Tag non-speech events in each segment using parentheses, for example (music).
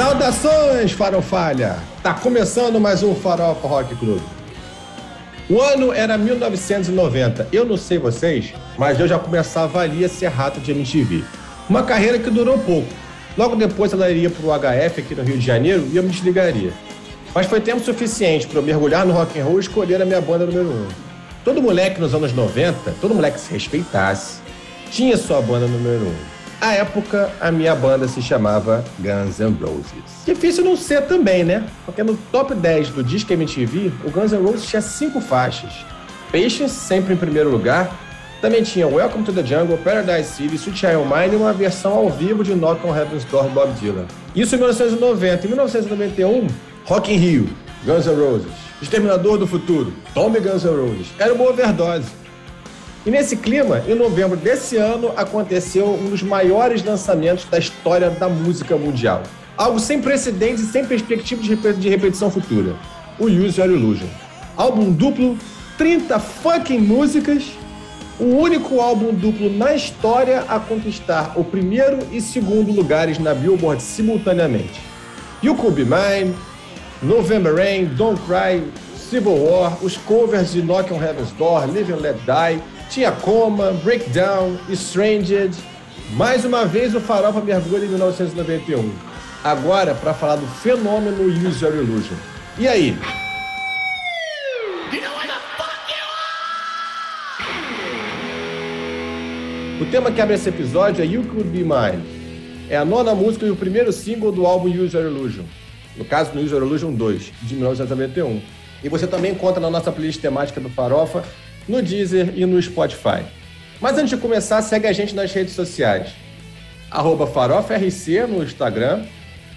Saudações, farofalha! Tá começando mais um Farofa Rock Club. O ano era 1990. Eu não sei vocês, mas eu já começava ali a ser rato de MTV. Uma carreira que durou pouco. Logo depois ela iria pro HF aqui no Rio de Janeiro e eu me desligaria. Mas foi tempo suficiente para eu mergulhar no rock and roll e escolher a minha banda número um. Todo moleque nos anos 90, todo moleque que se respeitasse, tinha sua banda número um. À época, a minha banda se chamava Guns N' Roses. Difícil não ser também, né? Porque no top 10 do Disque MTV, o Guns N' Roses tinha cinco faixas. Patience, sempre em primeiro lugar. Também tinha Welcome to the Jungle, Paradise City, Sweet Child Mine e uma versão ao vivo de Knock on Heaven's Door Bob Dylan. Isso em 1990. Em 1991, Rock in Rio, Guns N' Roses. Exterminador do Futuro, Tommy Guns N' Roses. Era uma overdose. E nesse clima, em novembro desse ano, aconteceu um dos maiores lançamentos da história da música mundial. Algo sem precedentes e sem perspectiva de repetição futura. O Use Your Illusion. Álbum duplo, 30 fucking músicas, o único álbum duplo na história a conquistar o primeiro e segundo lugares na Billboard simultaneamente. You Could Be Mine, November Rain, Don't Cry, Civil War, os covers de Knock on Heaven's Door, Live and Let Die, tinha Coma, Breakdown, Stranged. Mais uma vez o Farofa mergulha em 1991. Agora para falar do fenômeno Use Your Illusion. E aí? O tema que abre esse episódio é You Could Be Mine. É a nona música e o primeiro single do álbum Use Your Illusion. No caso, no Use Your Illusion 2, de 1991. E você também encontra na nossa playlist temática do Farofa no Deezer e no Spotify. Mas antes de começar, segue a gente nas redes sociais. Arroba FarofaRC no Instagram,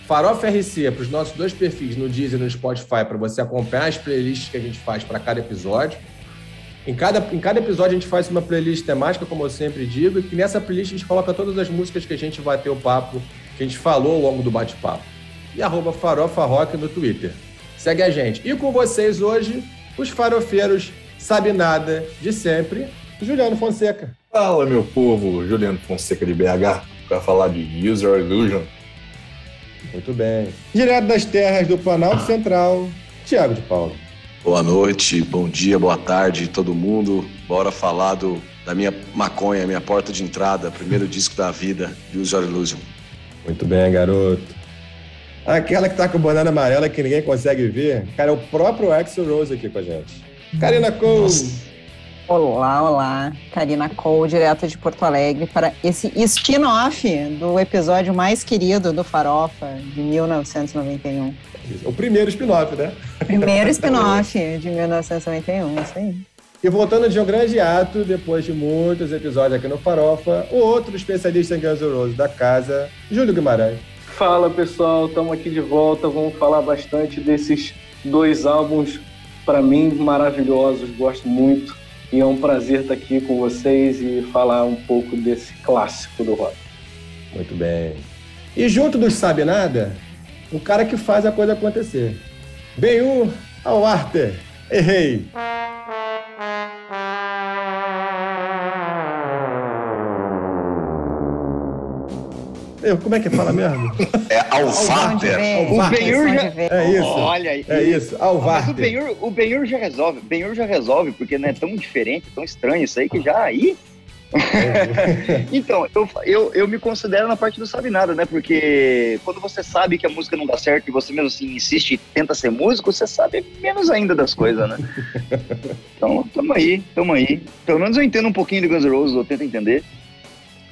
FarofaRC para os nossos dois perfis no Deezer e no Spotify para você acompanhar as playlists que a gente faz para cada episódio. Em cada, em cada episódio a gente faz uma playlist temática, como eu sempre digo, e nessa playlist a gente coloca todas as músicas que a gente vai ter o papo, que a gente falou ao longo do bate-papo. E arroba Farofa Rock no Twitter. Segue a gente. E com vocês hoje, os farofeiros sabe nada de sempre, Juliano Fonseca. Fala, meu povo, Juliano Fonseca de BH, para falar de User Illusion. Muito bem. Direto das terras do Planalto Central, Tiago de Paulo. Boa noite, bom dia, boa tarde, todo mundo. Bora falar do, da minha maconha, minha porta de entrada, primeiro disco da vida, User Illusion. Muito bem, garoto. Aquela que tá com banana amarela que ninguém consegue ver, cara, é o próprio Axel Rose aqui com a gente. Karina Cole. Olá, olá. Karina Cole, direto de Porto Alegre, para esse spin-off do episódio mais querido do Farofa, de 1991. O primeiro spin-off, né? Primeiro (laughs) spin-off de 1991, isso aí. E voltando de um grande ato, depois de muitos episódios aqui no Farofa, o outro especialista em Guns N' Roses da casa, Júlio Guimarães. Fala pessoal, estamos aqui de volta. Vamos falar bastante desses dois álbuns para mim, maravilhosos, gosto muito. E é um prazer estar aqui com vocês e falar um pouco desse clássico do rock. Muito bem. E junto dos Sabe Nada, o cara que faz a coisa acontecer. Bem-um ao Arter. Errei. Eu, como é que fala mesmo? (laughs) Alvater. O Benhur já... É isso. Olha aí. É isso, Alvater. Mas o Benhur, o Benhur já resolve. O Benhur já resolve, porque não é tão diferente, tão estranho isso aí que já aí... (laughs) então, eu, eu, eu me considero na parte do sabe nada, né? Porque quando você sabe que a música não dá certo e você mesmo assim insiste e tenta ser músico, você sabe menos ainda das coisas, né? (laughs) Então, tamo aí, tamo aí. Pelo menos eu entendo um pouquinho de Guns N' Roses, eu tento entender.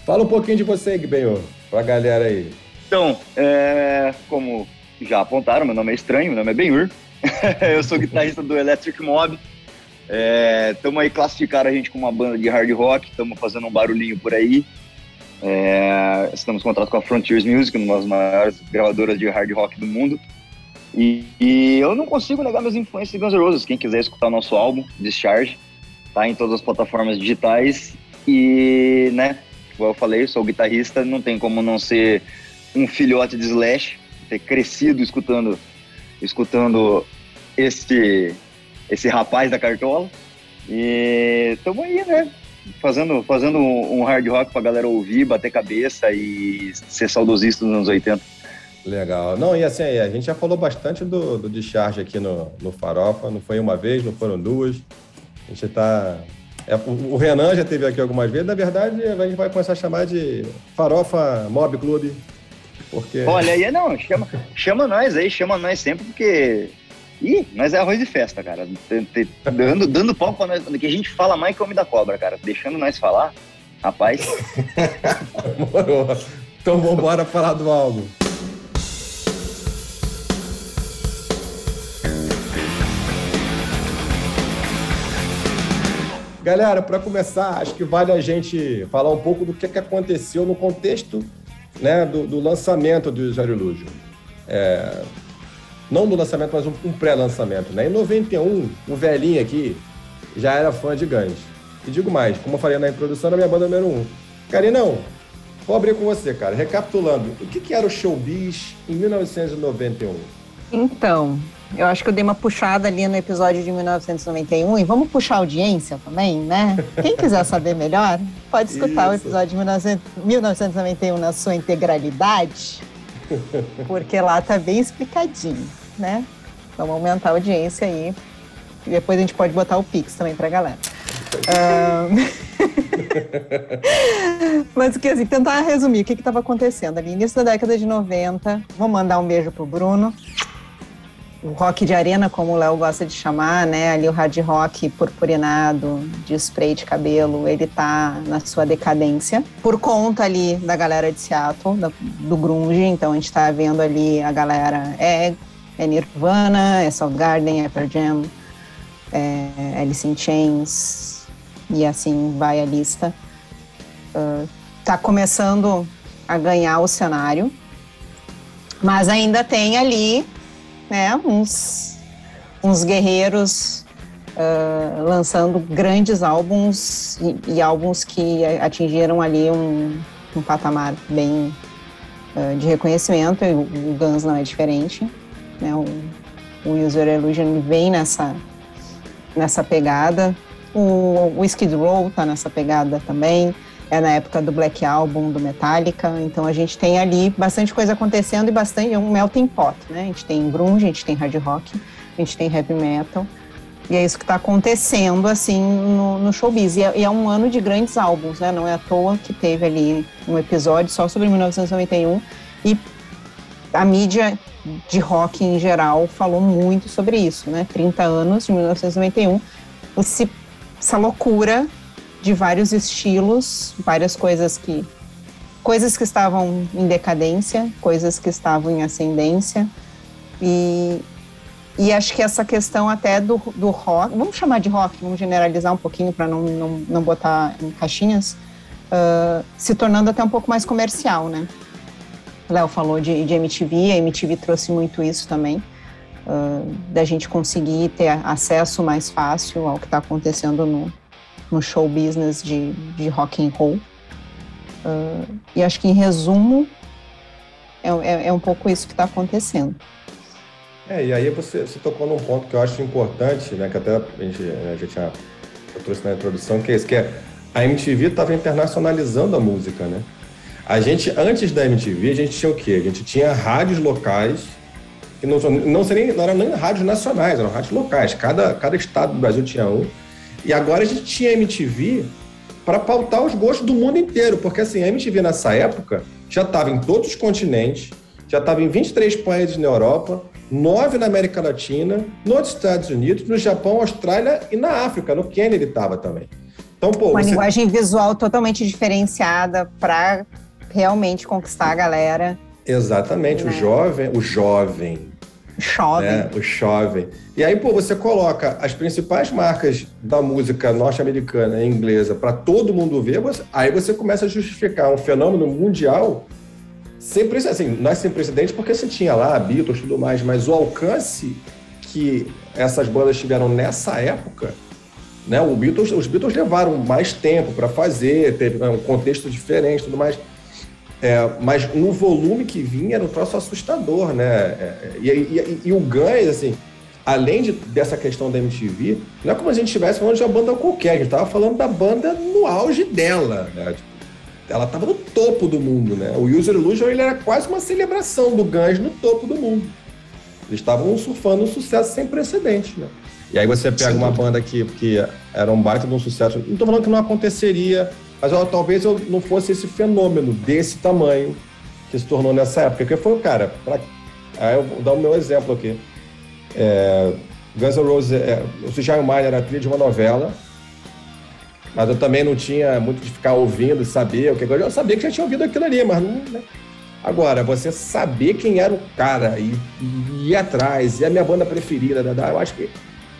Fala um pouquinho de você, Benhur pra galera aí? Então, é, como já apontaram, meu nome é estranho, meu nome é Benhur. (laughs) eu sou guitarrista do Electric Mob. Estamos é, aí classificar a gente como uma banda de hard rock, estamos fazendo um barulhinho por aí. É, estamos em contrato com a Frontiers Music, uma das maiores gravadoras de hard rock do mundo. E, e, eu não consigo negar minhas influências de Guns N' Roses. Quem quiser escutar o nosso álbum, Discharge, tá em todas as plataformas digitais. E, né, como eu falei, sou guitarrista, não tem como não ser um filhote de Slash, ter crescido escutando, escutando esse, esse rapaz da cartola. E estamos aí, né? Fazendo, fazendo um hard rock pra galera ouvir, bater cabeça e ser saudosista nos anos 80. Legal. Não, e assim, a gente já falou bastante do, do discharge aqui no, no Farofa. Não foi uma vez, não foram duas. A gente tá. É, o Renan já teve aqui algumas vezes. Na verdade, a gente vai começar a chamar de Farofa Mob Clube. Porque... Olha, aí não, chama, chama nós aí, chama nós sempre, porque. Ih, nós é arroz e festa, cara. Dando, dando palco pra nós. Que a gente fala mais que homem da cobra, cara. Deixando nós falar, rapaz. Morou. Então vamos embora falar do álbum. Galera, para começar, acho que vale a gente falar um pouco do que, que aconteceu no contexto né, do, do lançamento do Zero Illusion. É, não do lançamento, mas um, um pré-lançamento. Né? Em 91, o velhinho aqui já era fã de Guns. E digo mais, como eu falei na introdução, era minha banda número um. Carinão, vou abrir com você, cara. Recapitulando, o que, que era o showbiz em 1991? Então, eu acho que eu dei uma puxada ali no episódio de 1991 e vamos puxar a audiência também, né? Quem quiser saber melhor, pode escutar Isso. o episódio de 1991 na sua integralidade, porque lá tá bem explicadinho, né? Vamos aumentar a audiência aí. E depois a gente pode botar o Pix também pra galera. Um... (laughs) Mas que assim, tentar resumir o que estava acontecendo ali. Início da década de 90. Vou mandar um beijo pro Bruno o rock de arena, como o Léo gosta de chamar, né? Ali o hard rock purpurinado, de spray de cabelo, ele tá na sua decadência. Por conta ali da galera de Seattle, da, do grunge, então a gente tá vendo ali a galera é, é Nirvana, é Soundgarden, é Pearl Jam, é Alice in Chains, e assim vai a lista. Uh, tá começando a ganhar o cenário, mas ainda tem ali né, uns, uns guerreiros uh, lançando grandes álbuns e, e, álbuns que atingiram ali um, um patamar bem uh, de reconhecimento, e o, o Guns não é diferente. Né, o, o User Illusion vem nessa, nessa pegada. O, o Skid Row tá nessa pegada também é na época do Black Album, do Metallica, então a gente tem ali bastante coisa acontecendo e bastante, é um melting pot, né? A gente tem grunge, a gente tem hard rock, a gente tem heavy metal, e é isso que está acontecendo, assim, no, no showbiz. E é, e é, um ano de grandes álbuns, né? Não é à toa que teve ali um episódio só sobre 1991 e a mídia de rock em geral falou muito sobre isso, né? 30 anos de 1991, esse, essa loucura de vários estilos, várias coisas que coisas que estavam em decadência, coisas que estavam em ascendência e e acho que essa questão até do, do rock, vamos chamar de rock, vamos generalizar um pouquinho para não, não, não botar em caixinhas, uh, se tornando até um pouco mais comercial, né? Léo falou de, de MTV, a MTV trouxe muito isso também, uh, da gente conseguir ter acesso mais fácil ao que está acontecendo no, no show business de, de rock and roll. Uh, e acho que, em resumo, é, é, é um pouco isso que está acontecendo. É, e aí você, você tocou num ponto que eu acho importante, né, que até a gente, a gente já eu trouxe na introdução, que é isso, que é a MTV estava internacionalizando a música, né? A gente, antes da MTV, a gente tinha o quê? A gente tinha rádios locais, que não, não, seria, não eram nem rádios nacionais, eram rádios locais. Cada, cada estado do Brasil tinha um. E agora a gente tinha MTV para pautar os gostos do mundo inteiro, porque assim, a MTV nessa época já estava em todos os continentes, já estava em 23 países na Europa, 9 na América Latina, nos Estados Unidos, no Japão, Austrália e na África, no Quênia ele estava também. Então, pô, Uma você... linguagem visual totalmente diferenciada para realmente conquistar a galera. Exatamente, né? o jovem, o jovem Jovem. Né? O jovem. E aí, pô, você coloca as principais marcas da música norte-americana e inglesa para todo mundo ver, você, aí você começa a justificar um fenômeno mundial sem precedente. Assim, não é sem precedente porque você tinha lá Beatles e tudo mais, mas o alcance que essas bandas tiveram nessa época, né? Beatles, os Beatles levaram mais tempo para fazer, teve né, um contexto diferente, tudo mais. É, mas no volume que vinha era um troço assustador, né? É, é e, e, e, o Guns, assim, além de, dessa questão da MTV, não é como a gente estivesse falando de uma banda qualquer, a gente estava falando da banda no auge dela, né? Tipo, ela estava no topo do mundo, né? O User Illusion ele era quase uma celebração do Guns no topo do mundo. Eles estavam surfando um sucesso sem precedentes, né? E aí você pega uma banda que, que era um baita de um sucesso. Não estou falando que não aconteceria, mas ó, talvez eu não fosse esse fenômeno desse tamanho que se tornou nessa época. Que foi, cara, pra... aí eu vou dar o meu exemplo aqui. É, Guns N' Roses, é, o Giant Mine era trilha de uma novela, mas eu também não tinha muito de ficar ouvindo, saber o que eu sabia que já tinha ouvido aquilo ali, mas não. Né? Agora, você saber quem era o cara e, e ir atrás, e a minha banda preferida, eu acho que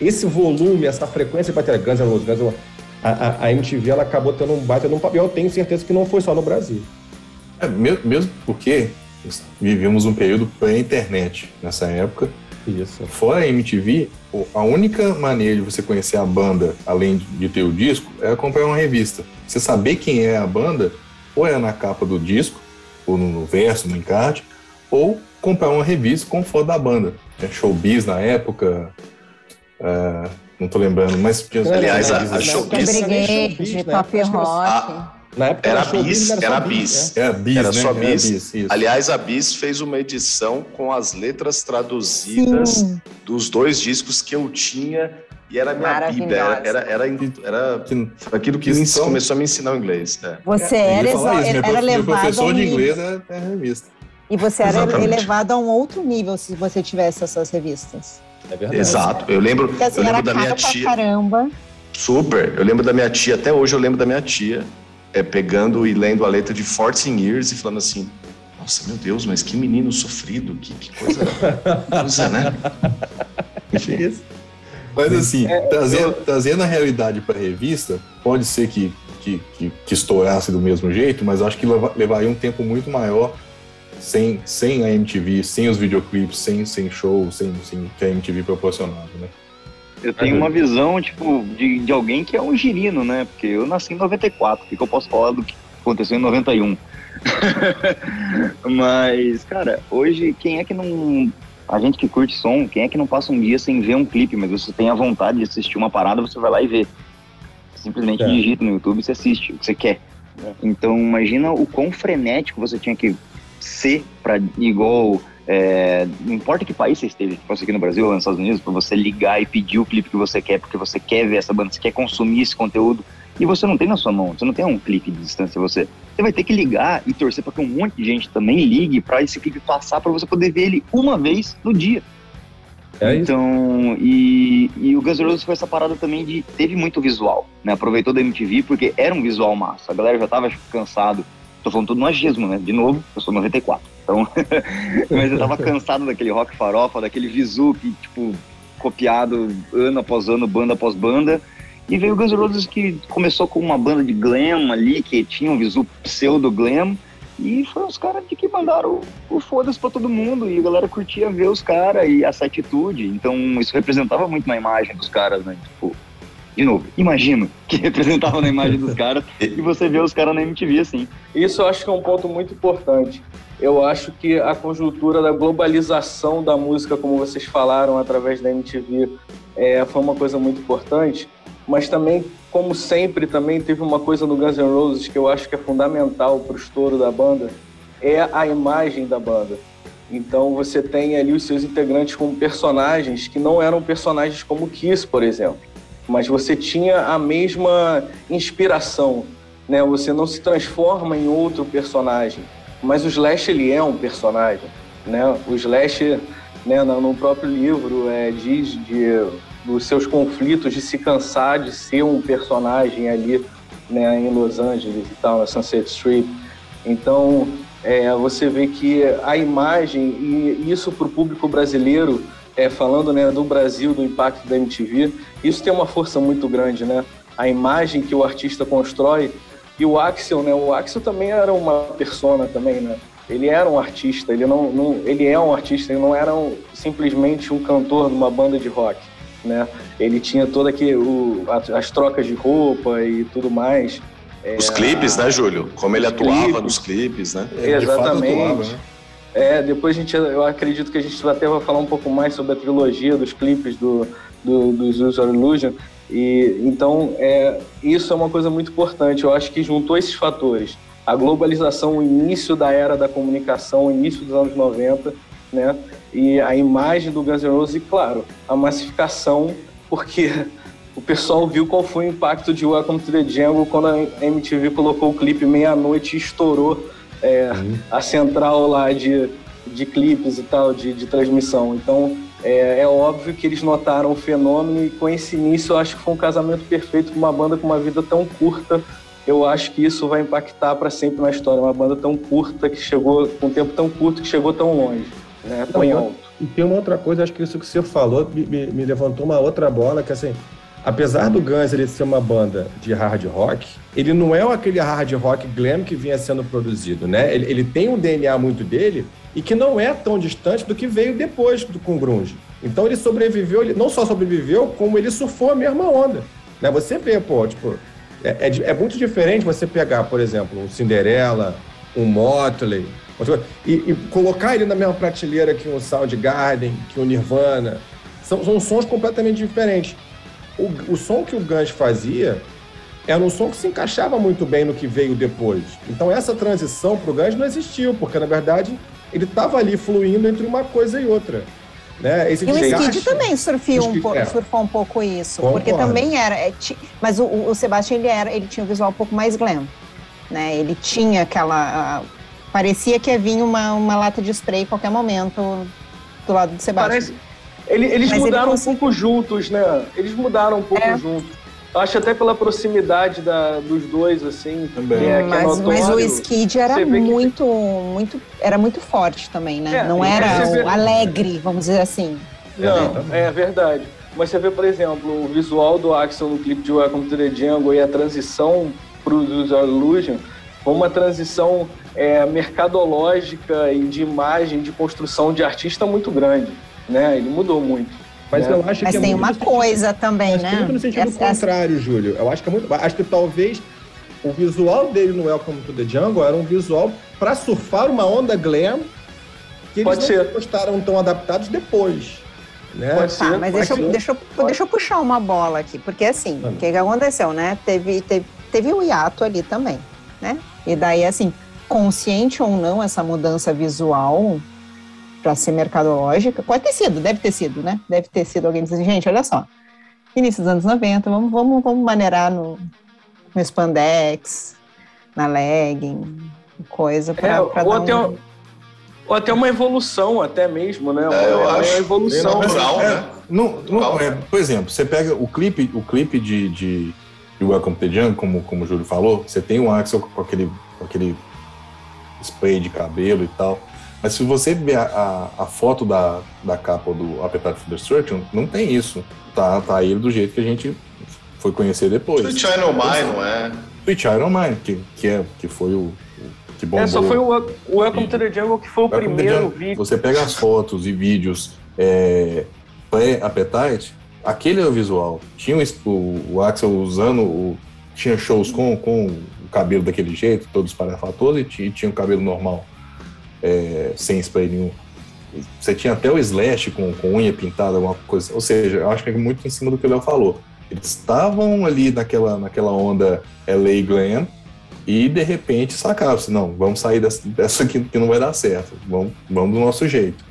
esse volume, essa frequência para ter Guns N' Roses, Guns N' Roses, a, a, MTV ela acabou tendo um baita de um papel. Eu tenho certeza que não foi só no Brasil. É, mesmo porque vivíamos um período pré-internet nessa época. Isso. Fora a MTV, a única maneira de você conhecer a banda, além de ter o disco, é comprar uma revista. Você saber quem é a banda, ou é na capa do disco, ou no verso, no encarte, ou comprar uma revista com foto da banda. É showbiz na época, é, não tô lembrando, mas... Aliás, a, a showbiz... Brigade, Top Rock... Na época era, era bis, era, bis. Era bis, era né? só bis. Era bis Aliás, a bis fez uma edição com as letras traduzidas Sim. dos dois discos que eu tinha e era minha bíblia. Era, era, era, era, aquilo que então, começou a me ensinar o inglês. É. Você era, isso, era, era levado meu professor de inglês é, é revista. E você era Exatamente. elevado a um outro nível se você tivesse essas revistas. É verdade. Exato. Eu lembro, Porque, assim, eu lembro da minha tia. Caramba. Super. Eu lembro da minha tia, até hoje eu lembro da minha tia é, pegando e lendo a letra de 14 Years e falando assim: Nossa, meu Deus, mas que menino sofrido, que, que coisa, coisa, né? (laughs) Enfim. Isso. Mas assim, é, trazendo, eu... trazendo a realidade para a revista, pode ser que, que, que, que, estourasse do mesmo jeito, mas acho que levaria um tempo muito maior sem, sem a MTV, sem os videoclipes, sem, sem show, sem, sem que a MTV proporcionava, né? Eu tenho uma visão, tipo, de, de alguém que é um girino, né? Porque eu nasci em 94, o que, que eu posso falar do que aconteceu em 91? (laughs) Mas, cara, hoje, quem é que não. A gente que curte som, quem é que não passa um dia sem ver um clipe, mas você tem a vontade de assistir uma parada, você vai lá e vê. Simplesmente é. digita no YouTube e você assiste o que você quer. É. Então, imagina o quão frenético você tinha que ser para igual é, não importa que país você esteja, se fosse aqui no Brasil ou nos Estados Unidos, para você ligar e pedir o clipe que você quer, porque você quer ver essa banda, você quer consumir esse conteúdo, e você não tem na sua mão, você não tem um clique de distância você. Você vai ter que ligar e torcer para que um monte de gente também ligue para esse clipe passar para você poder ver ele uma vez no dia. É então, e, e, o Guns N' Roses foi essa parada também de teve muito visual, né? Aproveitou da MTV porque era um visual massa. A galera já tava cansado. Tô falando tudo no agismo, né? De novo, eu sou 94. Então, (laughs) mas eu tava (laughs) cansado daquele rock farofa, daquele visu que, tipo, copiado ano após ano, banda após banda. E veio o Guns N' Roses que começou com uma banda de glam ali, que tinha um visu pseudo-glam. E foi os caras que mandaram o, o foda-se pra todo mundo. E a galera curtia ver os caras e essa atitude. Então isso representava muito na imagem dos caras, né? Tipo, de novo, imagino que (laughs) representava na imagem dos caras (laughs) e você vê os caras na MTV assim. Isso eu acho que é um ponto muito importante eu acho que a conjuntura da globalização da música, como vocês falaram através da MTV, é, foi uma coisa muito importante. Mas também, como sempre, também teve uma coisa no Guns N' Roses que eu acho que é fundamental para o estouro da banda, é a imagem da banda. Então você tem ali os seus integrantes como personagens que não eram personagens como Kiss, por exemplo, mas você tinha a mesma inspiração, né? Você não se transforma em outro personagem mas o Slash, ele é um personagem, né? O Slash, né, no próprio livro, é, diz de, dos seus conflitos, de se cansar de ser um personagem ali, né, em Los Angeles e tal, na Sunset Street. Então, é, você vê que a imagem, e isso para o público brasileiro, é, falando né, do Brasil, do impacto da MTV, isso tem uma força muito grande, né? A imagem que o artista constrói e o Axel, né? O Axel também era uma persona também, né? Ele era um artista, ele não, não ele é um artista, ele não era um, simplesmente um cantor de uma banda de rock, né? Ele tinha toda aqui o, as trocas de roupa e tudo mais. É, Os clipes, né, Júlio? Como ele atuava clipes. nos clipes, né? Exatamente. Atuava, né? É, depois a gente, eu acredito que a gente até vai falar um pouco mais sobre a trilogia dos clipes do, do, dos User Illusion, e então é, isso é uma coisa muito importante. Eu acho que juntou esses fatores, a globalização, o início da era da comunicação, o início dos anos 90, né? E a imagem do Guns N' Roses e, claro, a massificação, porque (laughs) o pessoal viu qual foi o impacto de Welcome to the Jungle quando a MTV colocou o clipe meia-noite e estourou é, a central lá de, de clipes e tal, de, de transmissão. Então, é, é, óbvio que eles notaram o fenômeno e com esse início eu acho que foi um casamento perfeito com uma banda com uma vida tão curta. Eu acho que isso vai impactar para sempre na história. Uma banda tão curta que chegou, com um tempo tão curto que chegou tão longe, né? tão em alto. E tem uma outra coisa, acho que isso que você falou me, me levantou uma outra bola, que assim, apesar do Guns ele ser uma banda de hard rock, ele não é aquele hard rock glam que vinha sendo produzido, né? Ele, ele tem um DNA muito dele e que não é tão distante do que veio depois do com grunge. Então ele sobreviveu, ele não só sobreviveu, como ele surfou a mesma onda. Né? Você vê, pô, tipo, é, é, é muito diferente você pegar, por exemplo, um Cinderella, um Motley, e, e, colocar ele na mesma prateleira que um Soundgarden, que um Nirvana. São, são sons completamente diferentes o, o som que o Guns fazia era um som que se encaixava muito bem no que veio depois. Então essa transição para o Guns não existiu, porque na verdade ele estava ali fluindo entre uma coisa e outra. Né? Esse e o Skid também surfiu um pouco, é. surfou um pouco isso, Concordo. porque também era. É, mas o, o Sebastian ele era, ele tinha um visual um pouco mais glam, né? Ele tinha aquela, parecia que ia vir uma, uma lata de spray em qualquer momento do lado do Sebastian. Parece, ele, eles Mas mudaram ele um pouco juntos, né? Eles mudaram um pouco é. juntos. Acho até pela proximidade da, dos dois, assim. Também. É, mas, é mas, o Skid era muito, que... muito, era muito forte também, né? É, não era vê... alegre, vamos dizer assim. Não, é verdade. Mas você vê, por exemplo, o visual do Axel no clipe de Welcome to the Jungle e a transição para o Illusion foi uma transição é, mercadológica e de imagem, de construção de artista muito grande né? Ele mudou muito. Mas né? eu acho Mas que é tem uma coisa sentido, também, né? muito no sentido essa, contrário, essa... Júlio. Eu acho que é muito. Acho que talvez o visual dele no Welcome to the Jungle era um visual para surfar uma onda glam que eles Pode não ser. gostaram tão adaptados depois. Né? Pode tá, ser. Mas deixa, eu, deixa, eu, deixa eu puxar uma bola aqui, porque assim, o que, que aconteceu, né? Teve, teve, teve o hiato ali também, né? E daí, assim, consciente ou não, essa mudança visual para ser mercadológica. Pode ter sido, deve ter sido, né? Deve ter sido alguém dizendo, gente, olha só, início dos anos 90, vamos, vamos, vamos maneirar no, no spandex, na legging, coisa para é, ou, até um... ou até uma evolução, até mesmo, né? É, eu acho. Uma evolução. Natural, é, né? Não, não, é, por exemplo, você pega o clipe, o clipe de, de, de Welcome to the Jungle, como, como o Júlio falou, você tem um Axel com aquele, com aquele spray de cabelo e tal. Mas se você ver a, a, a, foto da, da capa do Appetite for Destruction, não tem isso. Tá, tá ele do jeito que a gente foi conhecer depois. Sweet Iron Mine, não é? Sweet Iron Mine, que, que, é, que foi o, que bombou. É, só foi o, o Welcome to the Jungle que foi o Welcome primeiro vídeo. Você pega as fotos e vídeos é, pré-Appetite, aquele é o visual. Tinha o, o Axel usando, o, tinha shows com, com o cabelo daquele jeito, todos parafatosos, e tinha, tinha o cabelo normal é, sem spray nenhum. Você tinha até o slash com, com unha pintada, alguma coisa. Ou seja, eu acho que é muito em cima do que o Léo falou. Eles estavam ali naquela, naquela onda LA Glam e de repente sacaram-se, não, vamos sair dessa, dessa aqui que não vai dar certo, vamos, vamos do nosso jeito.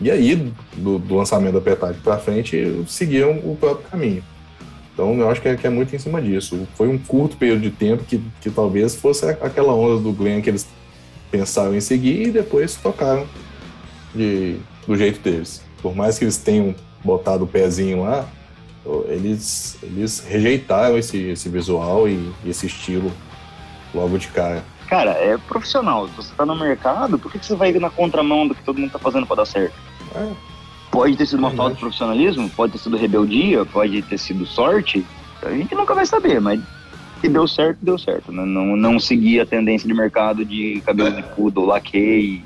E aí, do, do lançamento da Petade para frente, seguiram o próprio caminho. Então, eu acho que é, que é, muito em cima disso. Foi um curto período de tempo que, que talvez fosse aquela onda do Glenn que eles pensaram em seguir e depois tocaram de, do jeito deles. Por mais que eles tenham botado o pezinho lá, eles, eles rejeitaram esse, esse visual e, esse estilo logo de cara. Cara, é profissional. Você tá no mercado, por que, você vai ir na contramão do que todo mundo tá fazendo para dar certo? É. Pode ter sido uma é falta de profissionalismo, pode ter sido rebeldia, pode ter sido sorte. A gente nunca vai saber, mas que deu certo, deu certo. Né? Não, não seguir a tendência de mercado de cabelo de poodle, laque,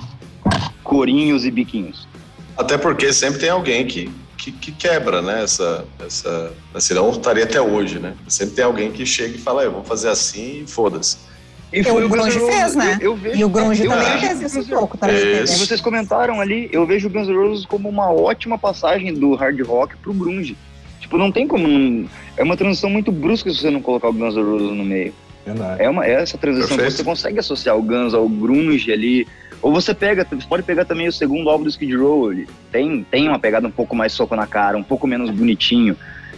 corinhos e biquinhos. Até porque sempre tem alguém que, que, que quebra, né? Essa, essa, senão estaria até hoje, né? Sempre tem alguém que chega e fala, eu vou fazer assim e foda-se. E foi o Grunge fez, né? Eu, eu vejo, e o Grunge também fez isso um pouco. Tá e vocês comentaram ali, eu vejo o Guns N' Roses como uma ótima passagem do hard rock pro grunge. Tipo, não tem como. Não... É uma transição muito brusca se você não colocar o Guns N' Roses no meio. É, uma, é essa transição Perfeito. você consegue associar o Guns ao grunge ali. Ou você pega, você pode pegar também o segundo álbum do Skid Row, ele tem, tem uma pegada um pouco mais soco na cara, um pouco menos bonitinho,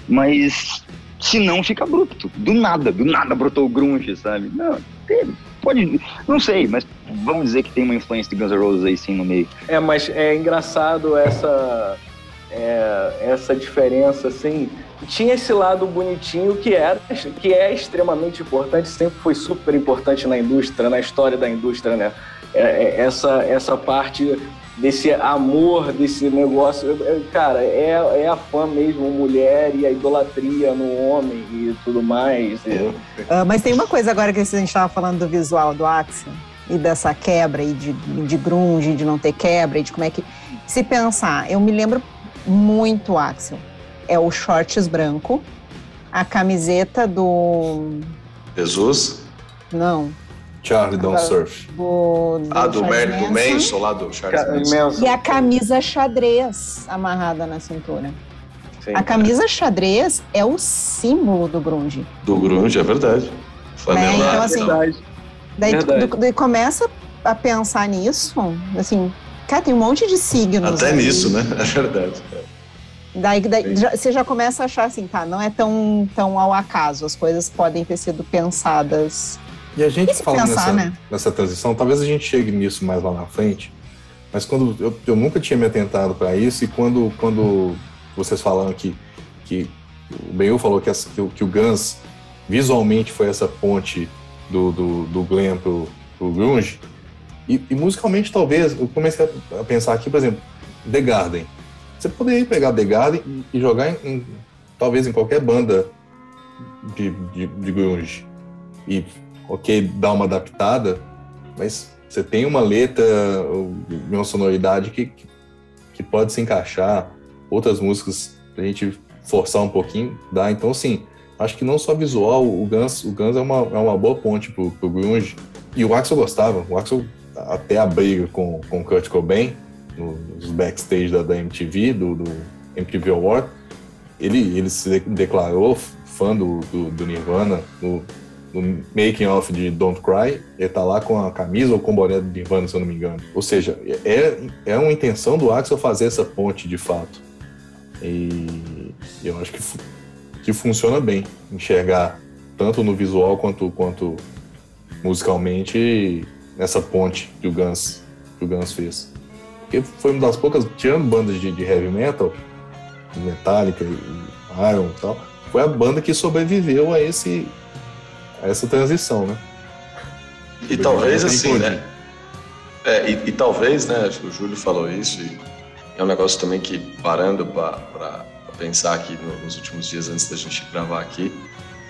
mas se não fica bruto. Do nada, do nada brotou o grunge, sabe? Não, tem, pode, não sei, mas vamos dizer que tem uma influência de Guns N' Roses aí sim no meio. É, mas é engraçado essa é, essa diferença, assim. Tinha esse lado bonitinho que era, que é extremamente importante, sempre foi super importante na indústria, na história da indústria, né? É, é, essa, essa parte desse amor, desse negócio. Cara, é, é a fã mesmo, mulher e a idolatria no homem e tudo mais. E... Uh, mas tem uma coisa agora que a gente estava falando do visual do Axel e dessa quebra e de, de grunge, de não ter quebra e de como é que. Se pensar, eu me lembro muito Axel. É o shorts branco, a camiseta do. Jesus? Não. Charlie Don't Surf. Do, do ah, do, Mer, do Manson, lá do Charles Manson. E a camisa xadrez amarrada na cintura. Sim, a camisa é. xadrez é o símbolo do grunge. Do grunge, é verdade. Né? Então, assim, verdade. Daí, verdade. Tu, daí começa a pensar nisso, assim, cara, tem um monte de signos. Até nisso, né? (laughs) É verdade. Daí, daí já, você já começa a achar assim, tá, não é tão, tão ao acaso, as coisas podem ter sido pensadas e a gente falando nessa, né? nessa transição, talvez a gente chegue nisso mais lá na frente, mas quando eu, eu nunca tinha me atentado para isso, e quando, quando vocês falaram que, que o Benhu falou que, que, que, o Guns visualmente foi essa ponte do, do, do glam pro, pro grunge, e, e, musicalmente talvez, eu comecei a pensar aqui, por exemplo, The Garden. Você poderia pegar The Garden e, jogar em, em, talvez em qualquer banda de, de, de grunge e ok, dá uma adaptada, mas você tem uma letra, uma sonoridade que, que, que pode se encaixar, outras músicas pra gente forçar um pouquinho, dá. Então, assim, acho que não só visual, o Guns, o Guns é, uma, é uma boa ponte pro, pro grunge. E o Axel gostava, o Axel até a briga com, com Kurt Cobain, nos backstage da, da MTV, do, do MTV Award, ele, ele se declarou fã do, do, do Nirvana, no, making off de Don't Cry, ele tá lá com a camisa ou com o boné do Nirvana, se eu não me engano. Ou seja, é, é uma intenção do Axel fazer essa ponte de fato. E eu acho que, que funciona bem enxergar tanto no visual quanto, quanto musicalmente essa ponte que o Guns, que o Guns fez. Porque foi uma das poucas, tirando bandas de, de heavy metal, Metallica, Iron e tal, foi a banda que sobreviveu a esse essa transição, né? E talvez assim, né? É, e, e, talvez, né? O Júlio falou isso e é um negócio também que parando para pensar aqui nos últimos dias antes da gente gravar aqui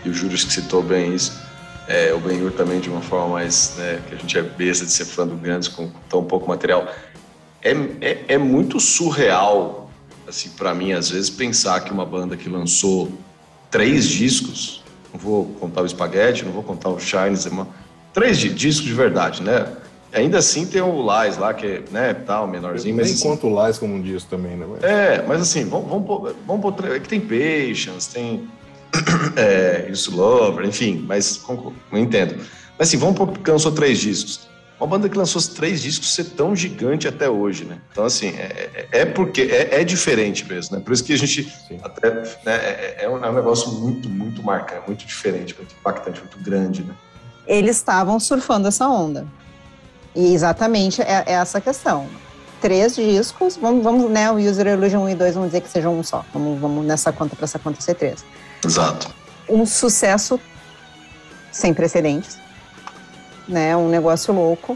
e o Júlio citou bem isso. É, o Benhur também de uma forma mais, né, que a gente é besta de ser fã do Grandes com tão pouco material. É, é, é muito surreal, assim, para mim, às vezes, pensar que uma banda que lançou três discos não vou contar o Spaghetti, não vou contar o Shines, é três discos de verdade, né? Ainda assim tem o Lies lá, que é, né, tal, menorzinho. Eu mas, nem assim, conto o Lies como um disco também, né? É, mas assim, vamos, vamos, pôr, vamos pôr, é que tem Patience, tem (coughs) é, Isso Lover, enfim, mas não entendo. Mas assim, vamos pôr que lançou três discos. Uma banda que lançou três discos ser tão gigante até hoje, né? Então, assim, é, é, é porque é, é, diferente mesmo, né? Por isso que a gente Sim. até né, é, é, um, é um negócio muito, muito marcante, muito diferente, muito impactante, muito grande, né? Eles estavam surfando essa onda. E exatamente é, é essa questão. Três discos, vamos, vamos né? O User Illusion 1 e 2, vamos dizer que sejam um só. Vamos, vamos nessa conta para essa conta ser três. Exato. Um sucesso sem precedentes né? Um negócio louco.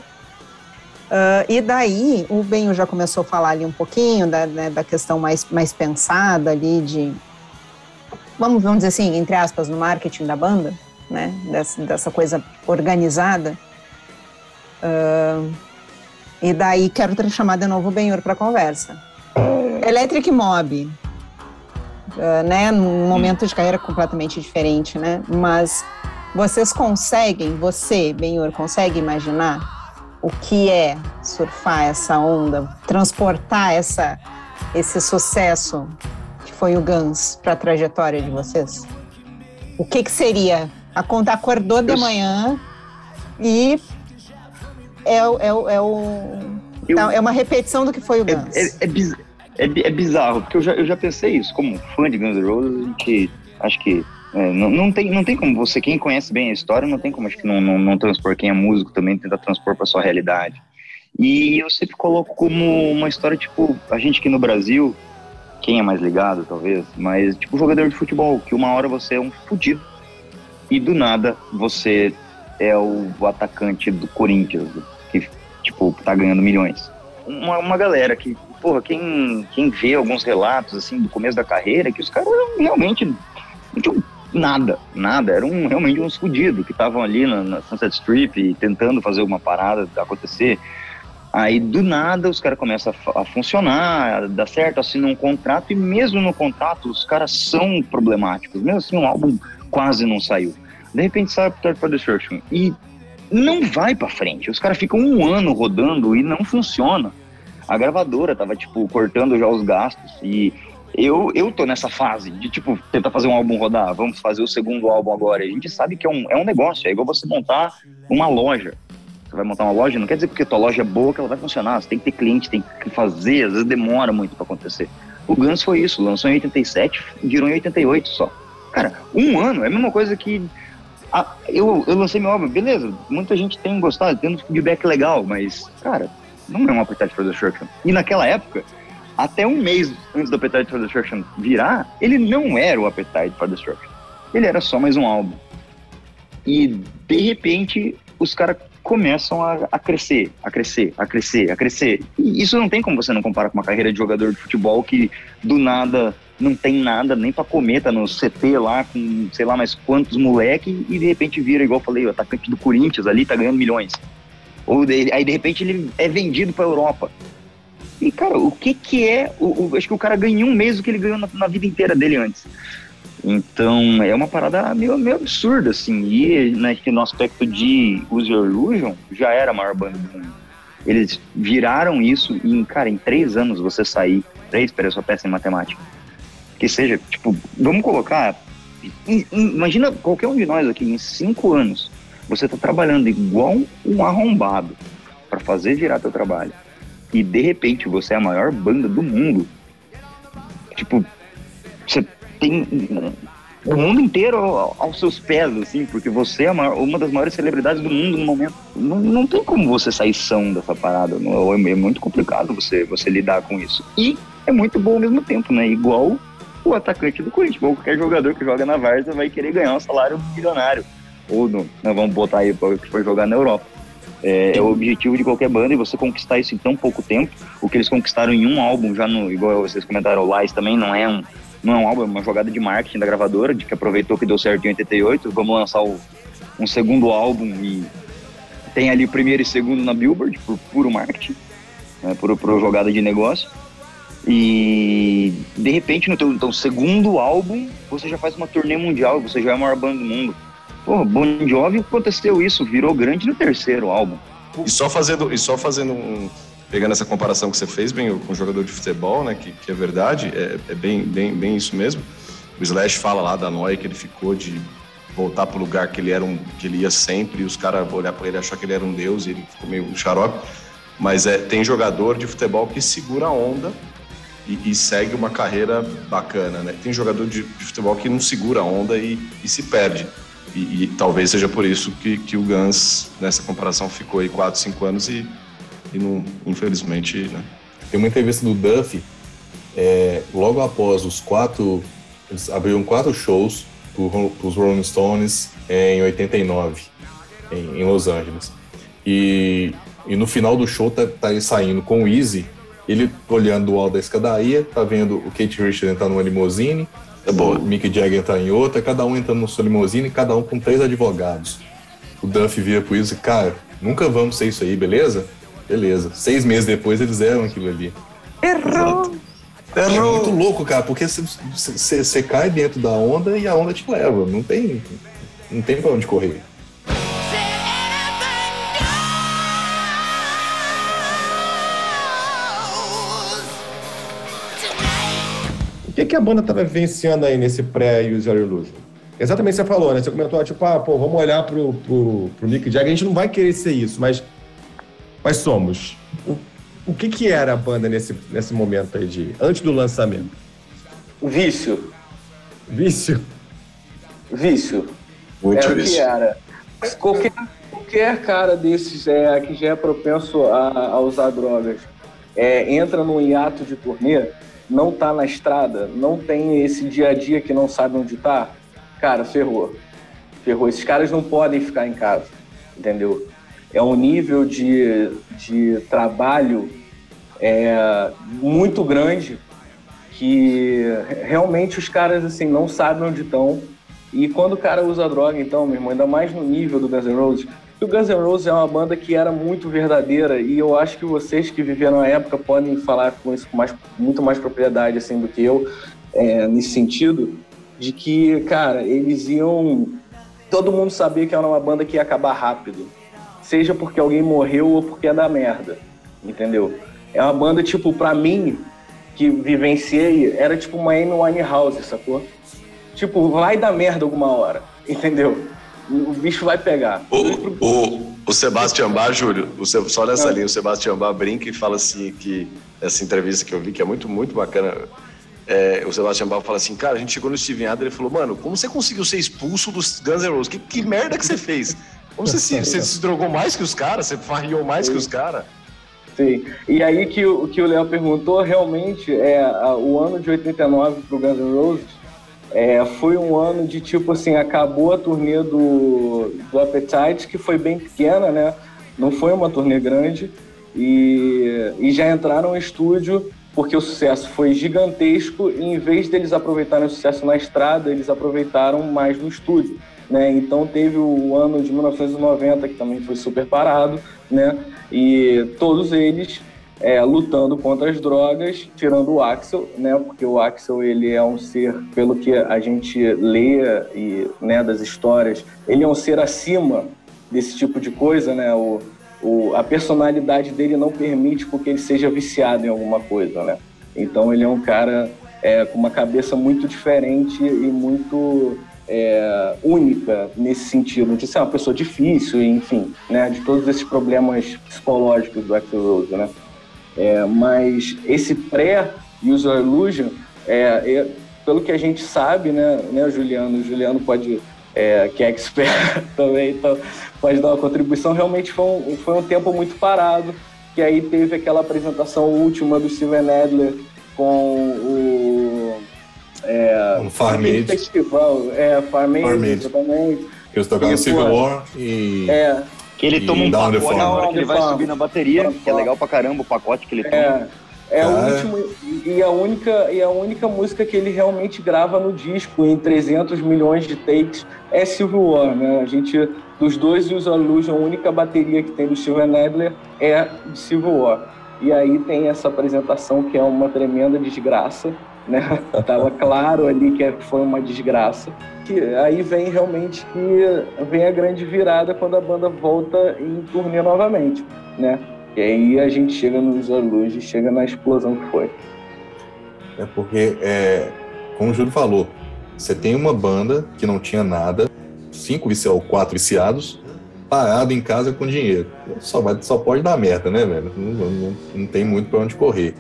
Uh, e daí o Benho já começou a falar ali um pouquinho da, né, da questão mais, mais pensada ali de, vamos, vamos dizer assim, entre aspas, no marketing da banda, né? Dessa, dessa coisa organizada. Uh, e daí quero chamar de novo o Benhur para conversa. Electric Mob, uh, né? Num momento de carreira completamente diferente, né? Mas vocês conseguem, você, Benhur, consegue imaginar o que é surfar essa onda, transportar essa, esse sucesso que foi o Guns para a trajetória de vocês? O que, que seria A conta acordou de manhã e é, é, é, o, eu, é uma repetição do que foi o é, Guns. É, é, é, é, bizarro, porque eu já, eu já pensei isso. Como fã de Guns N' Roses, que acho que é, não, não, tem, não tem como você, quem conhece bem a história, não tem como acho que não, não, não transpor. Quem é músico também tenta transpor para sua realidade. E eu sempre coloco como uma história, tipo, a gente aqui no Brasil, quem é mais ligado, talvez, mas tipo jogador de futebol, que uma hora você é um fudido e do nada você é o, atacante do Corinthians, que, tipo, tá ganhando milhões. Uma, uma galera que, porra, quem, quem vê alguns relatos, assim, do começo da carreira, que os caras realmente não tinham nada, nada, eram realmente uns fudidos que estavam ali na, na Sunset Strip tentando fazer uma parada acontecer. Aí, do nada, os caras começam a, a, funcionar, a certo, assinam um contrato, e mesmo no contrato, os caras são problemáticos. Mesmo assim, um álbum quase não saiu. De repente sai Appetite for Destruction e não vai para frente. Os caras ficam um ano rodando e não funciona. A gravadora tava, tipo, cortando já os gastos e eu, eu tô nessa fase de, tipo, tentar fazer um álbum rodar, vamos fazer o segundo álbum agora. a gente sabe que é um, é um negócio, é igual você montar uma loja. Você vai montar uma loja, não quer dizer porque tua loja é boa que ela vai funcionar. Você tem que ter cliente, tem que fazer, às vezes demora muito para acontecer. O Guns foi isso, lançou em 87, virou em 88 só. Cara, um ano é a mesma coisa que eu, eu lancei meu álbum, beleza, muita gente tem gostado, tem um feedback legal, mas, cara, não é um Appetite for Destruction. E naquela época, até um mês antes do Appetite for Destruction virar, ele não era o Appetite for Destruction. Ele era só mais um álbum. E, de repente, os caras começam a, a, crescer, a crescer, a crescer, a crescer. E isso não tem como você não comparar com uma carreira de jogador de futebol que, do nada, não tem nada nem para comer, tá no CT lá com sei lá mais quantos moleque e de repente vira, igual eu falei, o atacante do Corinthians ali tá ganhando milhões. Ou de, aí de repente ele é vendido para Europa. E cara, o que que é? O, o, acho que o cara ganhou um mês o que ele ganhou na, na, vida inteira dele antes. Então é uma parada meio, meio absurda, assim. E né, no aspecto de Use Your Illusion já era a maior banda do mundo. Eles viraram isso e, cara, em três anos você sair. Três, peraí, eu péssimo em matemática que seja, tipo, vamos colocar. Imagina qualquer um de nós aqui, em cinco anos, você tá trabalhando igual um arrombado para fazer virar teu trabalho. E de repente você é a maior banda do mundo. Tipo, você tem o mundo inteiro aos seus pés, assim, porque você é maior, uma das maiores celebridades do mundo no momento. Não, não tem como você sair são dessa parada. Não, é muito complicado você, você lidar com isso. E é muito bom ao mesmo tempo, né? Igual o atacante do Corinthians. Qualquer jogador que joga na Varsa vai querer ganhar um salário milionário. Ou não, nós vamos botar aí para jogar na Europa. É, é, o objetivo de qualquer banda e você conquistar isso em tão pouco tempo. O que eles conquistaram em um álbum, já no, igual vocês comentaram, o Lies também não é um, não é um álbum, é uma jogada de marketing da gravadora, de que aproveitou que deu certo em 88. Vamos lançar o, um segundo álbum e tem ali primeiro e segundo na Billboard, por puro marketing, né, por, por jogada de negócio. E de repente no teu então, segundo álbum, você já faz uma turnê mundial, você já é a maior banda do mundo. Pô, Bon Jovi aconteceu isso, virou grande no terceiro álbum. E só fazendo, e só fazendo um, pegando essa comparação que você fez bem com o jogador de futebol, né, que, que é verdade, é, é, bem, bem, bem isso mesmo. O Slash fala lá da noia que ele ficou de voltar para o lugar que ele era um, que ele ia sempre, e os caras olhar para ele achar que ele era um deus e ele ficou meio xarope. Mas é, tem jogador de futebol que segura a onda e, e, segue uma carreira bacana, né? Tem jogador de, de futebol que não segura a onda e, e se perde. E, e, talvez seja por isso que, que o Gans, nessa comparação, ficou aí 4, 5 anos e, e não, infelizmente, né? Tem uma entrevista do Duff, é, logo após os quatro, eles abriram quatro shows para os Rolling Stones em 89, em, em Los Angeles. E, e no final do show tá, tá ele saindo com o Easy ele olhando o alto da escadaria, tá vendo o Kate Richards entrar numa limusine, é o Mick Jagger entrar em outra, cada um entrando na sua limusine, cada um com três advogados. O Duff vira por isso, cara, nunca vamos ser isso aí, beleza? Beleza. Seis meses depois eles eram aquilo ali. Errou! É muito louco, cara, porque você cai dentro da onda e a onda te leva. Não tem, não tem pra onde correr. Que, a banda estava vivenciando aí nesse pré-User Illusion? exatamente o que você falou, né? Você comentou, tipo, ah, pô, vamos olhar pro, pro, pro Mick Jagger, a gente não vai querer ser isso, mas, mas somos. O, o que que era a banda nesse, nesse momento aí de, antes do lançamento? Vício. Vício? Vício. Muito era vício. o que era. Qualquer, qualquer cara desses é, que já é propenso a, a usar drogas é, entra num hiato de turnê, não tá na estrada, não tem esse dia a dia que não sabe onde tá, cara, ferrou. Ferrou. Esses caras não podem ficar em casa, entendeu? É um nível de, de trabalho é, muito grande que realmente os caras assim não sabem onde estão. E quando o cara usa droga, então, meu irmão, ainda mais no nível do Guns N' Roses, o Guns N' Roses é uma banda que era muito verdadeira e eu acho que vocês que viveram a época podem falar com isso com mais, muito mais propriedade assim do que eu é, nesse sentido de que, cara, eles iam todo mundo sabia que era uma banda que ia acabar rápido, seja porque alguém morreu ou porque é da merda, entendeu? É uma banda tipo para mim que vivenciei era tipo uma Amy Winehouse, sacou? Tipo, vai dar merda alguma hora, entendeu? O bicho vai pegar. O, o, o Sebastião Bar, Júlio, o, só nessa ah. linha, o Sebastião Bar brinca e fala assim que essa entrevista que eu vi, que é muito, muito bacana. É, o Sebastião Bach fala assim, cara, a gente chegou no Steven Adler e falou, mano, como você conseguiu ser expulso dos Guns N' Roses? Que, que merda que você fez? Como você se, (laughs) você se drogou mais que os caras? Você farriou mais Sim. que os caras? Sim. E aí que o que o Léo perguntou, realmente, é o ano de 89 pro Guns N' Roses é, foi um ano de tipo assim, acabou a turnê do, do Appetite, que foi bem pequena, né? Não foi uma turnê grande. E, e já entraram no estúdio porque o sucesso foi gigantesco e em vez deles aproveitarem o sucesso na estrada, eles aproveitaram mais no estúdio. Né? Então teve o ano de 1990 que também foi super parado, né? E todos eles é, lutando contra as drogas, tirando o Axel, né? Porque o Axel ele é um ser, pelo que a gente lê e né, das histórias, ele é um ser acima desse tipo de coisa, né? O, o, a personalidade dele não permite que ele seja viciado em alguma coisa, né? Então ele é um cara é, com uma cabeça muito diferente e muito é, única nesse sentido, de ser uma pessoa difícil, enfim, né? De todos esses problemas psicológicos do Axel Rose, né? É, mas esse pré-user illusion, é, é, pelo que a gente sabe, né, né Juliano? O Juliano pode, é, que é expert (laughs) também, então pode dar uma contribuição. Realmente foi um, foi um tempo muito parado, que aí teve aquela apresentação última do Steven Adler com o... É, um Farm Festival, é, Farm Aid, exatamente. Eles tocaram Civil War e... É, que ele toma um pacote na hora que ele vai subir na bateria, que é legal pra caramba o pacote que ele toma. É, é o último e a única e a única música que ele realmente grava no disco em 300 milhões de takes é Civil War, né? A gente dos dois Use Illusion, a única bateria que tem do Steven Adler é de Civil War. E aí tem essa apresentação que é uma tremenda desgraça, né? Tava claro ali que foi uma desgraça. Que aí vem realmente que vem a grande virada quando a banda volta em turnê novamente, né? E aí a gente chega nos e chega na explosão que foi. É porque, é, como o Júlio falou, você tem uma banda que não tinha nada, cinco ou quatro viciados, parado em casa com dinheiro. Só, vai, só pode dar merda, né, velho? Não, não, não tem muito para onde correr.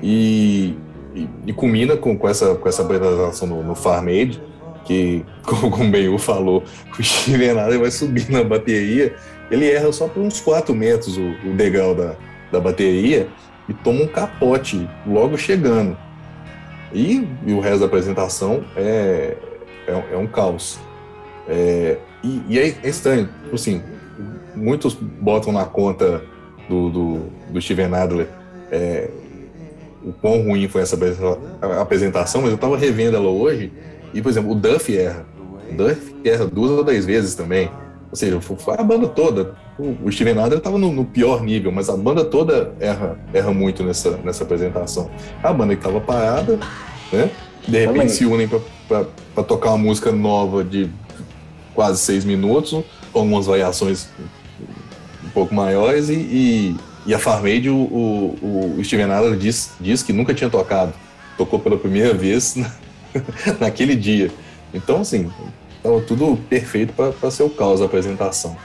E e, e culmina com, com, essa, com essa apresentação no, no Farm Aid, que, (laughs) como o Benhu falou, (laughs) o Adler vai subir na bateria, ele erra só por uns 4 metros o, o degrau da, da bateria e toma um capote logo chegando. E, e o resto da apresentação é, é, é um caos. É, e, e, é estranho, tipo assim, muitos botam na conta do, do, do Steven Adler é, o quão ruim foi essa apresentação, mas eu tava revendo ela hoje e, por exemplo, o Duff erra. O Duff erra duas ou três vezes também. Ou seja, foi a banda toda. O Steven Adler estava no, no, pior nível, mas a banda toda erra, erra muito nessa, nessa apresentação. A banda que estava parada, né? De repente também. se unem para tocar uma música nova de quase seis minutos, com algumas variações um pouco maiores e, e e a Farmade, o, o, o Steven Adler diz, diz que nunca tinha tocado. Tocou pela primeira vez na, (laughs) naquele dia. Então, assim, tava tudo perfeito para ser o caos da apresentação.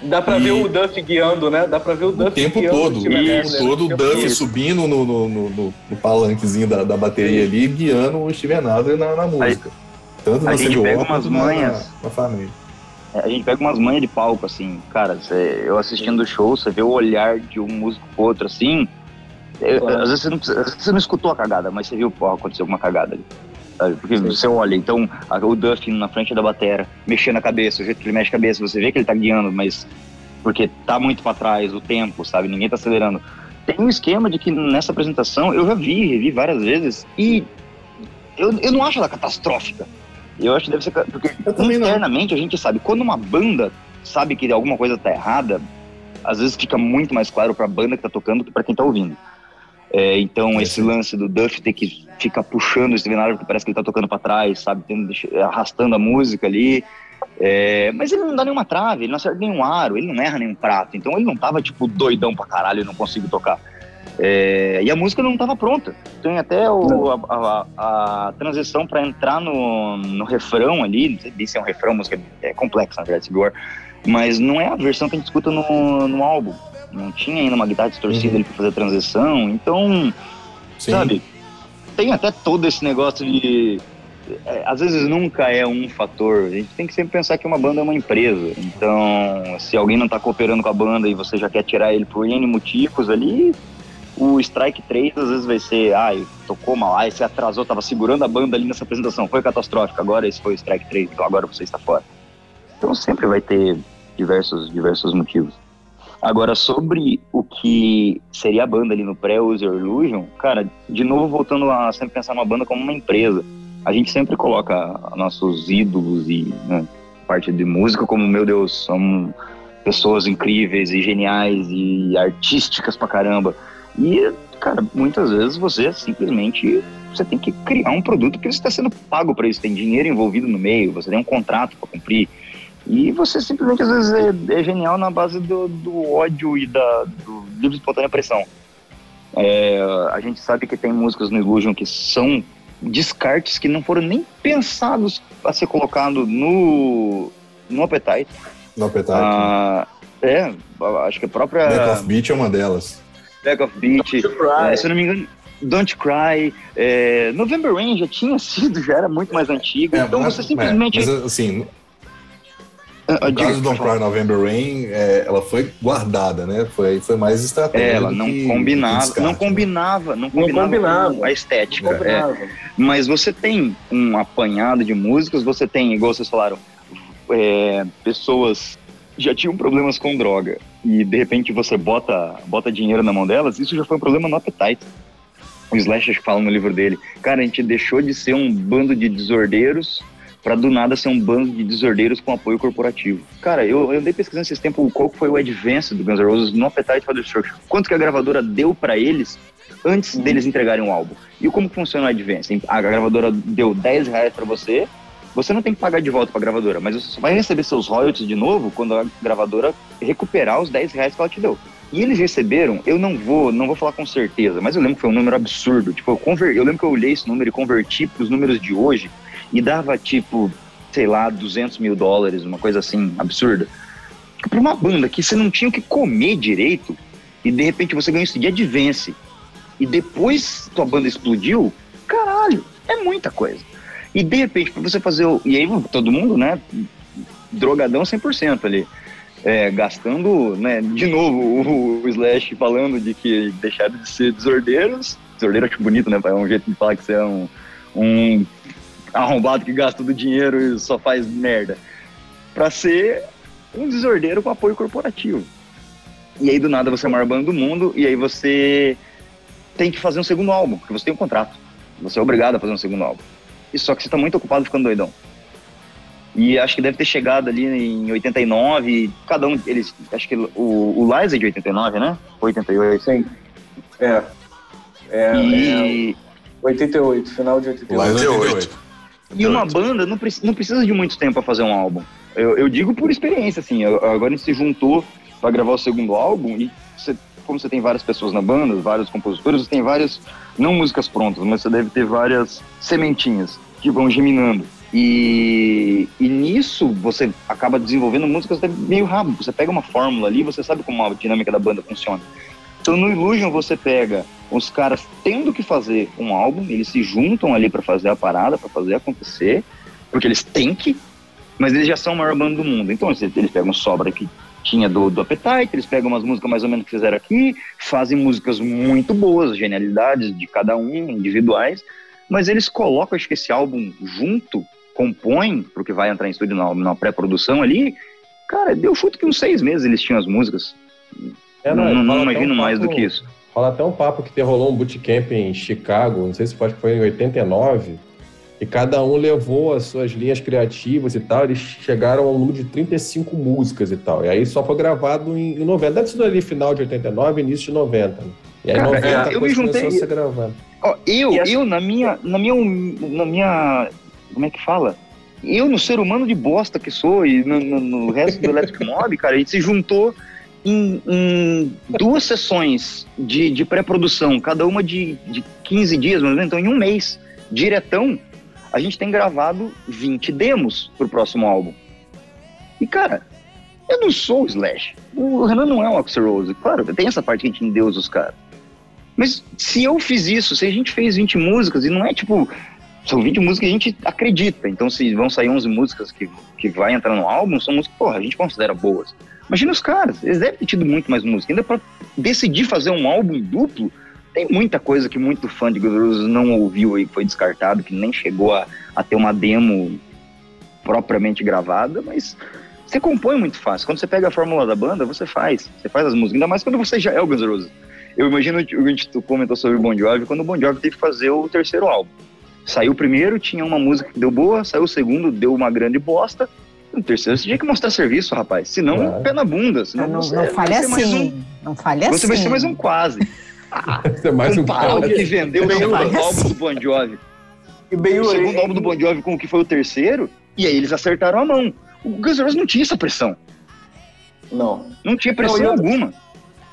Dá pra e... ver o Duff guiando, né? Dá pra ver o Duff o tempo todo. O tempo todo, o Duff subindo no, no, no, no, palanquezinho da, da bateria ali, guiando o Steven Adler na, na música. Aí, Tanto na a gente pega umas manhas. Na, na família. É, a gente pega umas manhas de palco, assim, cara, cê, eu assistindo o show, você vê o olhar de um músico pro outro, assim. Eu. Às vezes você não, você não escutou a cagada, mas você viu, pô, aconteceu alguma cagada ali. Sabe? Porque Sim. você olha, então, a, o Duff na frente da bateria, mexendo a cabeça, o jeito que ele mexe a cabeça, você vê que ele tá guiando, mas porque tá muito para trás o tempo, sabe? Ninguém tá acelerando. Tem um esquema de que nessa apresentação eu já vi, revi várias vezes e eu, eu não acho ela catastrófica. Eu acho que deve ser porque internamente não. a gente sabe quando uma banda sabe que alguma coisa tá errada, às vezes fica muito mais claro para a banda que tá tocando que para quem tá ouvindo. É, então, esse lance do Duff ter que ficar puxando o Steven Adler, porque parece que ele tá tocando para trás, sabe? Tendo, arrastando a música ali. É, mas ele não dá nenhuma trave, ele não acerta nenhum aro, ele não erra nenhum prato. Então, ele não tava, tipo, doidão pra caralho e não consigo tocar. É, e a música não estava pronta. Tem até o, a, a, a, transição para entrar no, no refrão ali, não sei se é um refrão, música é complexa, na verdade, Civil mas não é a versão que a gente escuta no, no álbum não tinha ainda uma guitarra distorcida uhum. ali pra fazer a transição, então, Sim. sabe, tem até todo esse negócio de. É, às vezes nunca é um fator. A gente tem que sempre pensar que uma banda é uma empresa. Então, se alguém não tá cooperando com a banda e você já quer tirar ele por N motivos ali, o Strike 3 às vezes vai ser, ai, ah, tocou mal, ai, você atrasou, tava segurando a banda ali nessa apresentação, foi catastrófico, agora esse foi o Strike 3, então agora você está fora. Então sempre vai ter diversos, diversos motivos. Agora, sobre o que seria a banda ali no pré-User Illusion, cara, de novo voltando a sempre pensar numa banda como uma empresa. A gente sempre coloca nossos ídolos e né, parte de música como, meu Deus, são pessoas incríveis e geniais e artísticas pra caramba. E, cara, muitas vezes você simplesmente você tem que criar um produto que você está sendo pago para isso, tem dinheiro envolvido no meio, você tem um contrato para cumprir. E você simplesmente às vezes é, é genial na base do, do, ódio e da, do livre espontânea pressão. É, a gente sabe que tem músicas no Illusion que são descartes que não foram nem pensados a ser colocado no, no Appetite. No Appetite. Ah, é, acho que a própria. Back of Beat é uma delas. Back of Beat. É, se eu não me engano. Don't Cry, é, November Rain já tinha (laughs) sido, já era muito mais antigo. É, então mas, você simplesmente. Mas, assim, no caso do Don't Cry November Rain, é, ela foi guardada, né? Foi, foi mais estratégica. É, ela não que, combinava, que não combinava, não combinava, não combinava a estética. É. Mas você tem um apanhado de músicas, você tem, igual vocês falaram, é, pessoas já tinham problemas com droga e de repente você bota, bota dinheiro na mão delas, isso já foi um problema no Appetite. O Slash fala no livro dele, cara, a gente deixou de ser um bando de desordeiros para do nada ser um bando de desordeiros com apoio corporativo. Cara, eu, eu andei pesquisando esses tempos qual foi o advance do Guns N' Roses no Appetite for Destruction. Quanto que a gravadora deu para eles antes uhum. deles entregarem o álbum. E como funciona o advance? A gravadora deu 10 reais para você, você não tem que pagar de volta para a gravadora, mas você só vai receber seus royalties de novo quando a gravadora recuperar os 10 reais que ela te deu. E eles receberam, eu não vou, não vou falar com certeza, mas eu lembro que foi um número absurdo. Tipo, eu, conver, eu lembro que eu olhei esse número e converti para os números de hoje e dava tipo, sei lá, 200 mil dólares, uma coisa assim, absurda. Para uma banda que você não tinha o que comer direito e de repente você ganhou isso de advance e depois tua banda explodiu, caralho, é muita coisa. E de repente, para você fazer o. E aí todo mundo, né? Drogadão 100% ali. É, gastando, né? De novo, o, o, Slash falando de que deixaram de ser desordeiros. Desordeiro acho bonito, né? É um jeito de falar que você é um, um arrombado que gasta todo dinheiro e só faz merda. Pra ser um desordeiro com apoio corporativo. E aí do nada você é o maior banda do mundo e aí você tem que fazer um segundo álbum, porque você tem um contrato. Você é obrigado a fazer um segundo álbum. E só que você tá muito ocupado ficando doidão. E acho que deve ter chegado ali em 89, cada um, eles, acho que o, o Liza é de 89, né? 88. Sim. É. É, e... é 88, final de 88. Liza 88. E uma banda não, não precisa de muito tempo para fazer um álbum. Eu, eu, digo por experiência, assim. Agora a gente se juntou para gravar o segundo álbum e você, como você tem várias pessoas na banda, vários compositores, você tem várias, não músicas prontas, mas você deve ter várias sementinhas que vão geminando. E, e nisso você acaba desenvolvendo músicas meio rápido. Você pega uma fórmula ali, você sabe como a dinâmica da banda funciona. Então no Illusion você pega os caras tendo que fazer um álbum, eles se juntam ali para fazer a parada, para fazer acontecer, porque eles têm que, mas eles já são a maior banda do mundo. Então eles, eles pegam sobra que tinha do, do Appetite, eles pegam umas músicas mais ou menos que fizeram aqui, fazem músicas muito boas, genialidades de cada um, individuais, mas eles colocam, acho que esse álbum junto, compõem pro que vai entrar em estúdio na, na pré-produção ali, cara, deu chuto que uns seis meses eles tinham as músicas. É, não, não, não imagino um papo, mais do que isso. Fala até um papo que rolou um bootcamp em Chicago, não sei se pode foi em 89, e cada um levou as suas linhas criativas e tal, eles chegaram a um número de 35 músicas e tal. E aí só foi gravado em, em 90, antes do ali final de 89, início de 90. Né? E aí Cara, 90 eu me juntei, começou a ser gravado. Ó, eu, eu na minha, na minha, na minha, como é que fala? Eu, no ser humano de bosta que sou, e no, no, no resto do Electric Mob, cara, a gente se juntou em, em duas sessões de, de pré-produção, cada uma de, de 15 dias, mas então em um mês, diretão, a gente tem gravado 20 demos pro próximo álbum. E, cara, eu não sou o Slash. O Renan não é um Axel Rose. Claro, tem essa parte que a gente endeusa os caras. Mas se eu fiz isso, se a gente fez 20 músicas, e não é tipo. São 20 músicas que a gente acredita. Então, se vão sair 11 músicas que, que vai entrar no álbum, são músicas que, porra, a gente considera boas. Imagina os caras, eles devem ter tido muito mais música. Ainda para decidir fazer um álbum duplo, tem muita coisa que muito fã de Guns não ouviu e foi descartado, que nem chegou a, a ter uma demo propriamente gravada, mas você compõe muito fácil. Quando você pega a fórmula da banda, você faz. Você faz as músicas. Ainda mais quando você já é o Guns Roses. Eu imagino, a gente comentou sobre o Bon Jovi, quando o Bon Jovi teve que fazer o terceiro álbum. Saiu o primeiro, tinha uma música que deu boa, saiu o segundo, deu uma grande bosta, no terceiro você tinha que mostrar serviço, rapaz. Senão, claro. pé na bunda. Senão não, você, não fale assim. Um, não fale assim. Você vai ser mais um quase. (laughs) Ah, é mais um quase. que vendeu o segundo álbum do Bon Jovi. E bem o segundo álbum do Bon Jovi com o que foi o terceiro. E aí eles acertaram a mão. O Guns N' Roses não tinha essa pressão. Não. Não tinha pressão não, alguma.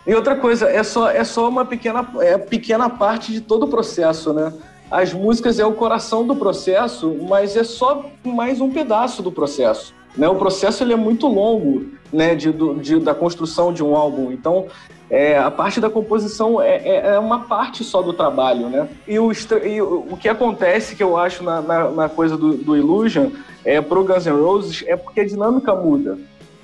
E outra coisa, é só, é só uma pequena, é pequena parte de todo o processo, né? As músicas é o coração do processo, mas é só mais um pedaço do processo. Né? O processo ele é muito longo né, de, de da construção de um álbum. Então, é, a parte da composição é, é, é, uma parte só do trabalho. Né? E, o, e o que acontece, que eu acho na, na, na coisa do, do Illusion, é, pro Guns N' Roses, é porque a dinâmica muda.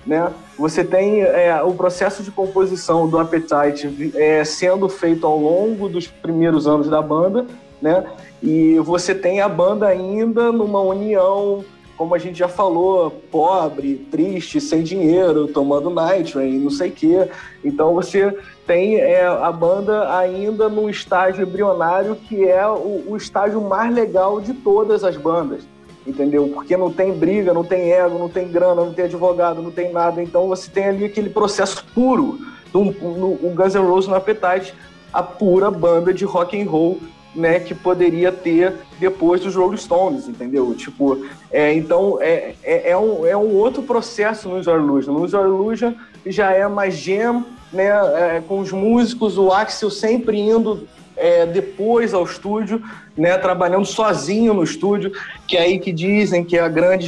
Né? Você tem é, o processo de composição do Appetite é, sendo feito ao longo dos primeiros anos da banda, né? E você tem a banda ainda numa união como a gente já falou, pobre, triste, sem dinheiro, tomando Night Train, não sei o quê. Então você tem é, a banda ainda num estágio embrionário que é o, o, estágio mais legal de todas as bandas, entendeu? Porque não tem briga, não tem ego, não tem grana, não tem advogado, não tem nada. Então você tem ali aquele processo puro do, no, Guns N' Roses no Appetite, a pura banda de rock and roll né, que poderia ter depois dos Rolling Stones, entendeu? Tipo, é, então é, é, é, um, é um outro processo no Your Illusion. No Your Illusion já é mais jam, né, é, com os músicos, o Axel sempre indo é, depois ao estúdio, né, trabalhando sozinho no estúdio, que é aí que dizem que é a grande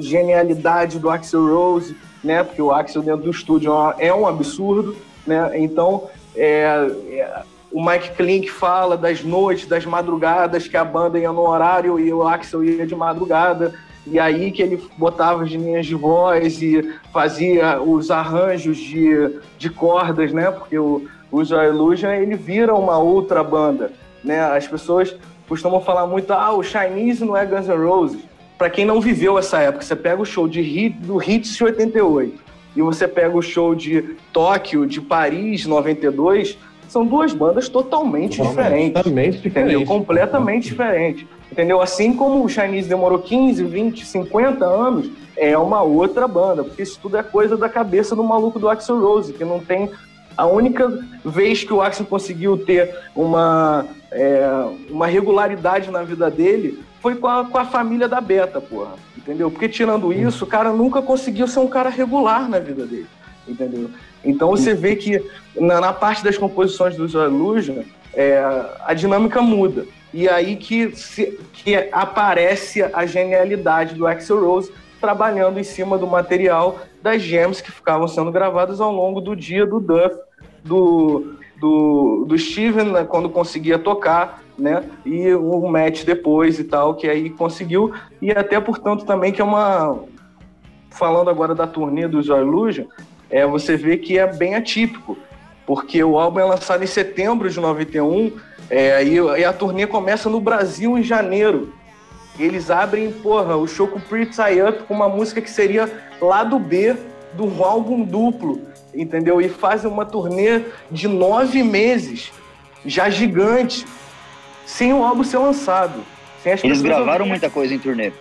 genialidade do Axel Rose, né, porque o Axel dentro do estúdio é um absurdo, né, então é, é o Mike Klink fala das noites, das madrugadas que a banda ia no horário e o Axel ia de madrugada. E aí que ele botava as linhas de voz e fazia os arranjos de, de cordas, né? Porque o, o Joy Illusion, ele vira uma outra banda, né? As pessoas costumam falar muito, ah, o Chinese não é Guns N' Roses. Para quem não viveu essa época, você pega o show de hit, do Hits de 88 e você pega o show de Tóquio, de Paris, 92, são duas bandas totalmente diferentes. Completamente diferentes. Completamente diferentes. Entendeu? Assim como o Chinese demorou 15, 20, 50 anos, é uma outra banda, porque isso tudo é coisa da cabeça do maluco do Axel Rose, que não tem. A única vez que o Axel conseguiu ter uma, é, uma regularidade na vida dele foi com a, com a família da Beta, porra. Entendeu? Porque tirando isso, o cara nunca conseguiu ser um cara regular na vida dele. Entendeu? Então você vê que na, na parte das composições do Illusion, é, a dinâmica muda. E aí que, se, que aparece a genialidade do Axel Rose trabalhando em cima do material das gems que ficavam sendo gravadas ao longo do dia do Duff, do, do, do Steven, né, quando conseguia tocar, né? E o match depois e tal, que aí conseguiu. E até, portanto, também que é uma. Falando agora da turnê do Joy Illusion, é, você vê que é bem atípico, porque o álbum é lançado em setembro de 91 é, e, e a turnê começa no Brasil em janeiro. Eles abrem, porra, o show com Pretty Up com uma música que seria lado B do álbum duplo, entendeu? E fazem uma turnê de nove meses, já gigante, sem o álbum ser lançado. Eles gravaram muita coisa em turnê.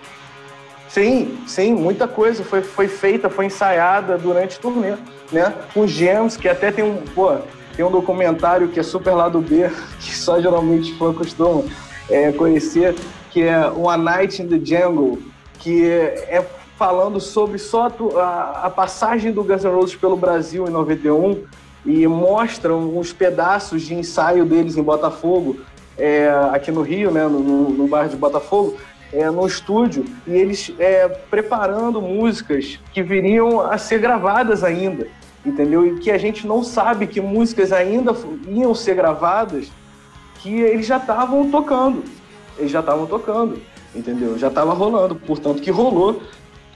Sim, sim, muita coisa foi, foi feita, foi ensaiada durante o turnê, né? Com Gems, que até tem um, pô, tem um documentário que é super lado B, (laughs) que só geralmente fã costumam é, conhecer, que é One Night in the Jungle, que é falando sobre só a, a passagem do Guns N' Roses pelo Brasil em 91 e mostram uns pedaços de ensaio deles em Botafogo, é, aqui no Rio, né, no, no bairro de Botafogo, é, no estúdio e eles é, preparando músicas que viriam a ser gravadas ainda, entendeu? E que a gente não sabe que músicas ainda iam ser gravadas, que eles já estavam tocando, eles já estavam tocando, entendeu? Já estava rolando, portanto que rolou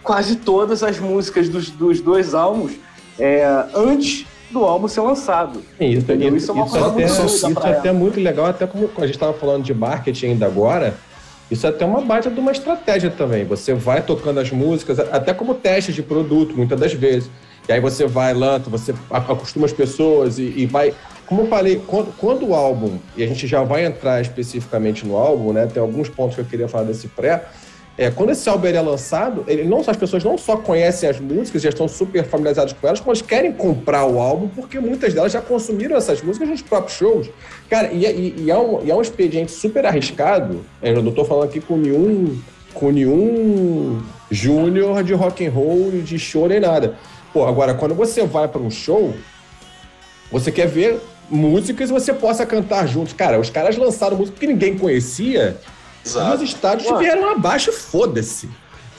quase todas as músicas dos, dos dois álbuns é, antes do álbum ser lançado. Isso, isso, isso, é uma isso, até, isso é até muito legal, até como a gente estava falando de marketing ainda agora, isso é até uma baita de uma estratégia também. Você vai tocando as músicas, até como teste de produto, muitas das vezes. E aí você vai, lança, você acostuma as pessoas e, e vai. Como eu falei, quando, quando, o álbum, e a gente já vai entrar especificamente no álbum, né? Tem alguns pontos que eu queria falar desse pré. É, quando esse álbum é lançado, ele não, as pessoas não só conhecem as músicas, já estão super familiarizadas com elas, elas querem comprar o álbum, porque muitas delas já consumiram essas músicas nos próprios shows. Cara, e, e, e, é, um, e é um expediente super arriscado. Eu não estou falando aqui com nenhum, com nenhum júnior de rock and roll, de show nem nada. Pô, agora, quando você vai para um show, você quer ver músicas e você possa cantar juntos. Cara, os caras lançaram música que ninguém conhecia Exato. E os estádios Pô. vieram abaixo, foda-se.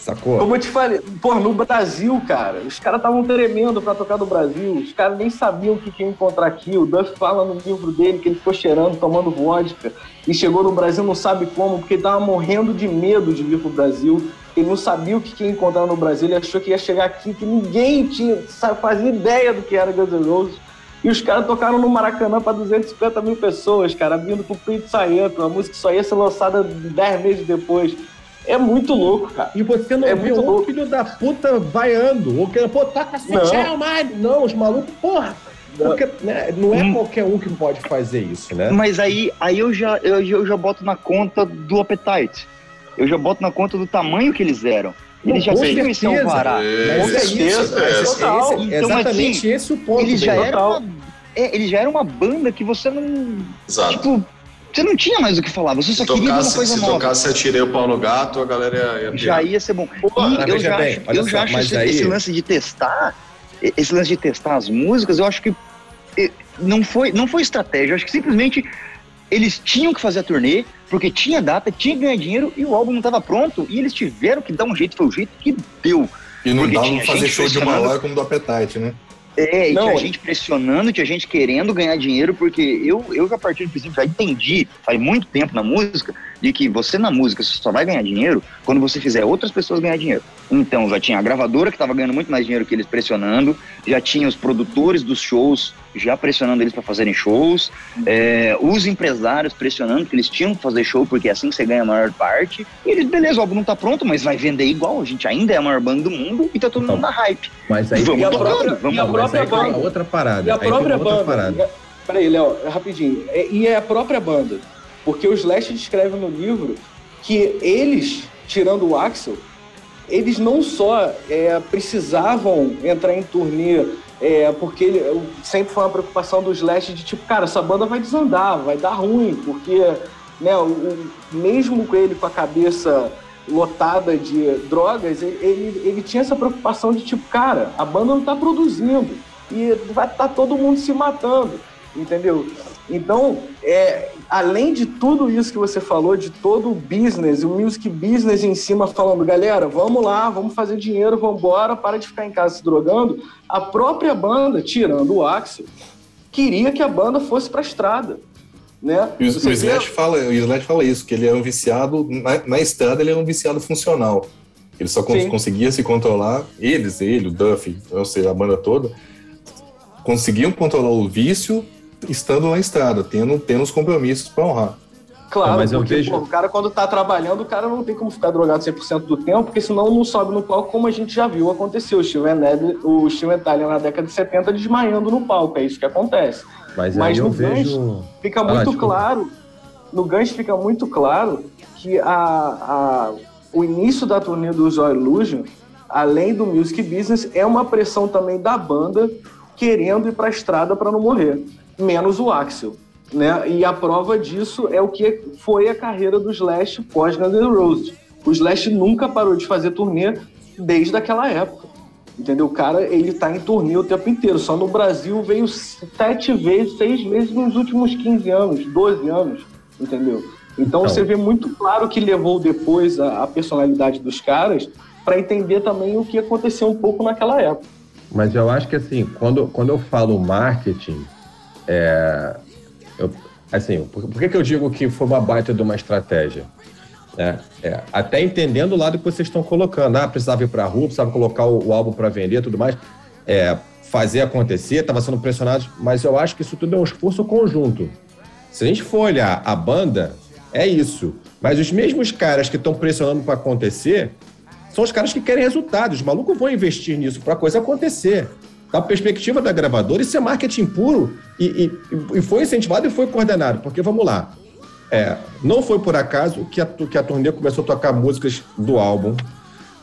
Sacou? Como eu te falei, pô, no Brasil, cara, os caras estavam tremendo pra tocar no Brasil, os caras nem sabiam o que ia encontrar aqui. O Duff fala no livro dele que ele ficou cheirando, tomando vodka, e chegou no Brasil não sabe como, porque ele tava morrendo de medo de vir pro Brasil. Ele não sabia o que ia encontrar no Brasil, ele achou que ia chegar aqui, que ninguém tinha, sabe, fazia ideia do que era Guns N' Roses. E os caras tocaram no Maracanã para 250 mil pessoas, cara, vindo pro Prince Sayento, uma música que só ia ser lançada 10 meses depois. É muito louco, cara. E você não é vê um louco. filho da puta vaiando. Ou que, pô, toca Sete mais. Não, os malucos, porra. Porque né, não é hum. qualquer um que pode fazer isso, né? Mas aí, aí eu, já, eu, eu já boto na conta do appetite. Eu já boto na conta do tamanho que eles eram. Eles já tinham esse alvará. É, com certeza. É, é, é, então, exatamente assim, esse o ponto. Eles já, eram uma, é, eles já eram uma banda que você não... Exato. Tipo, você não tinha mais o que falar, você só se queria tocasse, uma coisa se nova. Se tocasse Atirei o Pau no Gato, a galera ia... ia já ia ser bom. Pô, e eu já bem, acho, eu já acho esse, aí... esse lance de testar, esse lance de testar as músicas, eu acho que não foi, não foi estratégia, eu acho que simplesmente eles tinham que fazer a turnê, porque tinha data, tinha que ganhar dinheiro e o álbum não estava pronto e eles tiveram que dar um jeito, foi o jeito que deu. E não dava pra fazer show de uma hora como do Appetite, né? É, e não, tinha gente pressionando, tinha gente querendo ganhar dinheiro, porque eu, eu a partir do princípio já entendi, faz muito tempo na música, de que você na música só vai ganhar dinheiro quando você fizer outras pessoas ganhar dinheiro. Então já tinha a gravadora que estava ganhando muito mais dinheiro que eles pressionando, já tinha os produtores dos shows já pressionando eles para fazerem shows, é, os empresários pressionando que eles tinham que fazer show porque é assim que você ganha a maior parte. E eles, beleza, o álbum não tá pronto, mas vai vender igual. A gente ainda é a maior banda do mundo e tá todo mundo na hype. Mas aí vamos tocando, própria, vamos. E a própria banda. outra parada. E a própria banda. Parada. Peraí, Léo, rapidinho. É, e é a própria banda. Porque o Slash descreve no livro que eles, tirando o Axel, eles não só é, precisavam entrar em turnê, é, porque ele, sempre foi uma preocupação do Slash de tipo, cara, essa banda vai desandar, vai dar ruim, porque né, o, o, mesmo ele com a cabeça lotada de drogas, ele, ele tinha essa preocupação de tipo, cara, a banda não está produzindo e vai estar tá todo mundo se matando, entendeu? Então, é, além de tudo isso que você falou, de todo o business, o music business em cima falando, galera, vamos lá, vamos fazer dinheiro, vamos embora, para de ficar em casa se drogando, a própria banda, tirando o Axel, queria que a banda fosse para a estrada. Né? E o, o, Slash fala, o Slash fala isso, que ele é um viciado, na, na estrada ele é um viciado funcional. Ele só cons conseguia se controlar, eles, ele, o Duffy, ou seja, a banda toda, conseguiam controlar o vício estando na estrada, tendo, tendo os compromissos para honrar. Claro, é, mas porque, eu vejo... pô, o cara quando tá trabalhando, o cara não tem como ficar drogado 100% do tempo, porque senão não sobe no palco, como a gente já viu acontecer. O Steven, o Steven Tyler na década de 70 desmaiando no palco, é isso que acontece. Mas, mas no vejo... Gancho fica muito ah, claro, no gancho fica muito claro que a, a, o início da turnê do Joy Illusion, além do music business, é uma pressão também da banda querendo ir para a estrada para não morrer menos o Axel. Né? E a prova disso é o que foi a carreira do Slash pós Guns N' Roses. O Slash nunca parou de fazer turnê desde aquela época. Entendeu? O cara, ele tá em turnê o tempo inteiro. Só no Brasil veio sete vezes, seis vezes nos últimos 15 anos, 12 anos. Entendeu? Então, então você vê muito claro que levou depois a, a personalidade dos caras para entender também o que aconteceu um pouco naquela época. Mas eu acho que assim, quando, quando eu falo marketing, é, eu, assim, por, por, que, que eu digo que foi uma baita de uma estratégia? É, é, até entendendo o lado que vocês estão colocando. Ah, precisava ir para a rua, precisava colocar o, o álbum para vender tudo mais. É, fazer acontecer, estava sendo pressionado, mas eu acho que isso tudo é um esforço conjunto. Se a gente for olhar a banda, é isso. Mas os mesmos caras que estão pressionando para acontecer são os caras que querem resultados. Os malucos vão investir nisso para a coisa acontecer da perspectiva da gravadora, isso é marketing puro e, e, e foi incentivado e foi coordenado. Porque, vamos lá, é, não foi por acaso que a, que a turnê começou a tocar músicas do álbum.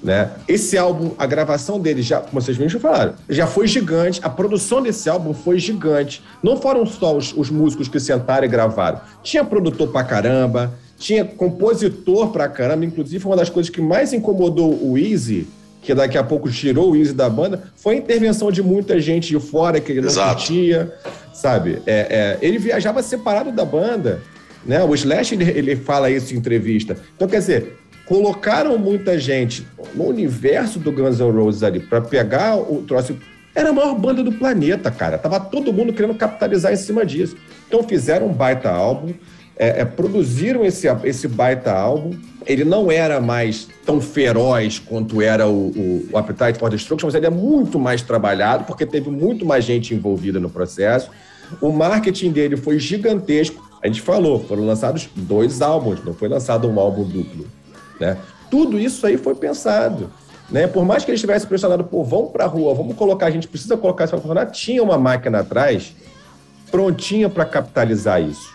Né? Esse álbum, a gravação dele, já, como vocês mesmos falaram, já foi gigante. A produção desse álbum foi gigante. Não foram só os, os músicos que sentaram e gravaram. Tinha produtor pra caramba, tinha compositor pra caramba. Inclusive, uma das coisas que mais incomodou o Easy que daqui a pouco tirou o Easy da banda, foi a intervenção de muita gente de fora que ele não Exato. curtia, sabe? É, é, ele viajava separado da banda, né? O Slash, ele, ele fala isso em entrevista. Então, quer dizer, colocaram muita gente no universo do Guns N' Roses ali para pegar o troço. Era a maior banda do planeta, cara. Tava todo mundo querendo capitalizar em cima disso. Então fizeram um baita álbum, é, é, produziram esse, esse baita álbum. Ele não era mais tão feroz quanto era o, o, o Appetite for Destruction, mas ele é muito mais trabalhado, porque teve muito mais gente envolvida no processo. O marketing dele foi gigantesco. A gente falou, foram lançados dois álbuns, não foi lançado um álbum duplo. Né? Tudo isso aí foi pensado. Né? Por mais que eles tivessem pressionado, pô, vamos para a rua, vamos colocar, a gente precisa colocar isso para funcionar, tinha uma máquina atrás prontinha para capitalizar isso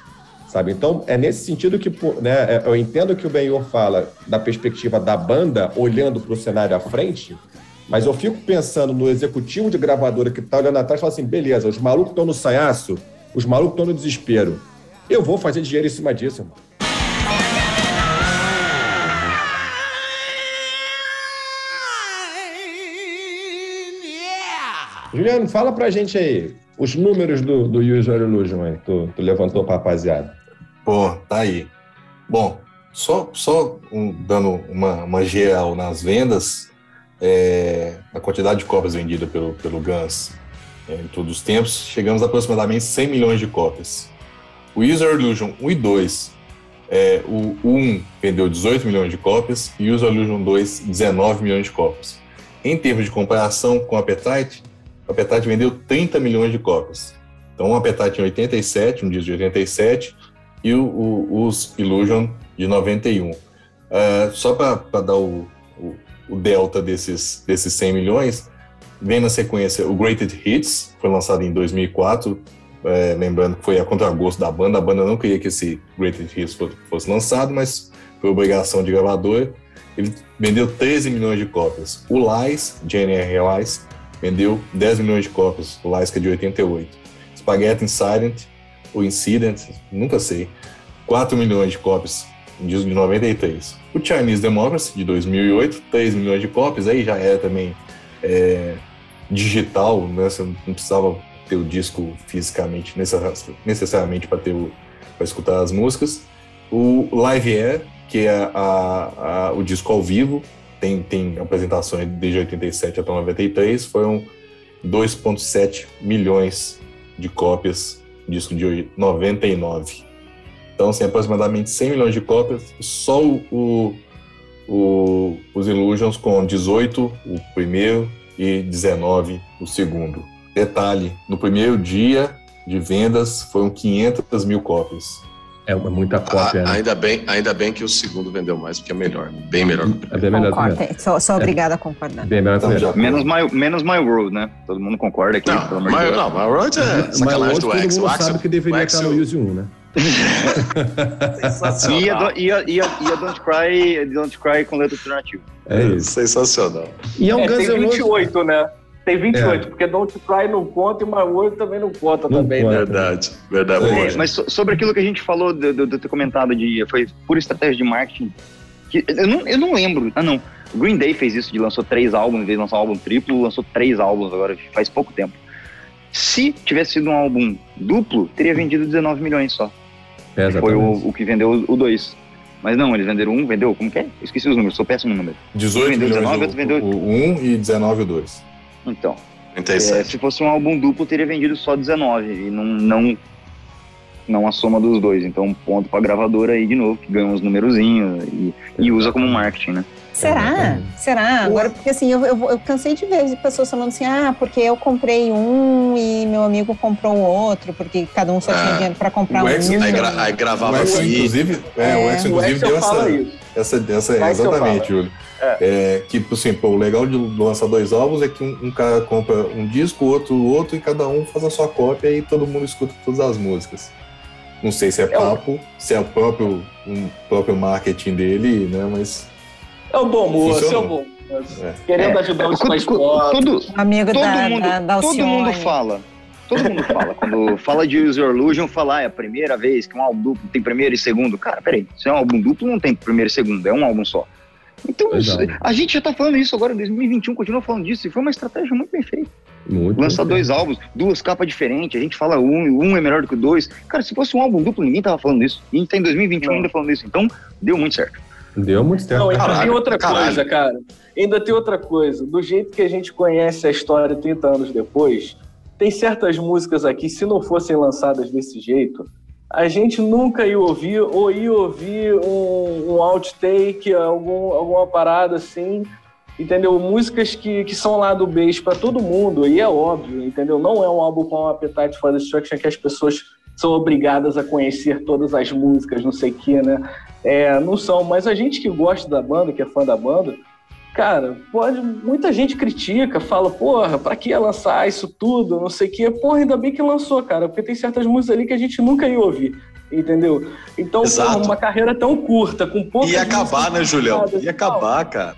sabe? Então, é nesse sentido que né, é, eu entendo que o Benhor fala da perspectiva da banda olhando para o cenário à frente, mas eu fico pensando no executivo de gravadora que está olhando atrás e fala assim, beleza, os malucos estão no sanhaço, os malucos estão no desespero. Eu vou fazer dinheiro em cima disso, irmão. Juliano, fala pra gente aí os números do, do User Illusion aí, tu, tu levantou pra rapaziada. Pô, tá aí. Bom, só, só um, dando uma, uma geral nas vendas, é, a quantidade de cópias vendida pelo, pelo Guns é, em todos os tempos, chegamos a aproximadamente 100 milhões de cópias. O User Illusion 1 e 2, é, o 1 vendeu 18 milhões de cópias e o User Illusion 2, 19 milhões de cópias. Em termos de comparação com o Appetite, o Appetite vendeu 30 milhões de cópias. Então, o Appetite em 87, um disco de 87, e o, o, os Illusion de 91. Uh, é, só para dar o, o, delta desses, desses 100 milhões, vem na sequência o Greatest Hits, foi lançado em 2004, é, lembrando que foi a contragosto da banda, a banda não queria que esse Greatest Hits fosse, fosse lançado, mas foi obrigação de gravador. Ele vendeu 13 milhões de cópias. O Lies, JNR Lies, vendeu 10 milhões de cópias, o Lies que é de 88. Spaghetti Silent o Incident, nunca sei, 4 milhões de cópias de 93. O Chinese Democracy, de 2008, 3 milhões de cópias, aí já era também é, digital, né? Você não precisava ter o disco fisicamente, necessariamente para ter para escutar as músicas. O Live Air, que é a, a, o disco ao vivo, tem, tem apresentações desde 87 até 93, foram 2,7 milhões de cópias, disco de 99. Então, assim, aproximadamente 100 milhões de cópias, só o, o, os Illusions com 18 o primeiro e 19 o segundo. Detalhe, no primeiro dia de vendas foram 500 mil cópias. É muita cópia. Ah, né? ainda, bem, ainda bem que o segundo vendeu mais, porque é melhor. Bem melhor que o primeiro. É bem melhor sou, sou obrigada é. a concordar. Bem melhor então, menos, my, menos My World, né? Todo mundo concorda aqui. Não, pelo my, não My World é sacanagem do X. Todo mundo sabe que deveria estar no Use 1, né? Sensacional. E a, e, a, e, a, Don't Cry, Don't Cry com letra alternativa. É isso. Sensacional. E é um é, Guns tem 28, né? Tem 28, é. porque Don't Cry não conta e My World também não conta não também, conta. né? Verdade, verdade. É, mas sobre aquilo que a gente falou do, do, do ter comentado de foi pura estratégia de marketing. Que eu, não, eu não lembro. Ah, não. O Green Day fez isso de lançou três álbuns, em vez de lançar um álbum triplo, lançou três álbuns agora, faz pouco tempo. Se tivesse sido um álbum duplo, teria vendido 19 milhões só. É, foi o, o, que vendeu o 2. Mas não, eles venderam um, vendeu, como que é? Eu esqueci os números, sou péssimo no número. 18 vendeu milhões 19, o, vendeu... o 1 e 19 o 2. Então, é, se fosse um álbum duplo, teria vendido só 19 e não, não, não a soma dos dois. Então, um ponto para a gravadora aí de novo, que ganha uns numerozinhos e, e usa como marketing, né? Será? Será? Agora, porque assim, eu, eu, eu, cansei de ver pessoas falando assim, ah, porque eu comprei um e meu amigo comprou o outro, porque cada um só tinha ah, dinheiro para comprar um. Ex, aí, gra, aí gravava o Ex, inclusive, é, é, o Ex, inclusive, deu essa, essa, essa, essa exatamente, Júlio. É. é. que, assim, pô, o legal de lançar dois álbuns é que um, um, cara compra um disco, o outro outro, e cada um faz a sua cópia e todo mundo escuta todas as músicas. Não sei se é, é papo, um... se é o próprio, um, próprio marketing dele, né? Mas. É um bom moço, é um bom moço. É. Querendo é. ajudar os pais todo, Amigo todo da, mundo, da, da Todo mundo fala. Todo mundo fala. Quando fala de User Illusion, fala, ah, é a primeira vez que um álbum duplo tem primeiro e segundo. Cara, peraí, se é um álbum duplo, não tem primeiro e segundo, é um álbum só. Então, a gente já tá falando isso agora em 2021, continua falando disso, e foi uma estratégia muito bem feita. Muito Lançar dois álbuns, duas capas diferentes, a gente fala um, um é melhor do que o dois. Cara, se fosse um álbum duplo, ninguém tava falando isso. E a gente tá em 2021 ainda falando isso. Então, deu muito certo. Deu muito certo. Não, ainda tem outra caralho. coisa, cara. Ainda tem outra coisa. Do jeito que a gente conhece a história 30 anos depois, tem certas músicas aqui, se não fossem lançadas desse jeito, a gente nunca ia ouvir ou ia ouvir um, um outtake, algum, alguma parada assim, entendeu? Músicas que, que são lá do beijo para todo mundo, e é óbvio, entendeu? Não é um álbum com um Appetite for Destruction que as pessoas são obrigadas a conhecer todas as músicas, não sei o que, né? É, não são, mas a gente que gosta da banda, que é fã da banda, cara, pode, muita gente critica, fala, porra, pra que lançar isso tudo, não sei o quê. Porra, ainda bem que lançou, cara, porque tem certas músicas ali que a gente nunca ia ouvir, entendeu? Então, porra, uma carreira tão curta, com poucas Ia acabar, né, Julião? Ia acabar, cara.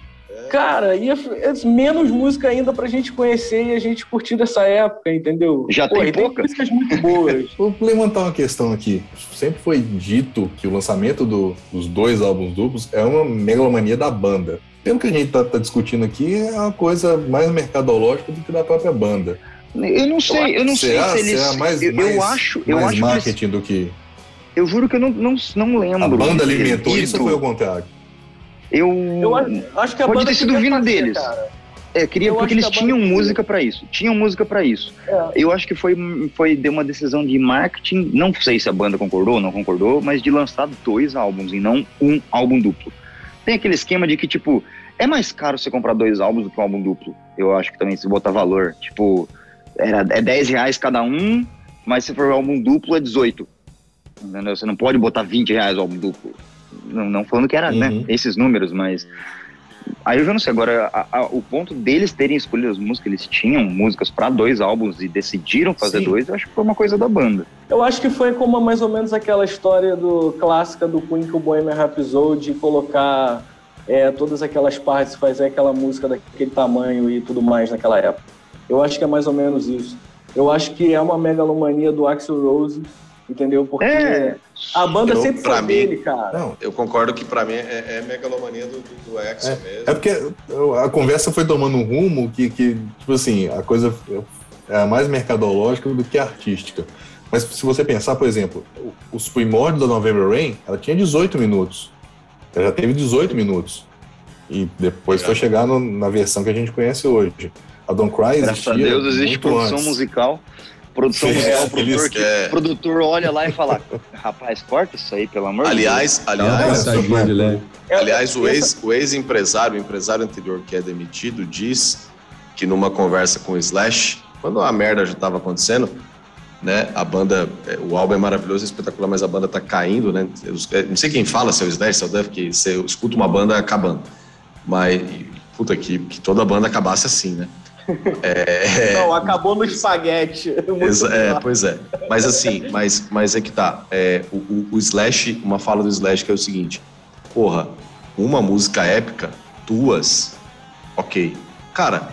Cara, ia é menos música ainda pra gente conhecer e a gente curtir dessa época, entendeu? Já Pô, tem poucas? músicas muito boas. (laughs) Vou levantar uma questão aqui. Sempre foi dito que o lançamento do, dos dois álbuns duplos é uma megalomania da banda pelo que a gente está tá discutindo aqui, é uma coisa mais mercadológica do que da própria banda. Eu não sei, eu não será, sei se eles. Mais, eu, mais, eu acho, eu acho marketing eles, do que. Eu juro que eu não, não, não lembro. A banda alimentou isso ou foi o contrário? Eu, eu acho que a pode ter sido vindo fazer, deles. Cara. É, queria, porque eles tinham música para isso. Tinham música para isso. É. Eu acho que foi, foi de uma decisão de marketing. Não sei se a banda concordou ou não concordou, mas de lançar dois álbuns e não um álbum duplo. Tem aquele esquema de que, tipo, é mais caro você comprar dois álbuns do que um álbum duplo. Eu acho que também se botar valor. Tipo, era, é 10 reais cada um, mas se for um álbum duplo é 18. Entendeu? Você não pode botar 20 reais o álbum duplo. Não, não falando que era né, uhum. né, esses números, mas. Aí eu já não sei. Agora, a, a, o ponto deles terem escolhido as músicas, eles tinham músicas para dois álbuns e decidiram fazer Sim. dois, eu acho que foi uma coisa da banda. Eu acho que foi como mais ou menos aquela história do clássica do Queen que o Bohemian Rhapsody de colocar é, todas aquelas partes, fazer aquela música daquele tamanho e tudo mais naquela época. Eu acho que é mais ou menos isso. Eu acho que é uma megalomania do Axel Rose, entendeu? Porque é, a banda eu, sempre foi mim, dele, cara. Não, eu concordo que para mim é, é, megalomania do, do, do Axel é, mesmo. É porque a conversa foi tomando um rumo que, que tipo assim, a coisa é mais mercadológica do que artística. Mas se você pensar, por exemplo, os primórdios da November Rain, ela tinha 18 minutos. Ela já teve 18 minutos. E depois foi chegar no, na versão que a gente conhece hoje. A Don't Cry Graças a Deus existe produção antes. musical. Produção é, musical, (laughs) produtor, que, é. produtor olha lá e fala: rapaz, corta isso aí, pelo amor aliás, de Deus. Aliás, aliás, aliás o ex-empresário, o ex-empresário anterior que é demitido, diz que numa conversa com o Slash, quando a merda já estava acontecendo, né? A banda, é, o álbum é maravilhoso, é espetacular, mas a banda tá caindo, né? Eu, não sei quem fala, se é o Slash, se é o Duff, que você escuta uma banda acabando. Mas, puta, que, que toda banda acabasse assim, né? É... Não, acabou no espaguete. (laughs) É, pois é. Mas assim, mas, mas é que tá. É, o, o, o, Slash, uma fala do Slash que é o seguinte: porra, uma música épica, duas, ok. Cara,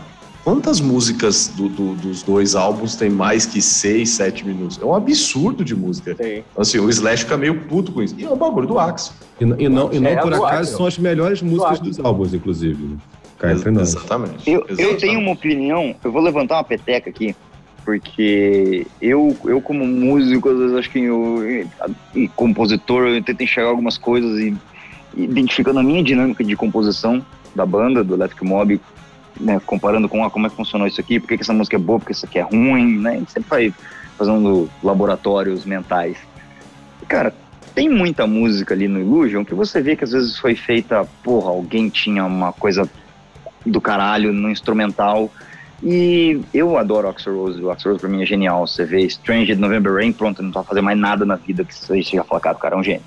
Quantas músicas do, do, dos dois álbuns tem mais que seis, sete minutos? É um absurdo de música. Sim. Então, assim, o Slash fica meio puto com isso. E é o bagulho do Axel. E, e não, e não é por acaso Axel. são as melhores músicas do dos álbuns, inclusive. Né? Exatamente. Eu, eu tenho uma opinião, eu vou levantar uma peteca aqui, porque eu, eu como músico, às vezes acho que eu, e compositor, eu tento enxergar algumas coisas e identificando a minha dinâmica de composição da banda, do Electric Mob, né, comparando com ah, como é que funcionou isso aqui, por que, essa música é boa, por que isso aqui é ruim, né? A gente sempre vai fazendo laboratórios mentais. E, cara, tem muita música ali no Illusion que você vê que às vezes foi feita, porra, alguém tinha uma coisa do caralho no instrumental. E eu adoro Oxford Rose, o Oxford Rose pra mim é genial. Você vê Strange November Rain, pronto, não tá fazendo mais nada na vida que você já fala, cara, o cara é um gênio.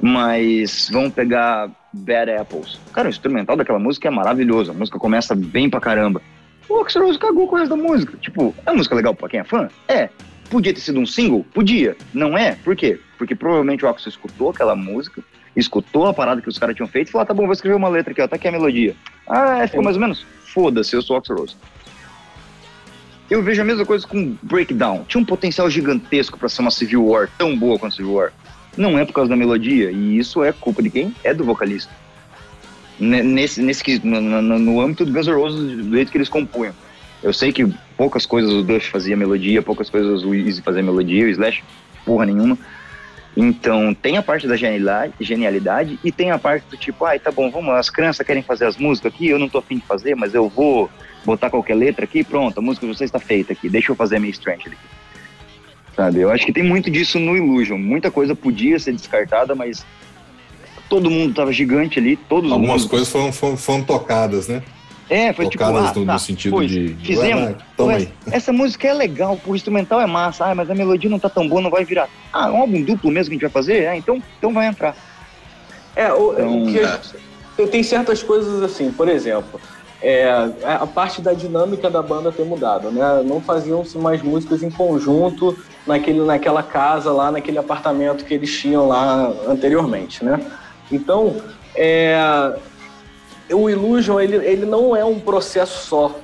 Mas vamos pegar Bad Apples. Cara, o instrumental daquela música é maravilhoso. A música começa bem pra caramba. O Axl Rose cagou com o resto da música. Tipo, é uma música legal pra quem é fã? É. Podia ter sido um single? Podia. Não é? Por quê? Porque provavelmente o Axl escutou aquela música, escutou a parada que os caras tinham feito e falou: ah, tá bom, vou escrever uma letra aqui, ó, tá aqui a melodia. Ah, é, ficou mais ou menos? Foda-se, eu sou o Axl Rose. Eu vejo a mesma coisa com Breakdown. Tinha um potencial gigantesco para ser uma Civil War tão boa quanto Civil War não é por causa da melodia, e isso é culpa de quem? É do vocalista. Nesse, nesse no, no, no âmbito do Guns N' Roses, do jeito que eles compunham. Eu sei que poucas coisas o Duff fazia melodia, poucas coisas o Easy fazia melodia, o Slash, porra nenhuma. Então, tem a parte da genialidade, e tem a parte do tipo, ai, tá bom, vamos lá, as crianças querem fazer as músicas aqui, eu não tô afim de fazer, mas eu vou botar qualquer letra aqui, pronto, a música de vocês está feita aqui, deixa eu fazer a minha Strange aqui. Sabe? Eu acho que tem muito disso no Illusion. Muita coisa podia ser descartada, mas todo mundo tava gigante ali, todos Algumas coisas foram, foram, foram, tocadas, né? É, foi tipo, tocadas tipo, ah, no, tá, no sentido pois, de. Fizemos. toma aí. Essa música é legal, o instrumental é massa, ah, mas a melodia não tá tão boa, não vai virar. Ah, é um álbum duplo mesmo que a gente vai fazer? Ah, então, então vai entrar. É, o, então, que eu, eu tenho certas coisas assim, por exemplo, é, a parte da dinâmica da banda ter mudado, né? Não faziam-se mais músicas em conjunto naquele, naquela casa lá, naquele apartamento que eles tinham lá anteriormente, né? Então, é, o Illusion, ele, ele não é um processo só,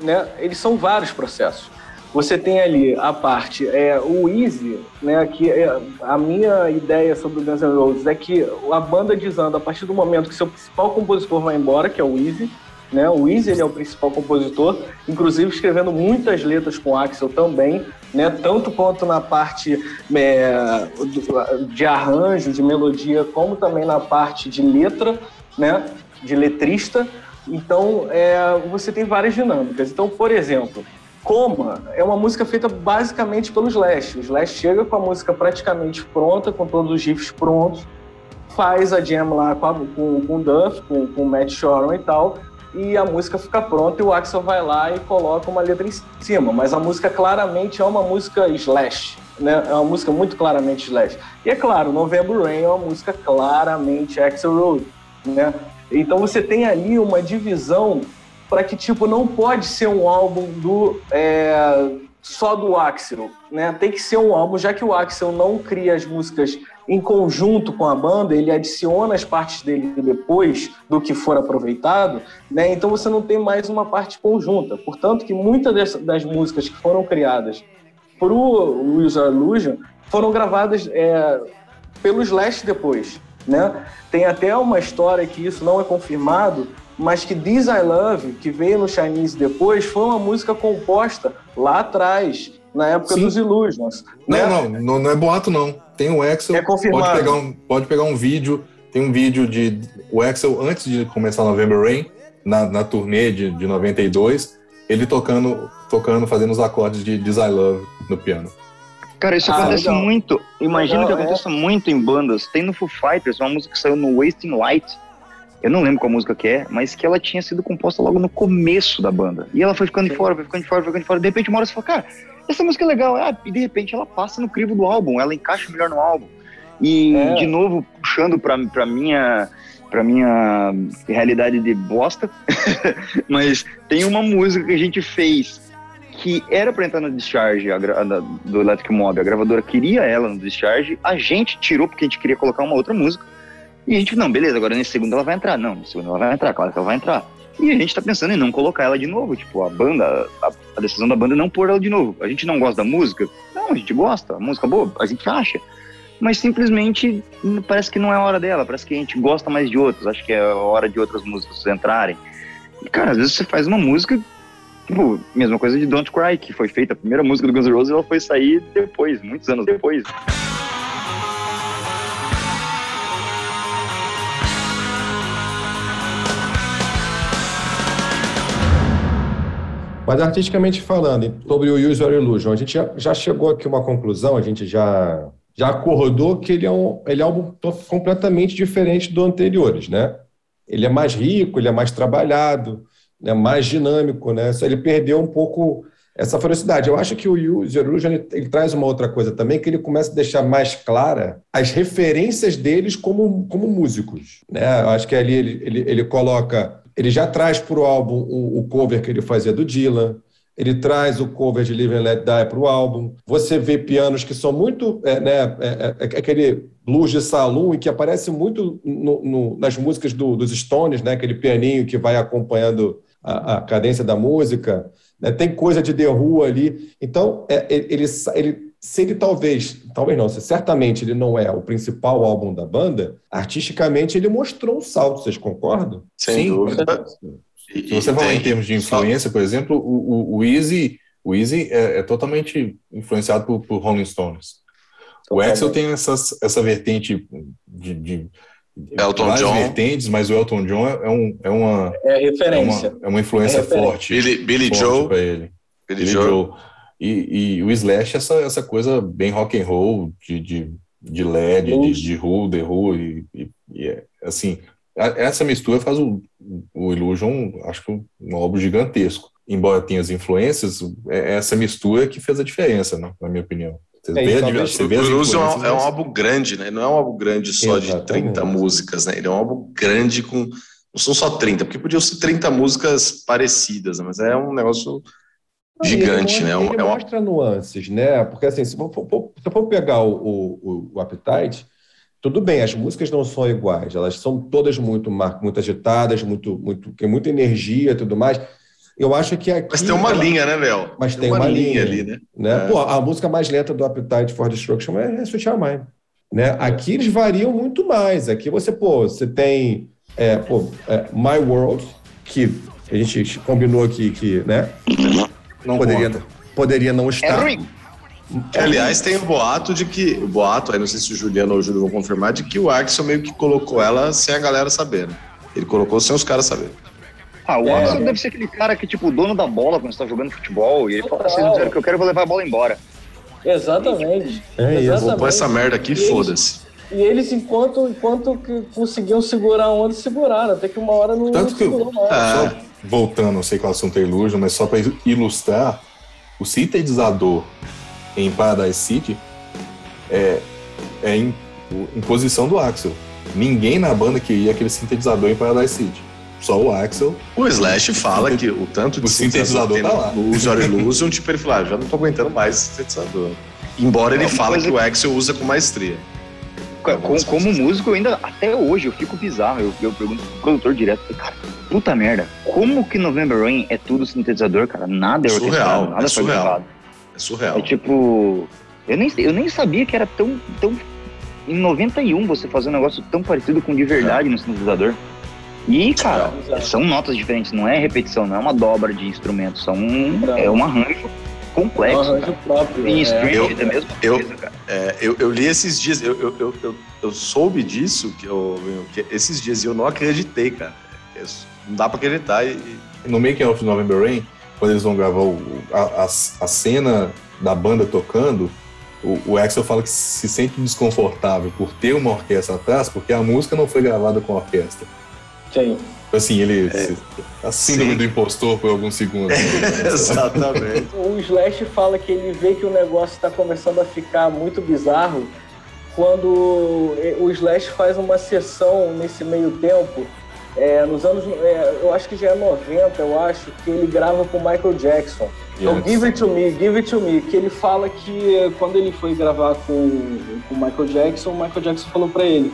né? Eles são vários processos. Você tem ali a parte, é, o Easy, né, que é, a minha ideia sobre o Guns N' Roses é que a banda desanda a partir do momento que seu principal compositor vai embora, que é o Easy, né? O Easy ele é o principal compositor, inclusive escrevendo muitas letras com Axel também, né? tanto quanto na parte é, de arranjo, de melodia, como também na parte de letra, né? De letrista. Então, é, você tem várias dinâmicas. Então, por exemplo, Coma é uma música feita basicamente pelo Slash. O Slash chega com a música praticamente pronta, com todos os riffs prontos, faz a jam lá com, a, com, com o Duff, com, com o Matt Shoron e tal, e a música fica pronta e o Axel vai lá e coloca uma letra em cima. Mas a música claramente é uma música slash, né? É uma música muito claramente slash. E é claro, November Rain é uma música claramente Axel Road, né? Então você tem ali uma divisão para que tipo não pode ser um álbum do é, só do Axel, né? Tem que ser um álbum já que o Axel não cria as músicas em conjunto com a banda, ele adiciona as partes dele depois do que for aproveitado, né? Então você não tem mais uma parte conjunta. Portanto, que muitas das músicas que foram criadas para o User Illusion foram gravadas é, pelo Slash depois, né? Tem até uma história que isso não é confirmado, mas que This I Love, que veio no Chinese depois, foi uma música composta lá atrás, na época Sim. dos Illusions. Não, né? não, não, não, é boato, não. Tem o Axel. É confirmado. Pode pegar um, pode pegar um vídeo. Tem um vídeo de o Axel antes de começar November Rain, na, na turnê de, de 92, ele tocando, tocando, fazendo os acordes de This I Love no piano. Cara, isso ah, acontece legal. muito. Imagino legal, que é. aconteça é. muito em bandas. Tem no Foo Fighters uma música que saiu no Wasting Light. Eu não lembro qual música que é, mas que ela tinha sido composta logo no começo da banda. E ela foi ficando de fora, foi ficando de fora, foi ficando de fora. De repente, uma hora você fala, cara, essa música é legal. Ah, e de repente ela passa no crivo do álbum, ela encaixa melhor no álbum. E, é. de novo, puxando pra, pra minha pra minha realidade de bosta, (laughs) mas tem uma música que a gente fez que era para entrar na Discharge a, do Electric Mob, a gravadora queria ela no Discharge, a gente tirou porque a gente queria colocar uma outra música, e a gente, não, beleza, agora nesse segundo ela vai entrar. Não, nesse segundo ela vai entrar, claro que ela vai entrar. E a gente tá pensando em não colocar ela de novo. Tipo, a banda, a, a, decisão da banda é não pôr ela de novo. A gente não gosta da música? Não, a gente gosta. A música boa, a gente acha. Mas simplesmente parece que não é a hora dela. Parece que a gente gosta mais de outros. Acho que é a hora de outras músicas entrarem. E, cara, às vezes você faz uma música. Tipo, mesma coisa de Don't Cry, que foi feita. A primeira música do Guns N' Roses, ela foi sair depois, muitos anos depois. Mas artisticamente falando, sobre o User Illusion, a gente já, já chegou aqui a uma conclusão, a gente já, já acordou que ele é, um, ele é um completamente diferente do anteriores, né? Ele é mais rico, ele é mais trabalhado, né? mais dinâmico, né? Ele perdeu um pouco essa ferocidade. Eu acho que o User Illusion ele, ele, traz uma outra coisa também, que ele começa a deixar mais clara as referências deles como, como músicos, né? Eu acho que ali ele, ele, ele coloca ele já traz para o álbum o, cover que ele fazia do Dylan, ele traz o cover de Live and Let Die para o álbum. Você vê pianos que são muito. É, né, é, é, é aquele blues de salão e que aparece muito no, no, nas músicas do, dos Stones, né, aquele pianinho que vai acompanhando a, a cadência da música. Né, tem coisa de The Who ali. Então, é, ele, ele se ele talvez, talvez não, se certamente ele não é o principal álbum da banda, artisticamente ele mostrou um salto, vocês concordam? Sem Sim, dúvida. Se você falar em termos de influência, por exemplo, o, o, o Easy, o Easy é, é totalmente influenciado por, por Rolling Stones. O Axel tem essas, essa vertente de, de Elton várias John. vertentes, mas o Elton John é, um, é uma é referência, é uma, é uma influência é forte. Billy, Billy forte Joe para ele. Billy, Billy Joe. Joe. E, e, o Slash, essa, essa coisa bem rock and roll, de, de, de LED, de, de Who, The Who, e, e, e é, assim, a, essa mistura faz o, o Illusion, acho que um álbum gigantesco. Embora tenha as influências, é essa mistura que fez a diferença, né, na minha opinião. Você é, vê, você vê o Illusion é, é um álbum grande, né? Não é um álbum grande só Exatamente. de 30 músicas, né? Ele é um álbum grande com. Não são só 30, porque podiam ser 30 músicas parecidas, né? mas é um negócio gigante, ele, né? Ele é uma... mostra nuances, né? Porque assim, se for, for, se for pegar o, o, o, Appetite, tudo bem, as músicas não são iguais, elas são todas muito, muito agitadas, muito, muito, tem muita energia e tudo mais. Eu acho que aqui. Mas tem uma ela... linha, né, Mel? Mas tem, tem uma, uma, linha, ali, né? né? É. Pô, a música mais lenta do Appetite for Destruction é, é Sweet Mind. Né? Aqui eles variam muito mais. Aqui você, pô, você tem é, pô, é, My World, que a gente combinou aqui que, né? Não poderia, poderia não estar. É Aliás, tem o boato de que. O boato, aí não sei se o Juliano ou o Júlio vão confirmar, de que o Axel meio que colocou ela sem a galera saber. Ele colocou sem os caras saberem. Ah, o é. Axel deve ser aquele cara que, tipo, o dono da bola quando você tá jogando futebol, e ele fala assim, não que eu quero, vou levar a bola embora. Exatamente. É, Exatamente. Vou pôr essa merda aqui, foda-se. E eles, enquanto, enquanto que conseguiam segurar a onda, seguraram. Até que uma hora não, Tanto não segurou mais. É voltando, não sei qual assunto é ilusion, mas só para ilustrar, o sintetizador em Paradise City é, é em, em posição do Axel. Ninguém na banda queria aquele sintetizador em Paradise City. Só o Axel. O Slash fala que o tanto de o sintetizador, sintetizador tá lá. User Illusion, tipo, ele fala, ah, já não tô aguentando mais esse sintetizador. Embora ele fale que o Axel usa com maestria. Como, como músico, eu ainda, até hoje, eu fico bizarro. Eu, eu pergunto pro produtor direto, cara, puta merda, como que November Rain é tudo sintetizador, cara? Nada é surreal, nada é foi surreal. gravado. É surreal. É tipo, eu nem, eu nem sabia que era tão, tão. Em 91 você fazer um negócio tão parecido com de verdade é. no sintetizador. E, cara, são notas diferentes, não é repetição, não é uma dobra de instrumentos, são é um arranjo complexo. Um arranjo próprio. Em é. eu, é mesmo eu, coisa, cara. É, eu, eu li esses dias, eu, eu, eu, eu, eu soube disso, que, eu, que esses dias, e eu não acreditei, cara. Não dá pra acreditar. E... No Making of November Rain, quando eles vão gravar o, a, a, a cena da banda tocando, o, o Axel fala que se sente desconfortável por ter uma orquestra atrás, porque a música não foi gravada com a orquestra. Sim. Assim, ele. É, a síndrome sim. do impostor por alguns segundos. (laughs) Exatamente. o Slash fala que ele vê que o negócio está começando a ficar muito bizarro quando o Slash faz uma sessão nesse meio tempo. É, nos anos. É, eu acho que já é 90, eu acho, que ele grava com o Michael Jackson. Então, Give It To Me, Give It To Me, que ele fala que quando ele foi gravar com, com o Michael Jackson, o Michael Jackson falou para ele,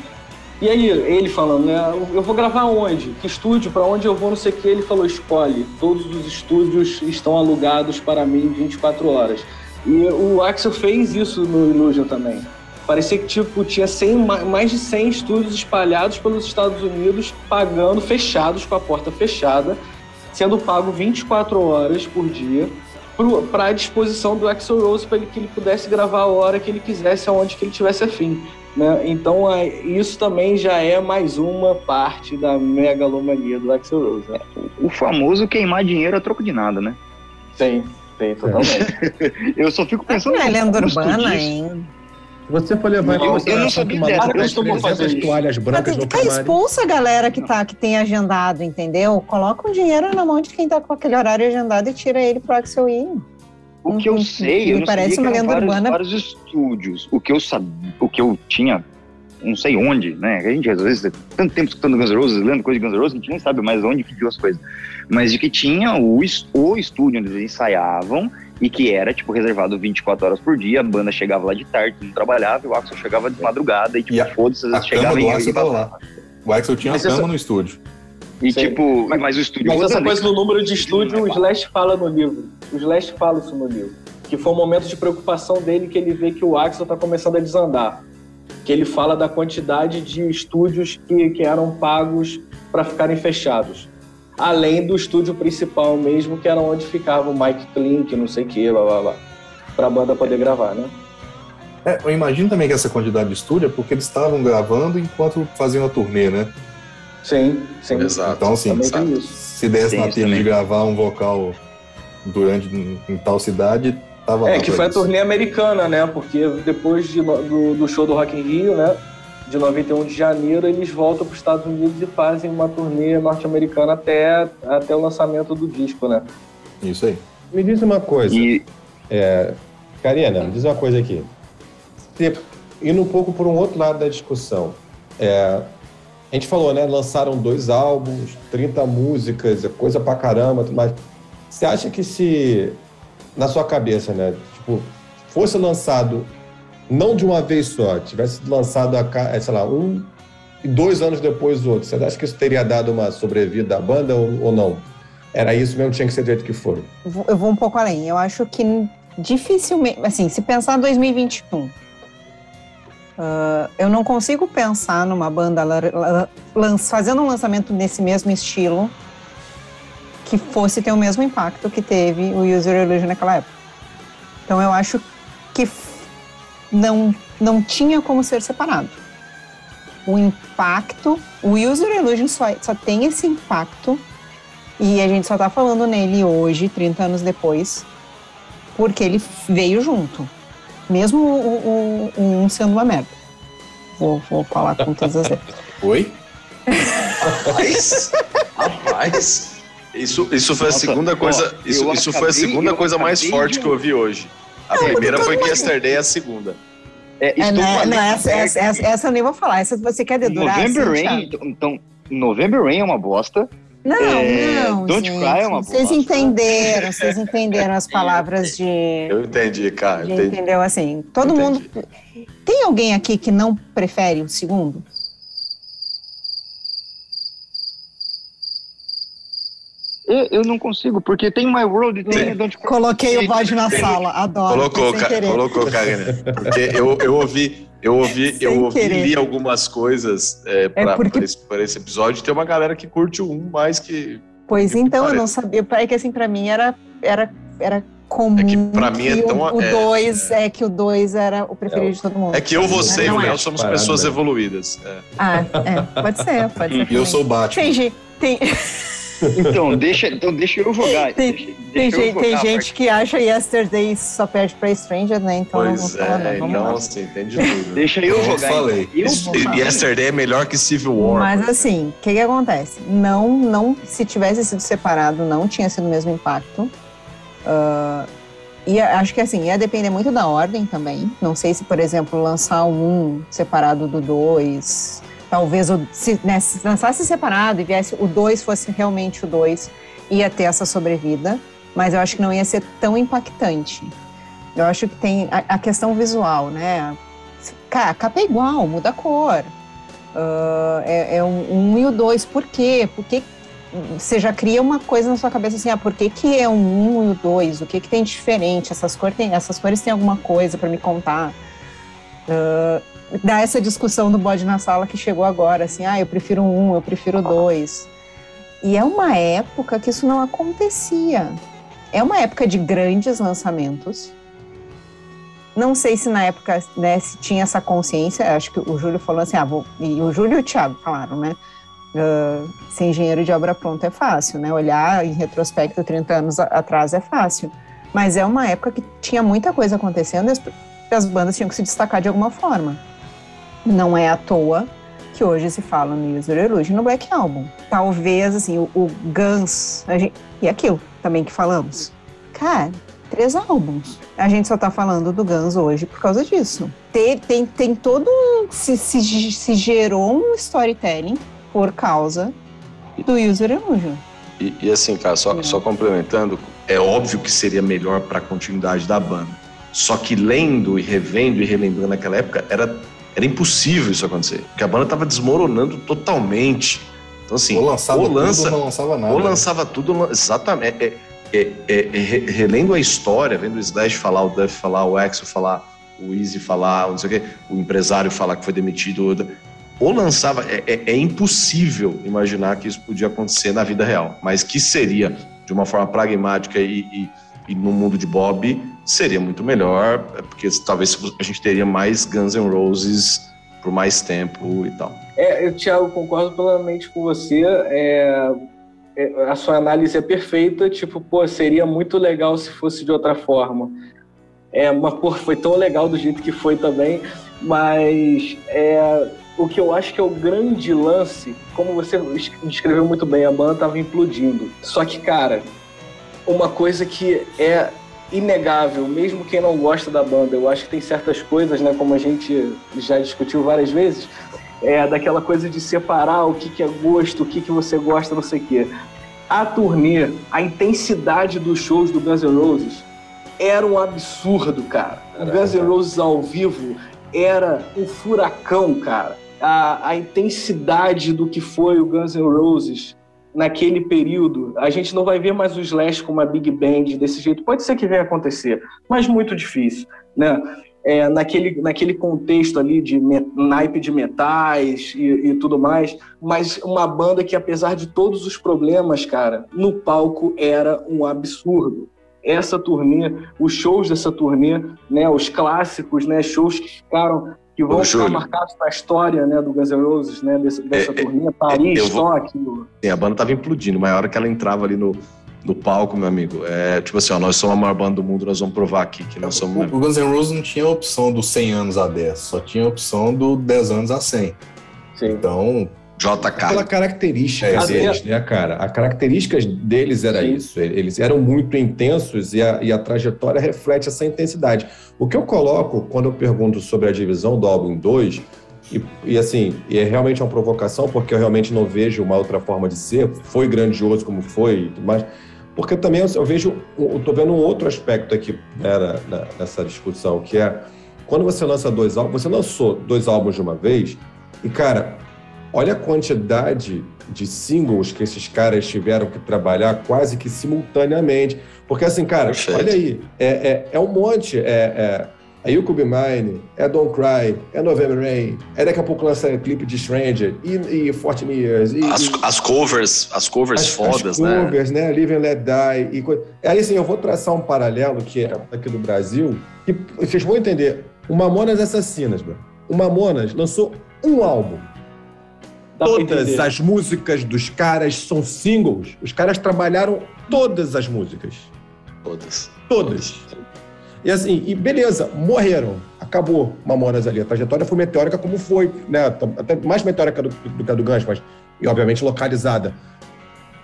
e aí, ele falando, né? Eu vou gravar onde? Que estúdio? Para onde eu vou? Não sei o que. Ele falou: escolhe. Todos os estúdios estão alugados para mim 24 horas. E o Axel fez isso no Illusion também. Parecia que tipo, tinha 100, mais de 100 estúdios espalhados pelos Estados Unidos, pagando, fechados, com a porta fechada, sendo pago 24 horas por dia para a disposição do Axel Rose para que ele pudesse gravar a hora que ele quisesse, aonde que ele tivesse afim. Né? Então, é, isso também já é mais uma parte da megalomania do Axel Rose. Né? O famoso queimar dinheiro a troco de nada, né? Sim, sim, totalmente. (laughs) eu só fico pensando... Não é lenda urbana, hein? Você for levar não, em eu não sabia dessa, eu estou fazendo toalhas brancas no tá expulsa a galera que, tá, que tem agendado, entendeu? Coloca um dinheiro na mão de quem tá com aquele horário agendado e tira ele pro Axel ir. O que eu uhum. sei, eu não parece sabia uma lenda vários, urbana. vários estúdios. O que eu sabia, o que eu tinha, não sei onde, né? A gente às vezes tanto tempo escutando Guns N' Roses, lendo coisa de Guns N' Roses, a gente nem sabe mais onde que viu as coisas. Mas de que tinha o, o estúdio onde eles ensaiavam e que era, tipo, reservado 24 horas por dia, a banda chegava lá de tarde, não trabalhava, e o Axel chegava de madrugada e, tipo, foda-se, às vezes chegava e ia lá. O Axel tinha mas a cama no estúdio. E Sei. tipo, mas, mas o estúdio. Mas essa coisa do número de estúdio, o Slash fala no livro. O Slash fala isso no livro. Que foi um momento de preocupação dele que ele vê que o Axel tá começando a desandar. Que ele fala da quantidade de estúdios que, que eram pagos para ficarem fechados. Além do estúdio principal mesmo, que era onde ficava o Mike Klink, não sei o que, blá blá blá. Pra banda poder gravar, né? É, eu imagino também que essa quantidade de estúdio é porque eles estavam gravando enquanto faziam a turnê, né? Sim, sim. Exato. Então, assim, se desse na telha de gravar um vocal durante em tal cidade, tava É, que foi isso. a turnê americana, né? Porque depois de, do, do, show do Rock in Rio, né? De 91 de janeiro, eles voltam para os Estados Unidos e fazem uma turnê norte-americana até, até o lançamento do disco, né? Isso aí. Me diz uma coisa. E... É, Karina, me diz uma coisa aqui. Indo um pouco por um outro lado da discussão. É, a gente falou, né? Lançaram dois álbuns, 30 músicas, é coisa pra caramba, tudo mais. Você acha que se, na sua cabeça, né? Tipo, fosse lançado não de uma vez só, tivesse lançado, a, sei lá, um e dois anos depois o outro, você acha que isso teria dado uma sobrevida à banda ou, ou não? Era isso mesmo, tinha que ser do jeito que foi? Eu vou um pouco além. Eu acho que dificilmente, assim, se pensar 2021, Uh, eu não consigo pensar numa banda fazendo um lançamento nesse mesmo estilo que fosse ter o mesmo impacto que teve o User Illusion naquela época. Então eu acho que não, não tinha como ser separado. O impacto, o User Illusion só, só tem esse impacto e a gente só tá falando nele hoje, 30 anos depois, porque ele veio junto mesmo o, o, um sendo uma merda. Vou, vou falar com todas as letras. (laughs) Oi? Rapaz, rapaz. Isso, isso foi a segunda coisa. Ó, isso, isso acabei, foi a segunda coisa mais forte que eu ouvi hoje. A não, primeira foi que Yesterday, a segunda. É, é, não, não, essa, essa, essa, essa, eu nem vou falar. Essa você quer dedurar. November assim, Rain, então, então, November Rain é uma bosta. Não, é, não. Don't gente, Cry é uma Vocês entenderam, vocês entenderam as (laughs) palavras de. Eu entendi, cara. De, entendi. Entendeu? Assim, todo entendi. mundo. Tem alguém aqui que não prefere o segundo? Eu não consigo, porque tem My World e tem Don't Coloquei o bode na sala, adoro. Colocou, ca colocou, Karina. Porque eu, eu ouvi, eu ouvi, eu ouvi li algumas coisas é, para é porque... esse, esse, episódio. Tem uma galera que curte o 1 mais que. Pois que então, eu não sabia. É que assim, para mim era, era, era comum. É que pra mim é tão. O 2 é, é, que o 2 era o preferido é, de todo mundo. É que eu, você e o Léo somos pessoas evoluídas. É. Ah, é. Pode ser, pode (laughs) ser. E eu sou o Batman. Tem, tem... Então, deixa, então deixa eu jogar. Tem, deixa, tem, gente, tem gente que acha Yesterday só perde pra Stranger, né? Então pois não é, não, não você entende tudo. deixa eu, eu jogar. Falei. Eu Yesterday é melhor que Civil War. Mas assim, o que que acontece? Não, não, se tivesse sido separado, não tinha sido o mesmo impacto. Uh, e acho que assim, ia depender muito da ordem também. Não sei se, por exemplo, lançar um separado do dois talvez se, né, se lançasse separado e viesse o 2 fosse realmente o 2, ia ter essa sobrevida, mas eu acho que não ia ser tão impactante. Eu acho que tem a, a questão visual, né? A capa é igual, muda a cor. Uh, é, é um, um, e o dois, por quê? Porque você já cria uma coisa na sua cabeça assim, ah, por que, que é um um e o dois? O que, que tem diferente? Essas cores têm, essas cores têm alguma coisa para me contar. Uh, dá essa discussão do bode na sala que chegou agora, assim, ah, eu prefiro um, eu prefiro dois. E é uma época que isso não acontecia. É uma época de grandes lançamentos. Não sei se na época né, se tinha essa consciência. Acho que o Júlio falou assim, ah, vou... e o Júlio e o Thiago falaram, né? Uh, ser engenheiro de obra pronta é fácil, né? Olhar em retrospecto 30 anos atrás é fácil. Mas é uma época que tinha muita coisa acontecendo e as, as bandas tinham que se destacar de alguma forma. Não é à toa que hoje se fala no User Illusion no Black Album. Talvez, assim, o, o Guns, gente, e aquilo também que falamos. Cara, três álbuns. A gente só tá falando do Guns hoje por causa disso. Tem, tem, tem todo. Se, se, se gerou um storytelling por causa do User Illusion. E, e assim, cara, só, só complementando, é óbvio que seria melhor para a continuidade da banda. Só que lendo e revendo e relembrando naquela época, era era impossível isso acontecer, porque a banda estava desmoronando totalmente. Então, assim, ou lançava ou lança, tudo ou não lançava nada. Ou lançava tudo, exatamente. É, é, é, é relendo a história, vendo o Slash falar, o Duff falar, o Axel falar, o Easy falar, não sei o quê, o empresário falar que foi demitido. Ou lançava. É, é, é impossível imaginar que isso podia acontecer na vida real, mas que seria de uma forma pragmática e, e e no mundo de Bob seria muito melhor, porque talvez a gente teria mais Guns N' Roses por mais tempo e tal. É, eu, Thiago, concordo plenamente com você. É, é, a sua análise é perfeita. Tipo, pô, seria muito legal se fosse de outra forma. É, mas, pô, foi tão legal do jeito que foi também. Mas é, o que eu acho que é o grande lance, como você descreveu muito bem, a banda estava implodindo. Só que, cara, uma coisa que é inegável, mesmo quem não gosta da banda. Eu acho que tem certas coisas, né, como a gente já discutiu várias vezes, é daquela coisa de separar o que, que é gosto, o que, que você gosta, não sei o quê. A turnê, a intensidade dos shows do Guns N' Roses era um absurdo, cara. O Guns N' Roses ao vivo era um furacão, cara. A, a intensidade do que foi o Guns N' Roses naquele período, a gente não vai ver mais o Slash com uma big band desse jeito. Pode ser que venha acontecer, mas muito difícil, né? É, naquele, naquele contexto ali de naipe de metais e, e, tudo mais, mas uma banda que, apesar de todos os problemas, cara, no palco era um absurdo. Essa turnê, os shows dessa turnê, né, os clássicos, né, shows que ficaram que vão ficar marcados na história né, do Guns N' Roses, né, desse, dessa é, é turnê, Paris, vou... aquilo. Sim, a banda tava implodindo, mas a hora que ela entrava ali no, no palco, meu amigo, é tipo assim, ó, nós somos a maior banda do mundo, nós vamos provar aqui que nós somos... O, o Guns N' Roses não tinha a opção do 100 anos a 10, só tinha a opção do 10 anos a 100. Sim. Então, JK. Pela característica é, deles, né, cara? A característica deles era Sim. isso. Eles eram muito intensos e a, e a, trajetória reflete essa intensidade. O que eu coloco quando eu pergunto sobre a divisão do álbum 2, e, e assim, e é realmente uma provocação, porque eu realmente não vejo uma outra forma de ser, foi grandioso como foi, mas porque também eu, eu vejo, eu tô vendo um outro aspecto aqui né, nessa discussão, que é quando você lança dois álbuns, você lançou dois álbuns de uma vez, e cara, olha a quantidade de singles que esses caras tiveram que trabalhar quase que simultaneamente. Porque assim, cara, Perfeito. olha aí, é, é, é, um monte. É, é, You Could Be Mine, é Don't Cry, é November Rain, é daqui a pouco lançar clipe de Stranger e, e 14 Years. E, as, e, as covers, as covers as, fodas, as né? covers, né? Live and Let Die. E, aí, assim, eu vou traçar um paralelo que é aqui do Brasil, que vocês vão entender. O Mamonas Assassinas, bro. O Mamonas lançou um álbum. Todas as músicas dos caras são singles. Os caras trabalharam todas as músicas. Todas. Todas. E assim, e beleza, morreram. Acabou Mamonas ali. A trajetória foi meteórica como foi, né? Até mais meteórica do, do que a do Guns, mas e obviamente localizada.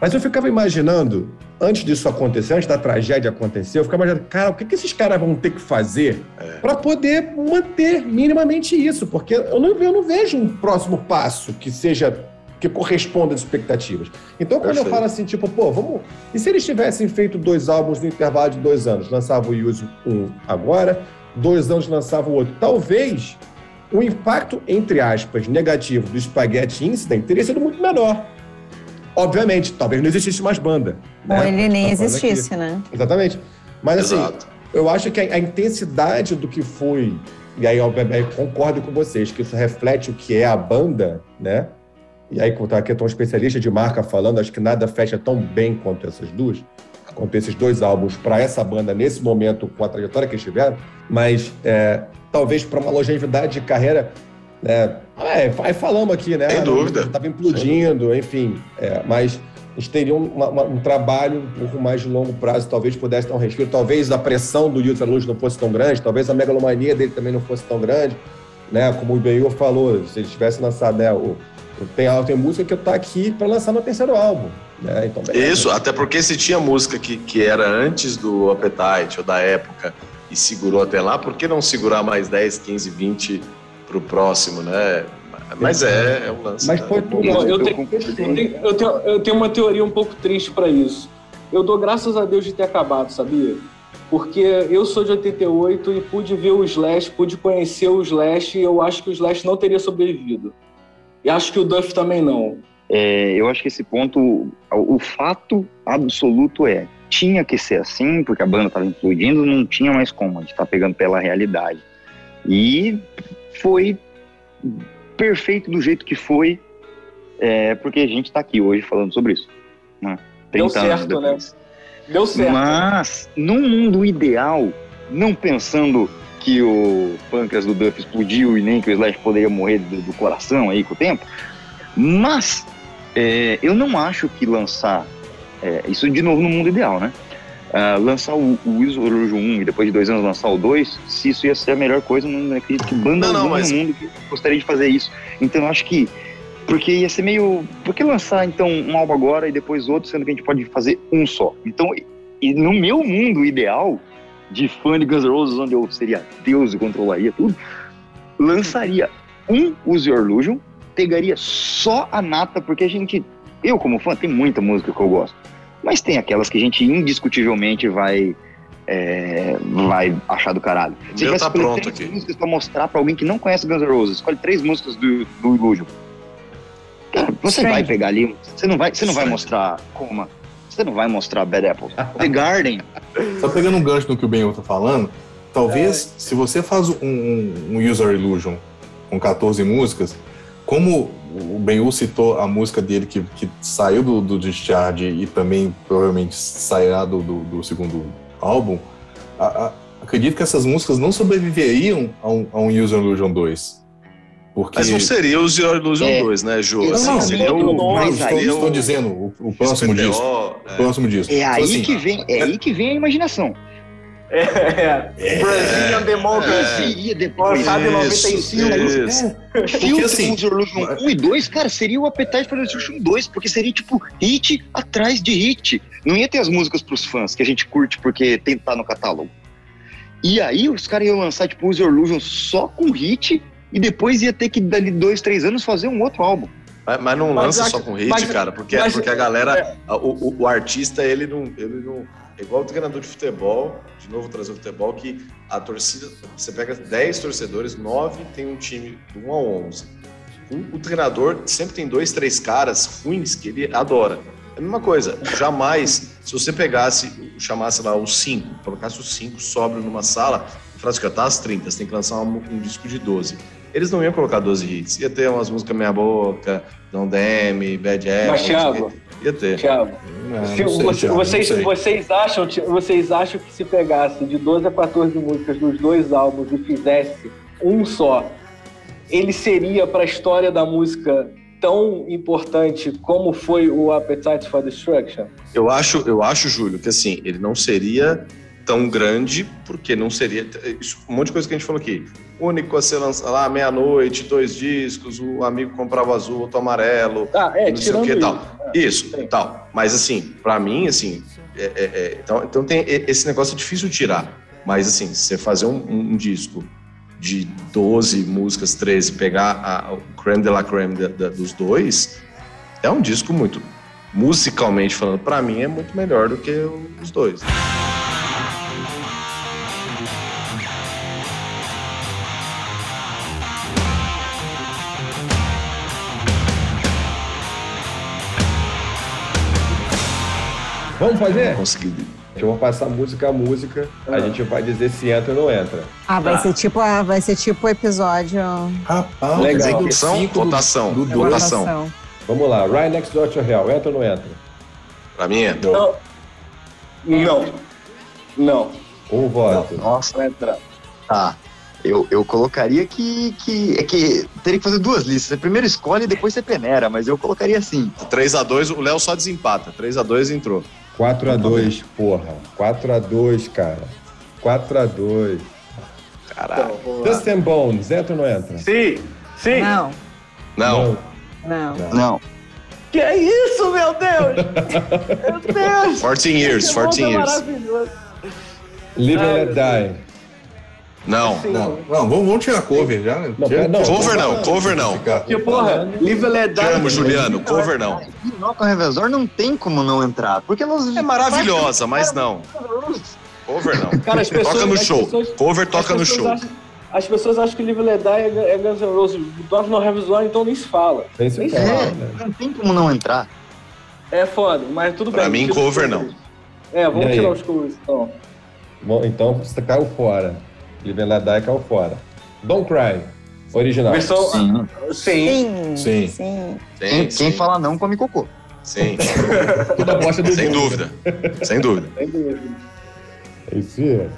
Mas eu ficava imaginando, antes disso acontecer, antes da tragédia acontecer, eu ficava imaginando, cara, o que, que esses caras vão ter que fazer é. para poder manter minimamente isso? Porque eu não, eu não vejo um próximo passo que seja que corresponda às expectativas. Então, quando Perfeito. eu falo assim, tipo, pô, vamos. E se eles tivessem feito dois álbuns no intervalo de dois anos? Lançava o Use um agora, dois anos lançava o outro. Talvez o impacto, entre aspas, negativo do Spaghetti Incident teria sido muito menor. Obviamente, talvez não existisse mais banda. Ou né? ele nem tá existisse, aqui. né? Exatamente. Mas assim, Exato. eu acho que a, a, intensidade do que foi, e aí eu, eu concordo com vocês, que isso reflete o que é a banda, né? E aí, como tá aqui, eu tô um especialista de marca falando, acho que nada fecha tão bem quanto essas duas, quanto esses dois álbuns para essa banda nesse momento, com a trajetória que eles tiveram, mas é, talvez para uma longevidade de carreira. Né, é, aí falamos aqui, né? Sem dúvida. Estava implodindo, enfim. É, mas a gente teria um, uma, um trabalho um pouco mais de longo prazo, talvez pudesse dar um respiro, talvez a pressão do User Luz não fosse tão grande, talvez a megalomania dele também não fosse tão grande, né? Como o Benhur falou, se ele tivesse lançado né, o, tem, tem música que eu tá aqui para lançar no terceiro álbum. Né? Então, Isso, até porque se tinha música que, que era antes do Appetite ou da época e segurou até lá, por que não segurar mais 10, 15, 20 para o próximo, né? Mas é, é um lance. Mas né? foi tudo. Eu, eu, tenho, eu, tenho, eu, tenho, eu tenho uma teoria um pouco triste para isso. Eu dou graças a Deus de ter acabado, sabia? Porque eu sou de 88 e pude ver o Slash, pude conhecer o Slash e eu acho que o Slash não teria sobrevivido. E acho que o Duff também não. É, eu acho que esse ponto, o fato absoluto é, tinha que ser assim, porque a banda estava implodindo, não tinha mais como, a gente tá pegando pela realidade. E foi perfeito do jeito que foi, é, porque a gente está aqui hoje falando sobre isso. Né? Deu certo, né? Deu certo. Mas, num mundo ideal, não pensando que o pâncreas do Duff explodiu e nem que o Slash poderia morrer do, do coração aí com o tempo. Mas é, eu não acho que lançar é, isso de novo no mundo ideal, né? Uh, lançar o, o Isorujo 1 e depois de dois anos lançar o 2, se isso ia ser a melhor coisa, não acredito que banda não, não, mas... no mundo que gostaria de fazer isso. Então eu acho que porque ia ser meio. Por que lançar então um álbum agora e depois outro, sendo que a gente pode fazer um só? Então, e no meu mundo ideal, de fã de Guns N' Roses, onde eu seria Deus e controlaria tudo, lançaria um Use Your Illusion, pegaria só a nata, porque a gente, eu como fã, tem muita música que eu gosto, mas tem aquelas que a gente indiscutivelmente vai é, vai achar do caralho. Se tivesse tá pronto três aqui. músicas pra mostrar pra alguém que não conhece Guns N' Roses, escolhe três músicas do, do Illusion. Cara, você vai pegar ali, você não vai, você não vai mostrar como você não vai mostrar Bad Apple. (laughs) The Garden. Só pegando um gancho no que o Ben tá falando, talvez é. se você faz um, um, User Illusion com 14 músicas, como o Ben citou a música dele que, que saiu do, do Discharge e também provavelmente sairá do, do, do segundo álbum, a, a, acredito que essas músicas não sobreviveriam a um, a um User Illusion 2. Porque... Mas não seria o Zero Illusion é, 2, né, Ju? Assim, não, seria o, mas aí, estou, estou dizendo, o, o próximo disco. É. próximo disco. É aí, assim, que vem, é aí que vem a imaginação. É, é. é. Brazilian Democracy, é. depois. Lançado em 95. É. Filme assim, Illusion 1 e 2, cara, seria o Appetite for Destruction 2, porque seria tipo hit atrás de hit. Não ia ter as músicas pros fãs que a gente curte porque tem que estar no catálogo. E aí os caras iam lançar tipo o Zero Illusion só com hit e depois ia ter que, dali dois, três anos, fazer um outro álbum. Mas, mas não lança mas, só com hit, mas, cara, porque, mas, porque a galera, é. o, o, o, artista, ele não, ele não. É igual o treinador de futebol, de novo trazer o futebol, que a torcida, você pega 10 torcedores, 9 tem um time do 1 a 11. o, o treinador sempre tem dois, três caras ruins que ele adora. É a mesma coisa. Jamais, se você pegasse, chamasse lá os cinco, colocasse os cinco sóbrio numa sala e falasse que tá às 30, você tem que lançar um, um, disco de 12. Eles não iam colocar 12 hits. Ia ter umas músicas Meia Boca, Don't Demi, Bad Apple. Mas, Thiago, ia ter. Thiago, não, se, não sei, vocês, vocês, acham, vocês acham que se pegasse de 12 a 14 músicas dos dois álbuns e fizesse um só, ele seria para a história da música tão importante como foi o Appetite for Destruction? Eu acho, eu acho, Júlio, que assim, ele não seria tão grande, porque não seria. Um monte de coisa que a gente falou aqui. Único a ser lançado lá, meia-noite, dois discos, o amigo comprava azul, outro amarelo, ah, é, não sei o que e tal. É, isso, sim. tal. Mas assim, para mim, assim, é, é, é, então, então tem esse negócio difícil de tirar. Mas assim, você fazer um, um disco de 12 músicas, 13, pegar a, o creme de la creme dos dois, é um disco muito, musicalmente falando, para mim é muito melhor do que os dois. Vamos fazer? Não consegui eu vou passar música a música, a ah. gente vai dizer se entra ou não entra. Ah, vai, tá. ser, tipo, vai ser tipo o episódio. Rapaz, legal. Execução, votação. Do, do votação. Vamos lá, Right Next Door to Hell, entra ou não entra? Pra mim entra. Não. Não. Não. Um voto. Nossa, entra. Tá. Eu, eu colocaria que, que. É que teria que fazer duas listas. Você primeiro escolhe e depois você peneira, mas eu colocaria assim. 3x2, o Léo só desempata. 3x2 entrou. 4x2, porra. 4x2, cara. 4x2. Caraca. Dust and Bones, entra ou não entra? Sim, sim. Não. Não. Não. Não. não. Que é isso, meu Deus? (laughs) meu Deus! 14 years, 14 years. Maravilhoso. Live and Let Die. Não. Não, não vamos, vamos tirar cover já. Né? Não, não, cover não, cover não. Que porra, Live Let Die. Chamo, Juliano, cover não. Noca Revezor não tem como não entrar, porque nós... É maravilhosa, mas não. Cover não. Cara, as pessoas, toca no show. Pessoas, cover toca no show. Acham, as pessoas acham que Live Let Die é, é Guns N' Roses. Dove No Revisor, então nem se fala. Nem se fala. É, né? Não tem como não entrar. É foda, mas tudo pra bem. Pra mim, cover não. É, vamos tirar os covers, então. Bom, então você caiu fora. Let Die caiu fora. Don't Cry, original. Versão... Sim. Sim. Sim. Sim. Quem, quem fala não, come cocô. Sim. (laughs) Tudo aposta do Sem dúvida. Sem dúvida. Sem dúvida. É isso aí.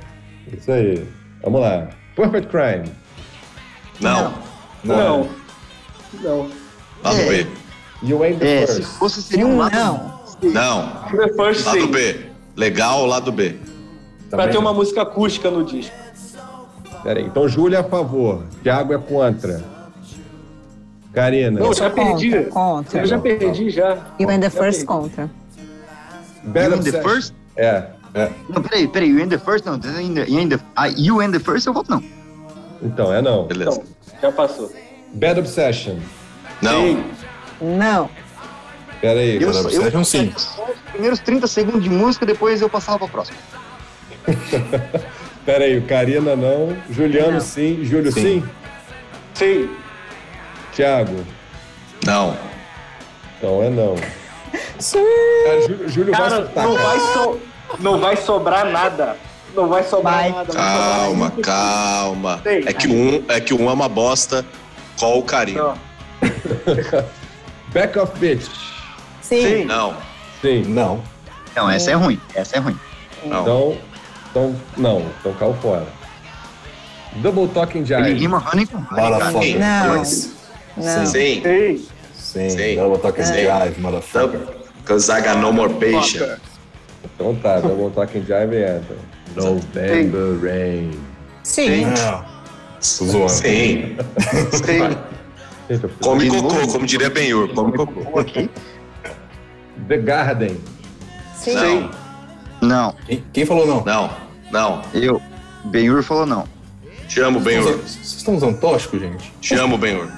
É isso aí. Vamos lá. Perfect Crime. Não. Não. Não. Não. Lado é. B. You ain't the é, first. Se fosse, seria um lado. Não. Não. The first lado sim. B. Legal, lado B. Também pra ter uma música acústica no disco. Peraí, então Júlia é a favor, Thiago é contra. Karina. Não, já perdi. Contra. Eu já perdi, já. You and the first contra. you and the first? É. é. Não, peraí, peraí, you and the first não. In the, in the, ah, you and the first eu voto não. Então, é não. Beleza. Então, já passou. Bad Obsession. Não. Sim. Não. Peraí, eu, Bad Obsession sim. Os primeiros 30 segundos de música, depois eu passava pra próxima. (laughs) Pera aí, Karina não. Juliano não. sim. Júlio sim. sim? Sim. Tiago? Não. Então é não. Sim. É, Júlio, Júlio Cara, vai não, vai so... não vai sobrar nada. Não vai sobrar vai. nada. Calma, calma. É que, um, é que um é uma bosta. Qual o carinho? (laughs) Back of Bitch. Sim. Sim. Não. Sim. Não. Não, essa é ruim. Essa é ruim. Não. Então, então, não, então caiu fora. Double Talking Jive. Ele rima Honey com Honey. Não. não. Sim. Sim. Sim. Sim. Double Talking Jive, motherfucker. Because I got no more patience. Então tá, Double Talking Jive entra. November Sim. Rain. Sim. Sim. Sim. Sim. Come cocô, como diria Ben-Hur. Come cocô. The Garden. Sim. Não. Não. Quem, quem falou não? Não, não. Eu. Benhur falou não. Te amo, Benhur. Vocês estão usando tóxico, gente? Te amo, Benhur.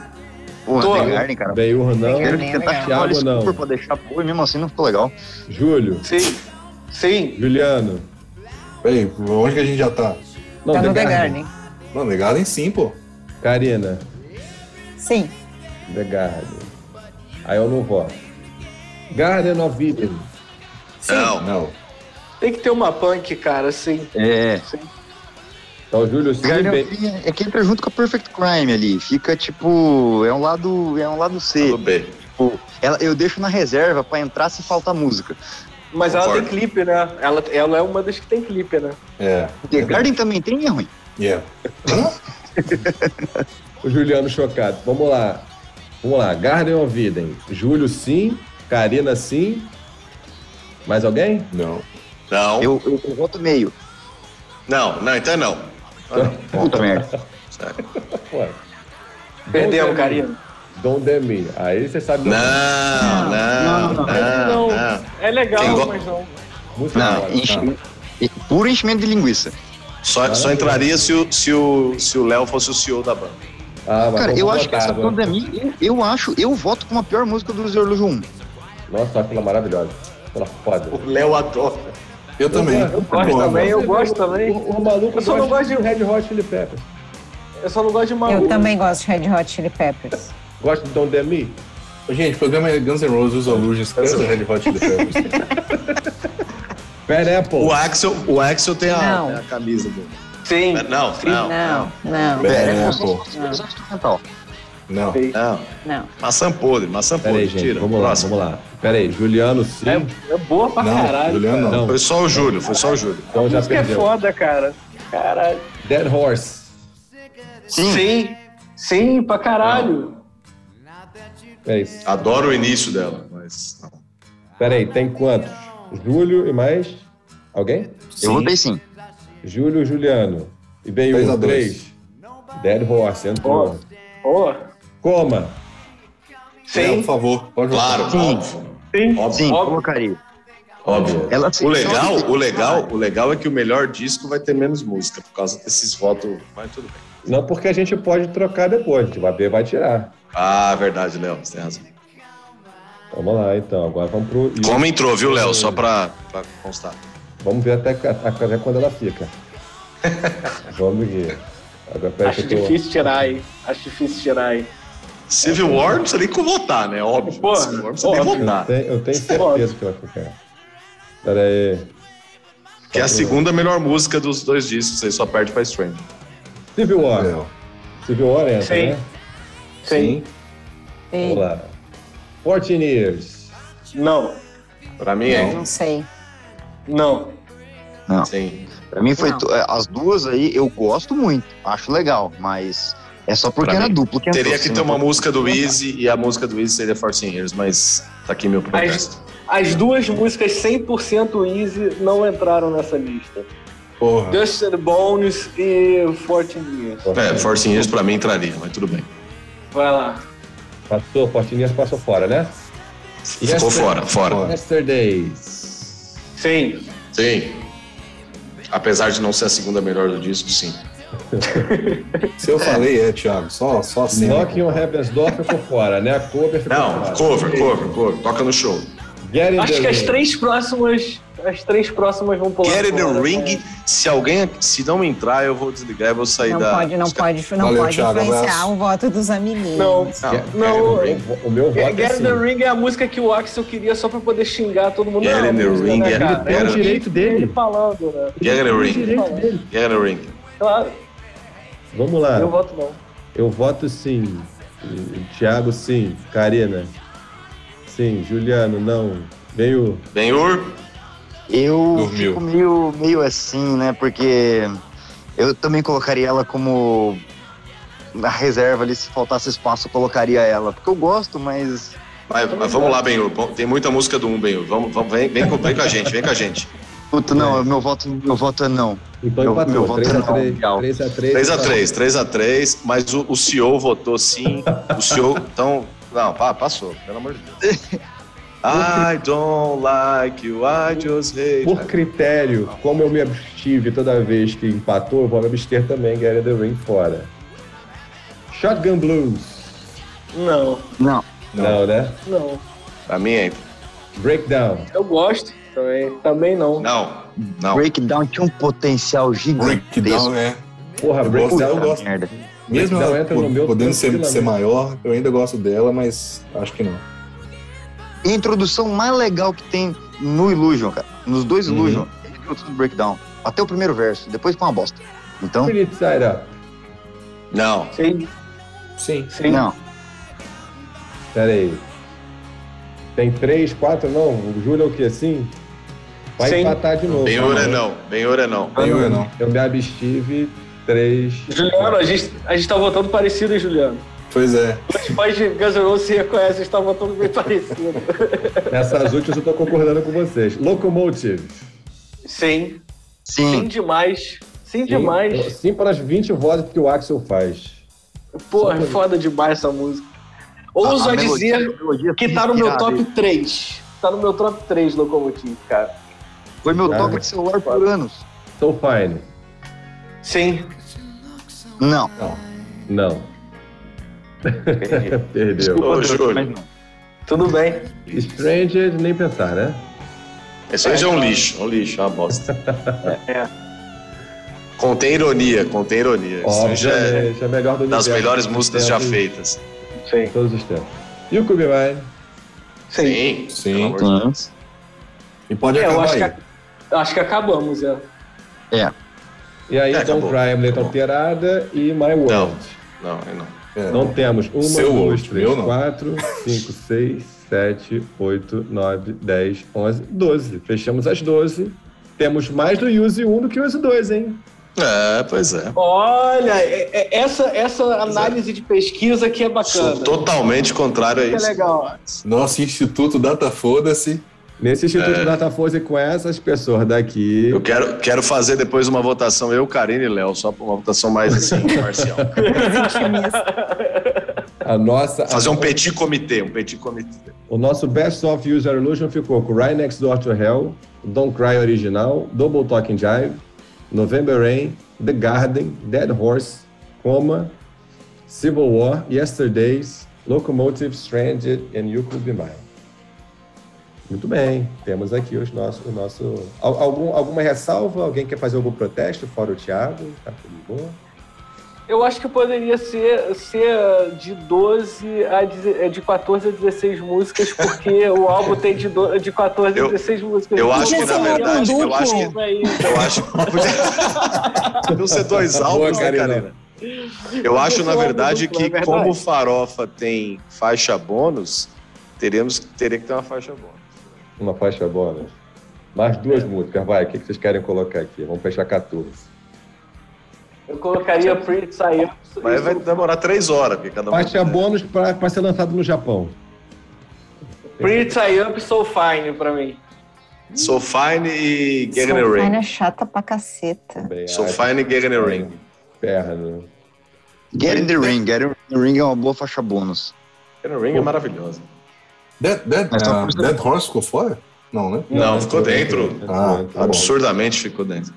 Porra, Tô, Garden, cara. Benhur não. Quero tentar Thiago não. Pra deixar pô, e mesmo assim não ficou legal. Júlio. Sim. Sim. Juliano. Peraí, onde que a gente já tá? Não, tá no The Garden. Não, The Garden sim, pô. Karina. Sim. The Garden. Aí eu não voto. Garden of Eden. Não. Não. Tem que ter uma punk, cara, sim. É. sim. Então, Júlio, Eden é que entra junto com a Perfect Crime ali. Fica tipo. É um lado. É um lado C. Tudo bem. Tipo, ela, eu deixo na reserva pra entrar se faltar música. Mas ela Concordo. tem clipe, né? Ela, ela é uma das que tem clipe, né? É. The Garden também tem, é ruim. Yeah. (laughs) o Juliano chocado. Vamos lá. Vamos lá. Garden of Eden. Júlio, sim. Karina, sim. Mais alguém? Não. Não. Eu, eu, eu voto meio. Não, não, então não. Ah, não. Puta merda. Karina. Don't Dare Me. Aí você sabe. Não, não, não, Não. não. É legal, mas não. Música Não, enche, puro enchimento de linguiça. Só, só entraria se o se o se o Léo fosse o CEO da banda. Ah, mas Cara, eu acho que essa pandemia, eu, eu acho, eu voto com a pior música do Zerlujo 1. Nossa, aquela maravilhosa. Aquela foda. O Léo adora. Eu também. Eu gosto também, eu gosto também. O, o maluco Eu só não gosto de Red Hot Chili Peppers. Eu só não gosto de maluco. Eu também gosto de Red Hot Chili Peppers. Gosta de Don't Dare Me? Gente, o programa é Guns N' Roses, Illusions, esquece o Red Hot Chili Peppers. (laughs) Bad Apple. O Axel, o Axel tem a, Não. tem a camisa dele. Sim. Não, não, Não, não, É, É, pô. Não. não. não. Maçã podre, maçã Pera podre. aí, gente. Tira. Vamos lá, Próximo. vamos lá. Pera aí, Juliano, sim. É, é boa pra Não, caralho. Juliano, cara. não. Foi só o Júlio, foi só o Júlio. Então já é perdeu. foda, cara. Caralho. Dead Horse. Sim. Sim. Sim, pra caralho. Pera aí, Adoro o início dela, mas não. pera aí, tem quantos? Júlio e mais? Alguém? Eu votei sim. Júlio, Juliano. E a um, três. Dead Horse, entrou. Ó. Coma. Sim. por favor, pode Claro, votar. Sim. óbvio. Sim. Óbvio. Sim, Óbvio. colocaria. Óbvio. Ela, O legal, o legal, o legal é que o melhor disco vai ter menos música por causa desses votos. Mas tudo bem. Não porque a gente pode trocar depois, a gente vai ver, vai tirar. Ah, verdade, Léo, você tem razão. Vamos lá, então. Agora vamos pro. Como entrou, viu, Léo? Só pra, pra constar. Vamos ver até, até quando ela fica. (laughs) vamos ver. Agora, Acho que eu tô... difícil tirar aí. Acho difícil tirar aí. Civil War não precisa nem com votar, né? Óbvio. Porra, Civil War não precisa nem. Eu votar. tenho, eu tenho certeza que ela fica. Pera aí. Que é a segunda melhor música dos dois discos, aí só perde pra Strange. Civil War. Civil War entra, Sim. né? Sim. Vamos lá. 14 Years. Não. Pra mim é. Não sei. Não. Sim. Pra mim foi. Não. é, As duas aí eu gosto muito, acho legal, mas é só porque era duplo que Teria entrou, que ter senão- uma música do Easy e a música do Easy seria Force Years, mas tá aqui meu protesto. As duas músicas 100% easy não entraram nessa lista. Porra. Dust and Bones e 14 Years. É, Force Years pra mim entraria, mas tudo bem. Vai lá. Passou, 14 Years passou fora, né? Ficou Yesterday- fora, fora. Yesterdays. Sim. Sim. Apesar de não ser a segunda melhor do disco, sim. Se eu falei, é, Thiago. Só, só assim. Knocking on Heaven's Door ficou fora, né? A cover ficou Não, fora. cover, cover, cover. Toca no show. Get in Acho the que as três próximas. As três próximas vão pular. Get in the fora, ring. né? Se alguém, se não entrar, eu vou desligar e vou sair Não da. pode, não pode, não Valeu, pode Thiago, influenciar o voto dos amiguinhos. Não. Não, Get- Não, o meu- voto é Get in the sim. Ring é a música que o Axel queria só pra poder xingar todo mundo. Get Não, in the Ring né, é- é o direito dele. Ele falando, né? Get in the ring. Get in the ring. Claro, Vamos lá. eu voto não. Eu voto sim. Tiago, sim. Karina. Sim. Juliano, não. Veio. Benhur, Eu Dormiu. fico meio, meio assim, né? Porque eu também colocaria ela como na reserva ali, se faltasse espaço, eu colocaria ela. Porque eu gosto, mas. Mas, mas vamos lá, Benhur. Tem muita música do 1, Benhur. Vamos, vamos, vem, vem, com, vem com a gente, vem com a gente. Puta, não, meu voto, meu voto é não. Então Meu- empatou. meu voto 3x3. é não. 3x3. 3x3, 3x3, mas o, o CEO votou sim. O CEO. (laughs) Então. Não, passou, pelo amor de Deus. I don't like you, I just hate. Por critério, como eu me abstive toda vez que empatou, eu vou me abster também, Get in the Ring fora. Shotgun Blues. Não, Não. Não, né? não. Pra mim entra. Breakdown. Eu gosto também. Também não. Não, não. Breakdown tinha um potencial gigantesco. Breakdown, é. Porra, Eu gosto, Breakdown. eu gosto. Merda. Mesmo ela entra no meu podendo ser, ser maior, eu ainda gosto dela, mas acho que não. E a introdução mais legal que tem no Illusion, cara, nos dois uhum. Illusion, é a introdução do Breakdown. Até o primeiro verso, depois foi uma bosta. Então. Spirit Side Up. Não. Sim. Sim. Sim. Não. Pera aí. Tem três, quatro, não? O Júlio é o que, assim? Vai Sim. empatar de novo. Bem hora não. Bem hora não. Bem hora não. Eu me abstive três. Juliano, a gente, a gente tá votando parecido, hein, Juliano? Pois é. Os pais de Guns N' Roses se reconhecem, a gente tá votando bem parecido. (laughs) Nessas últimas eu tô concordando com vocês. Locomotive. Sim. Sim. Sim demais. Sim, sim demais. Sim para as 20 vozes que o Axel faz. Pô, é foda demais essa música. Ouso a, a dizer melodia, que tá no meu top 3. Tá no meu top 3 Locomotive, cara. Foi meu top de celular por anos. So Fine. Sim. Não. Não. Não. (laughs) Perdeu. Desculpa, Ô, Júlio. Tudo bem. Stranger, nem pensar, né? Esse aí é, um lixo, é um lixo, é uma bosta. é. Contém ironia, contém ironia. Obviamente, é, é melhor do Das melhores músicas já feitas. Sim. Todos os tempos. E o Cube Mine? Sim. Sim. Sim. E pode é, acabar acho aí. Que, acho que acabamos, é. É. E aí, é, Don't Cry, Letra Alterada e My World. Não, não, não. É. Não temos uma, Seu duas, três, meu, quatro, cinco, (laughs) seis, sete, oito, nove, dez, onze, doze. Fechamos as doze. Temos mais do Use 1 do que o Use 2, hein? É, pois é. Olha, é, é, essa, essa análise de pesquisa aqui é bacana. Sou totalmente contrário a isso. É legal. Nosso Instituto Data Foda-se Nesse Instituto é. Dataforce com essas pessoas daqui. Eu quero, quero fazer depois uma votação, eu, Karine e Léo, só uma votação mais assim, (laughs) parcial. A nossa. Fazer a um petit comitê, um petit comitê. O nosso Best of User Illusion ficou com Right Next Door to Hell, Don't Cry Original, Double Talking Jive, November Rain, The Garden, Dead Horse, Coma, Civil War, Yesterdays, Locomotive, Stranded and You Could Be Mine. Muito bem, temos aqui os nossos, o nosso. Algum, alguma ressalva? Alguém quer fazer algum protesto fora o Thiago? Tá tudo bom? Eu acho que poderia ser, ser de 12 a de 14 a 16 músicas, porque (laughs) o álbum tem de, do, de 14 a 16 músicas. Eu acho que, na verdade, eu acho que. Eu acho que. (laughs) Podiam ser dois álbuns, né, Karina? Eu acho, na verdade, que é como Farofa tem faixa bônus, teremos, teria que ter uma faixa bônus uma faixa bônus. Mais duas músicas, vai. O que vocês querem colocar aqui? Vamos fechar 14. Eu colocaria Pretty Science. Mas vai demorar três horas, porque cada Faixa bônus para ser lançado no Japão. Pretty Up So Fine pra mim. So Fine e Getting so Ring. Fine é chata pra caceta. so Fine e Getting a Ring. Perna. Get in the Ring. Get in the Ring é uma boa faixa bônus. Get in the Ring é maravilhosa. Dead, Dead, uh, Dead Horse ficou fora? Não, né? Não, não ficou dentro. Ah, tá absurdamente ficou dentro.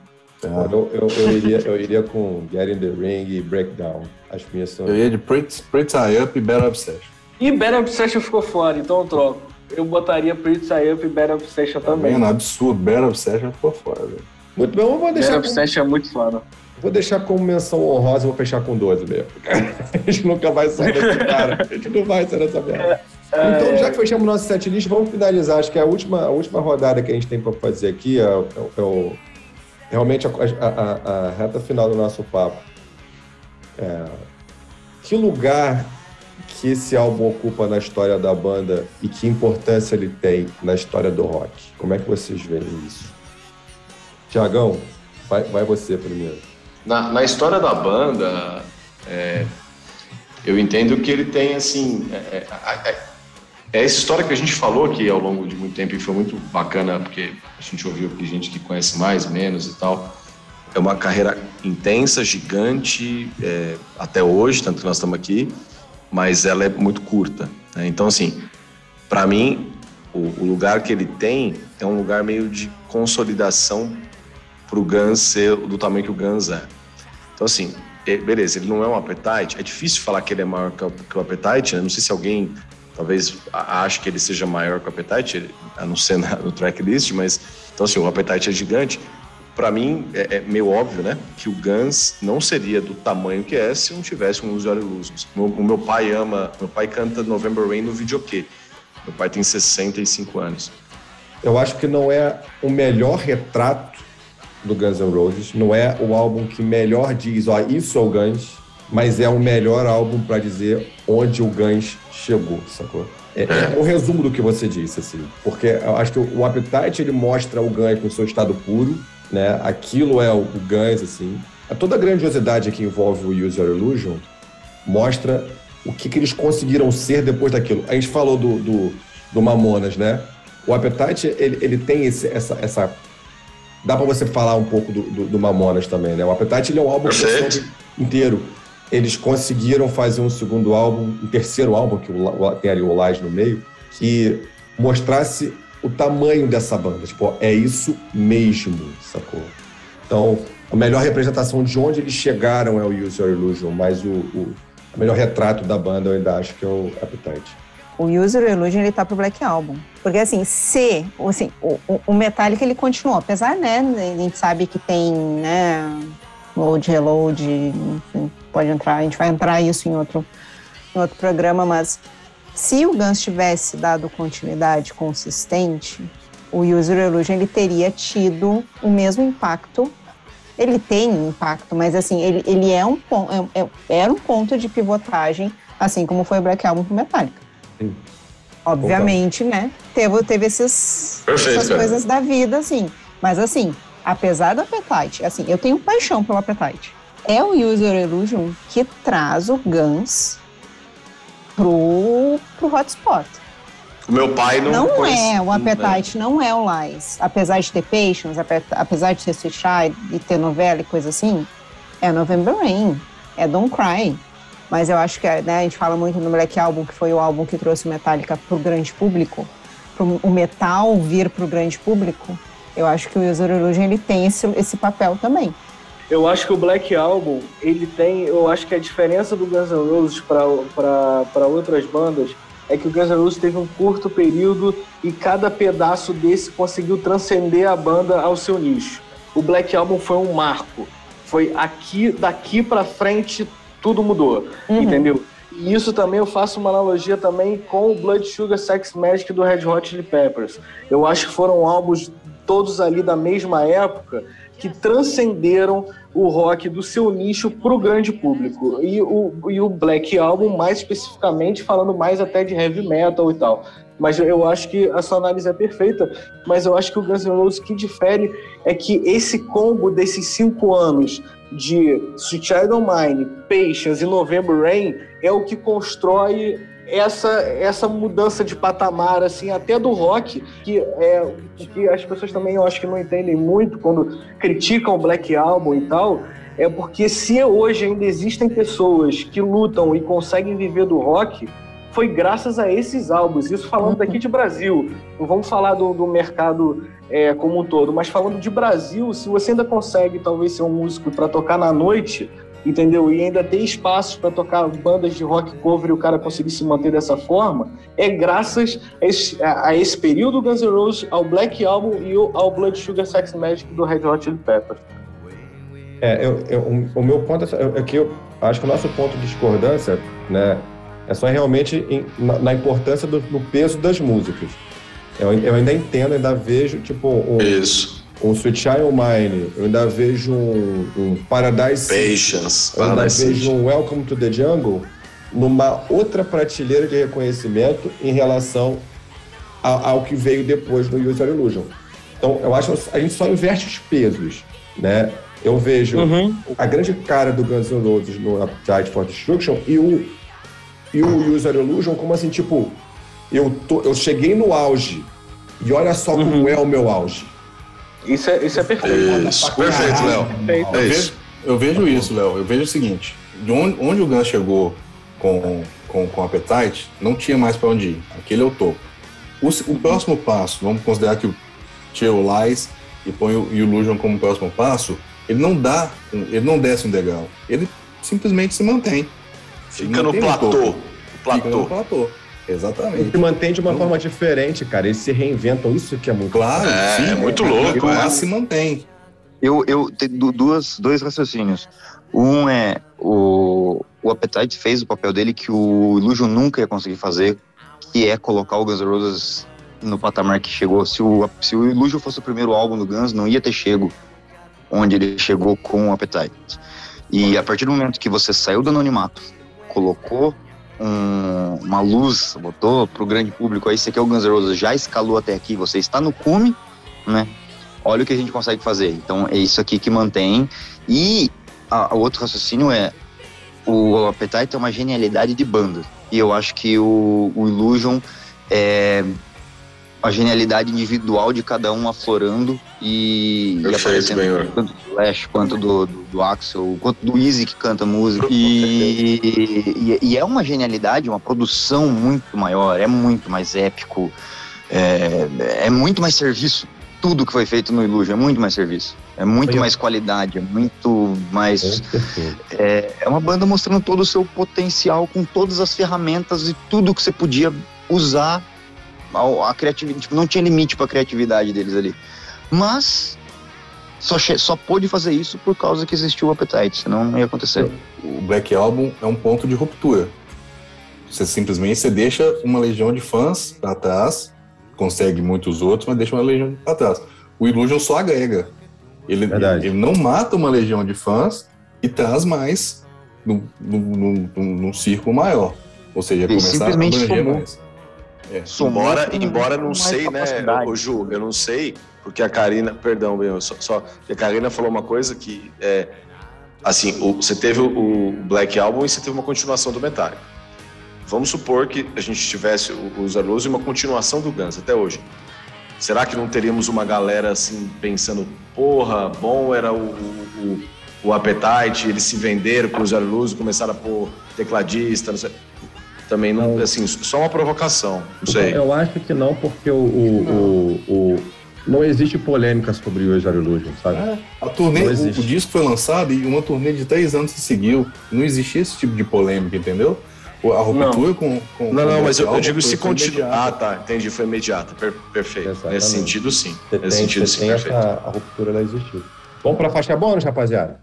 Ah. Eu, eu, eu, iria, eu iria com Get in the Ring e Breakdown. As minhas são. Eu ia de Pretty, Pretty Up e Better Obsession. E Better Obsession ficou fora, então eu troco. Eu botaria Pretty Up e Better Obsession tá também. Mano, absurdo. Better Obsession ficou fora, velho. Muito bem, eu vou deixar. Better Obsession é muito foda. Vou deixar como menção honrosa, vou fechar com 12 mesmo. (laughs) A gente nunca vai sair desse (laughs) cara. A gente não vai sair dessa merda. Então, já que fechamos nosso set list, vamos finalizar. Acho que a última, a última rodada que a gente tem para fazer aqui é, é, é o, realmente a, a, a, reta final do nosso papo. É, que lugar que esse álbum ocupa na história da banda e que importância ele tem na história do rock? Como é que vocês veem isso? Tiagão, vai, vai você primeiro. Na, na história da banda, é, eu entendo que ele tem, assim... É, é é essa história que a gente falou aqui ao longo de muito tempo e foi muito bacana, porque a gente ouviu aqui gente que conhece mais, menos e tal. É uma carreira intensa, gigante, é, até hoje, tanto que nós estamos aqui, mas ela é muito curta. Né? Então, assim, para mim, o, o, lugar que ele tem é um lugar meio de consolidação para o Guns ser do tamanho que o Guns é. Então, assim, beleza, ele não é um Appetite, é difícil falar que ele é maior que o, que o Appetite, né? não sei se alguém talvez acho que ele seja maior que o Appetite, a não ser no tracklist, mas então assim, o Appetite é gigante, para mim é, é, meio óbvio, né, que o Guns não seria do tamanho que é se não tivesse um Use Your Illusions. Meu, o meu pai ama, meu pai canta November Rain no videokê. Meu pai tem 65 anos. Eu acho que não é o melhor retrato do Guns N' Roses, não é o álbum que melhor diz, ó, isso é o Guns, mas é o melhor álbum para dizer onde o Guns chegou, sacou? É, é, o resumo do que você disse, assim, porque eu acho que o Appetite ele mostra o Guns com seu estado puro, né? Aquilo é o, o Guns, assim. Toda a grandiosidade que envolve o Use Your Illusion mostra o que, que eles conseguiram ser depois daquilo. A gente falou do, do, do Mamonas, né? O Appetite, ele, ele tem esse, essa, essa... Dá para você falar um pouco do, do, do, Mamonas também, né? O Appetite, ele é um álbum inteiro. Eles conseguiram fazer um segundo álbum, um terceiro álbum, que tem ali o Lies no meio, que mostrasse o tamanho dessa banda. Tipo, é isso mesmo, sacou? Então, a melhor representação de onde eles chegaram é o Use Your Illusion, mas o, o, o melhor retrato da banda eu ainda acho que é o Appetite. O User Illusion ele tá pro Black Album. Porque assim, se assim, o, o Metallica ele continuou, apesar, né, a gente sabe que tem, né, load, reload, enfim, pode entrar, a gente vai entrar isso em outro, em outro programa, mas se o Guns tivesse dado continuidade consistente, o User Illusion ele teria tido o mesmo impacto. Ele tem impacto, mas assim, ele, ele é um, é, é, era um ponto de pivotagem, assim como foi o Black Album pro Metallica. Sim. Obviamente, né? Teve, teve esses, Perfeito, essas cara. coisas da vida, assim. Mas assim, apesar do Appetite, assim, eu tenho paixão pelo Appetite. É o User Illusion que traz o Guns pro, pro hotspot. O meu pai não Não conhece, é, o Appetite não é o Lies. Apesar de ter Patience, apesar de ter Suicide e ter novela e coisa assim, é November Rain, é Don't Cry. Mas eu acho que né, a gente fala muito no Black Album, que foi o álbum que trouxe o Metallica pro grande público, pro, o metal vir pro grande público. Eu acho que o User Illusion ele tem esse, esse papel também. Eu acho que o Black Album, ele tem. Eu acho que a diferença do Guns N' Roses para outras bandas é que o Guns N' Roses teve um curto período e cada pedaço desse conseguiu transcender a banda ao seu nicho. O Black Album foi um marco. Foi aqui, daqui para frente, tudo mudou. Uhum. Entendeu? E isso também eu faço uma analogia também com o Blood Sugar Sex Magic do Red Hot Chili Peppers. Eu acho que foram álbuns todos ali da mesma época que transcenderam o rock do seu nicho para o grande público. E o, e o Black Album, mais especificamente, falando mais até de heavy metal e tal. Mas eu acho que a sua análise é perfeita, mas eu acho que o Guns N' Roses que difere é que esse combo desses cinco anos de Sweet Child Mine, Patience e November Rain é o que constrói essa, essa mudança de patamar, assim, até do rock, que é que as pessoas também eu acho que não entendem muito quando criticam o Black Album e tal, é porque se hoje ainda existem pessoas que lutam e conseguem viver do rock, foi graças a esses álbuns. Isso falando daqui de Brasil. Não vamos falar do, do mercado é, como um todo, mas falando de Brasil, se você ainda consegue talvez ser um músico para tocar na noite, entendeu? E ainda tem espaços para tocar bandas de rock cover e o cara conseguir se manter dessa forma, é graças a esse, a esse período Guns N' Roses, ao Black Album e ao Blood Sugar Sex Magic do Red Hot Chili Peppers. É, eu, eu, o, o meu ponto é, é que eu acho que o nosso ponto de discordância, né, é só realmente em, na, na, importância do no peso das músicas. Eu, eu ainda entendo, ainda vejo, tipo, um, Isso um Sweet Child Mine, eu ainda vejo um, um Paradise Patience, eu ainda Paradise vejo um Welcome to the Jungle numa outra prateleira de reconhecimento em relação ao, ao que veio depois no User Illusion. Então, eu acho que a gente só inverte os pesos, né? Eu vejo uhum. a grande cara do Guns N' Roses no Appetite for Destruction e o, e o User Illusion como assim, tipo, eu, tô, eu cheguei no auge e olha só uhum. como é o meu auge. Isso é, isso é perfeito. Isso, perfeito, Léo. É eu, vejo, eu vejo isso, Léo. Eu vejo o seguinte: de onde, onde o Gun chegou com, com, com Appetite, não tinha mais para onde ir. Aquele é o topo. O, o próximo passo, vamos considerar que o tira o Lies e põe o Illusion como próximo passo, ele não dá, ele não desce um degrau. Ele simplesmente se mantém. Fica no platô. platô. Fica no platô. Exatamente. Ele se mantém de uma forma diferente, cara. Eles se reinventam. Isso que é muito Claro, é, sim. É muito louco. Ele é. se mantém. Eu, eu tenho duas, dois raciocínios. Um é o, o Appetite fez o papel dele que o Illusion nunca ia conseguir fazer, que é colocar o Guns N' Roses no patamar que chegou. Se o, se o Illusion fosse o primeiro álbum do Guns, não ia ter chego onde ele chegou com o Appetite. E a partir do momento que você saiu do anonimato, colocou um, uma luz, botou para o grande público, aí você quer o Guns N' Roses, já escalou até aqui, você está no cume, né? Olha o que a gente consegue fazer. Então é isso aqui que mantém. E o outro raciocínio é o Appetite é uma genialidade de banda. E eu acho que o, o Illusion é a genialidade individual de cada um aflorando e, e aparecendo tanto do Flash quanto do, do, do, Axel, quanto do Easy que canta música. E, e, e, é uma genialidade, uma produção muito maior, é muito mais épico, é, é muito mais serviço. Tudo que foi feito no Illusion é muito mais serviço, é muito mais qualidade, é muito mais. É, é uma banda mostrando todo o seu potencial com todas as ferramentas e tudo que você podia usar a, a criatividade, tipo, não tinha limite para a criatividade deles ali. Mas só, só pôde fazer isso por causa que existiu o Appetite, senão não ia acontecer. O Black Album é um ponto de ruptura. Você simplesmente você deixa uma legião de fãs para trás, consegue muitos outros, mas deixa uma legião para trás. O Illusion só agrega. Ele, ele, não mata uma legião de fãs e traz mais num, num, num, num círculo maior. Ou seja, começar a abranger mais. É. Embora, embora não sei, né, o Ju, eu não sei, porque a Karina, perdão, meu, só, só a Karina falou uma coisa que é assim, o, você teve o, o, Black Album e você teve uma continuação do Metallica. Vamos supor que a gente tivesse os Arlows e uma continuação do Guns até hoje. Será que não teríamos uma galera assim pensando, porra, bom era o, o, o Appetite, eles se venderam com os Arlows e começaram a pôr tecladista, não sei também não, assim, só uma provocação, não sei. Eu acho que não, porque o, o, o, o não existe polêmica sobre o Exar Illusion, sabe? É, a turnê, o, o, disco foi lançado e uma turnê de três anos se seguiu. Não existia esse tipo de polêmica, entendeu? A ruptura com, com. Não, não, mas eu, eu digo se continua. Ah, tá, entendi, foi imediata. Per, perfeito. Exatamente. Nesse sentido, sim. Você Nesse tem, sentido, sim, perfeito. Essa, a ruptura ela existiu. Vamos pra faixa bônus, rapaziada?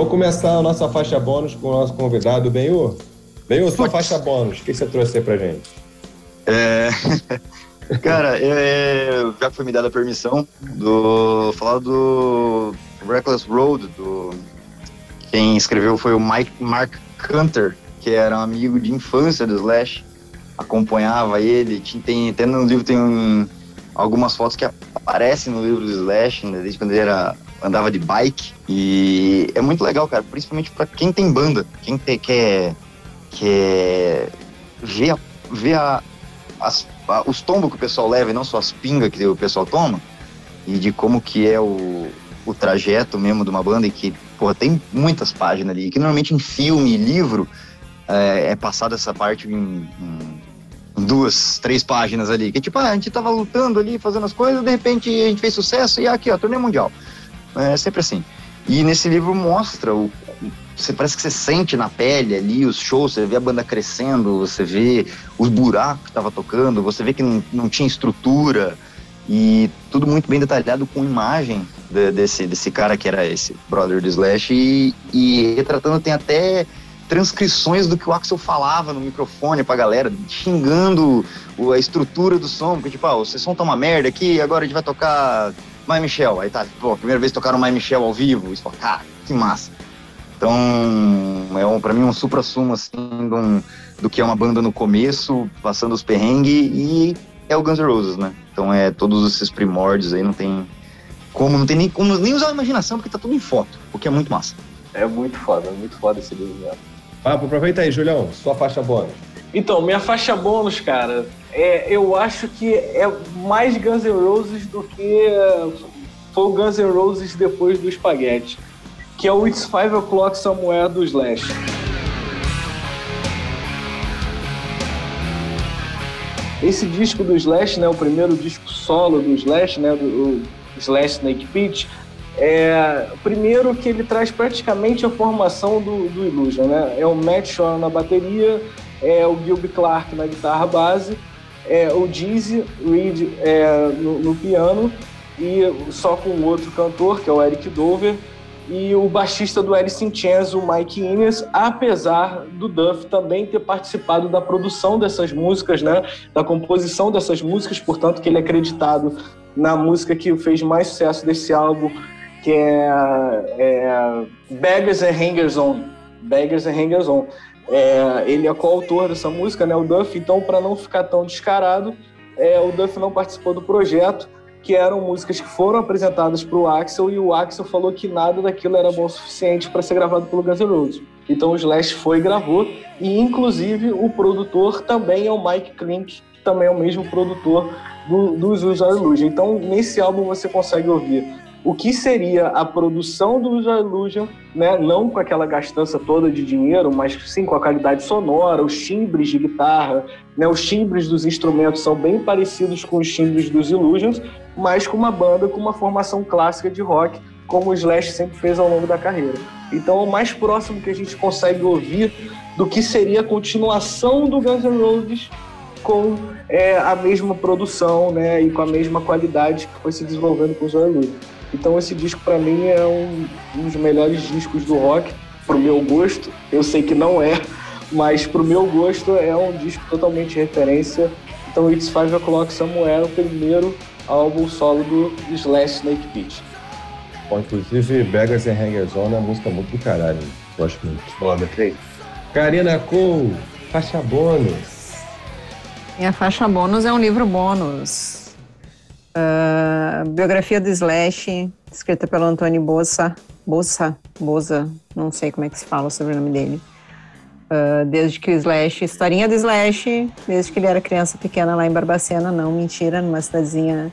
Vou começar a nossa faixa bônus com o nosso convidado, Benhu. Benhu, sua faixa bônus, o que você trouxe aí pra gente? É... (laughs) Cara, é... já foi me dada a permissão do falar do Reckless Road, do quem escreveu foi o Mike Mark Hunter, que era um amigo de infância do Slash, acompanhava ele, tem até no livro tem um, algumas fotos que aparecem no livro do Slash, né, desde quando ele era andava de bike e é muito legal, cara, principalmente para quem tem banda, quem te, quer, quer ver, a, ver a, as, a, os tombos que o pessoal leva e não só as pingas que o pessoal toma e de como que é o, o trajeto mesmo de uma banda e que, porra, tem muitas páginas ali, que normalmente em filme livro é, é passada essa parte em, em duas, três páginas ali. Que tipo, ah, a gente tava lutando ali, fazendo as coisas, de repente a gente fez sucesso e aqui, ó, torneio mundial. É sempre assim. E nesse livro mostra o. Você parece que você sente na pele ali os shows, você vê a banda crescendo, você vê os buracos que estava tocando, você vê que não, não tinha estrutura e tudo muito bem detalhado com imagem de, desse, desse cara que era esse brother do Slash e, e retratando tem até transcrições do que o Axel falava no microfone pra galera, xingando a estrutura do som, porque tipo, ah, o som tá uma merda aqui, agora a gente vai tocar My Michel. Aí tá, pô, primeira vez tocaram My Michel ao vivo. Isso, cara, que massa. Então, é um, pra mim um supra-sumo, assim, do, do que é uma banda no começo, passando os perrengues, e é o Guns N' Roses, né? Então é todos esses primórdios aí, não tem como, não tem nem como nem usar a imaginação, porque tá tudo em foto, o que é muito massa. É muito foda, é muito foda esse livro mesmo. Ah, aproveita aí, Julião, sua faixa bônus. Então, minha faixa bônus, cara, é, eu acho que é mais Guns N' Roses do que foi o Guns N' Roses depois do Spaghetti, que é o It's Five O'Clock Somewhere do Slash. Esse disco do Slash, né, o primeiro disco solo do Slash, né, do Slash Snake Pit, é primeiro que ele traz praticamente a formação do, do Illusion, né? É o Matt Shore na bateria, é o Gilby Clarke na guitarra base, é, o Dizzy Reed é, no, no, piano e só com o outro cantor, que é o Eric Dover, e o baixista do Alice in Chains, o Mike Innes, apesar do Duff também ter participado da produção dessas músicas, né, da composição dessas músicas, portanto que ele é acreditado na música que fez mais sucesso desse álbum, que é, é Beggars and Hangers On. Beggars and Hangers On. É, ele é coautor dessa música, né, o Duff, então para não ficar tão descarado, é, o Duff não participou do projeto, que eram músicas que foram apresentadas para o Axel e o Axel falou que nada daquilo era bom o suficiente para ser gravado pelo Guns N' Roses. Então o Slash foi e gravou e inclusive o produtor também é o Mike Klink, que também é o mesmo produtor do, dos User Illusion. Então nesse álbum você consegue ouvir o que seria a produção do Illusion, né? não com aquela gastança toda de dinheiro, mas sim com a qualidade sonora, os timbres de guitarra, né? os timbres dos instrumentos são bem parecidos com os timbres dos Illusions, mas com uma banda com uma formação clássica de rock, como o Slash sempre fez ao longo da carreira. Então, o mais próximo que a gente consegue ouvir do que seria a continuação do Guns N' Roses com é, a mesma produção né, e com a mesma qualidade que foi se desenvolvendo com os Illusions. Então esse disco para mim é um, um, dos melhores discos do rock, pro meu gosto. Eu sei que não é, mas pro meu gosto é um disco totalmente referência. Então It's Five O'Clock Somewhere é o primeiro álbum solo do Slash Snake Pit. Bom, inclusive Beggars and Hangers On é uma música muito do caralho. Gosto muito. Foda. Karina Cole, faixa bônus. Minha faixa bônus é um livro bônus. Uh, biografia do Slash, escrita pelo Antônio Bossa, Bossa, Boza, não sei como é que se fala o sobrenome dele. Uh, desde que o Slash, historinha do Slash, desde que ele era criança pequena lá em Barbacena, não, mentira, numa cidadezinha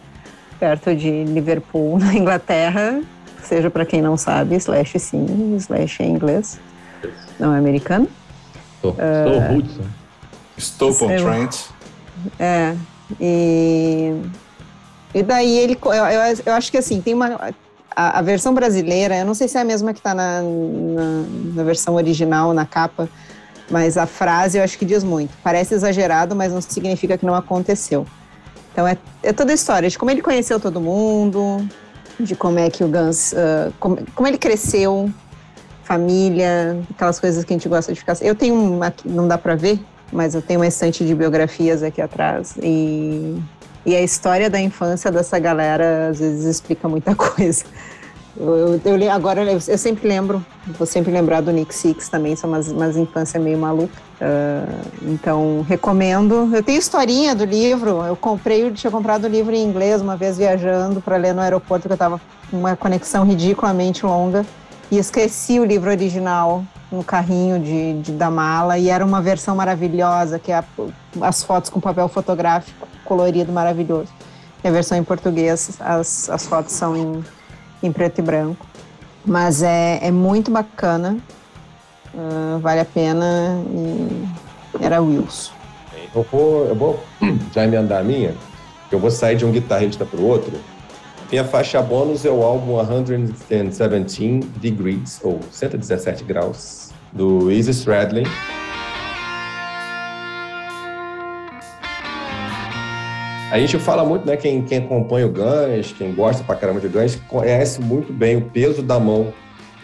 perto de Liverpool, (laughs) na Inglaterra. Seja para quem não sabe, Slash sim, Slash é inglês, não é americano. Estou uh, Estou on Trent. É, e e daí ele. Eu, eu, eu acho que assim, tem uma. A, a, versão brasileira, eu não sei se é a mesma que está na, na, na, versão original, na capa, mas a frase eu acho que diz muito. Parece exagerado, mas não significa que não aconteceu. Então é, é toda a história de como ele conheceu todo mundo, de como é que o Gans. Uh, como, como ele cresceu, família, aquelas coisas que a gente gosta de ficar. Eu tenho um. Aqui, não dá para ver, mas eu tenho uma estante de biografias aqui atrás. E e a história da infância dessa galera às vezes explica muita (laughs) coisa. Eu, eu, eu agora eu, eu, sempre lembro, vou sempre lembrar do Nick Six também, são umas, umas infâncias meio malucas. Uh, então, recomendo. Eu tenho historinha do livro, eu comprei, eu tinha comprado o livro em inglês uma vez viajando para ler no aeroporto, que eu estava com uma conexão ridiculamente longa, e esqueci o livro original no carrinho de, de, da mala, e era uma versão maravilhosa, que é a, as fotos com papel fotográfico colorido maravilhoso. E a versão em português, as, as fotos são em, em preto e branco. Mas é, é muito bacana, uh, vale a pena e era Wilson. Eu vou, eu vou (clears throat) já emendar a minha, eu vou sair de um guitarrista para o outro. Minha faixa bônus é o álbum 117 Degrees, ou 117 graus, do Easy Stradlin. A gente fala muito, né? Quem, quem acompanha o Guns, quem gosta pra caramba de Guns, conhece muito bem o peso da mão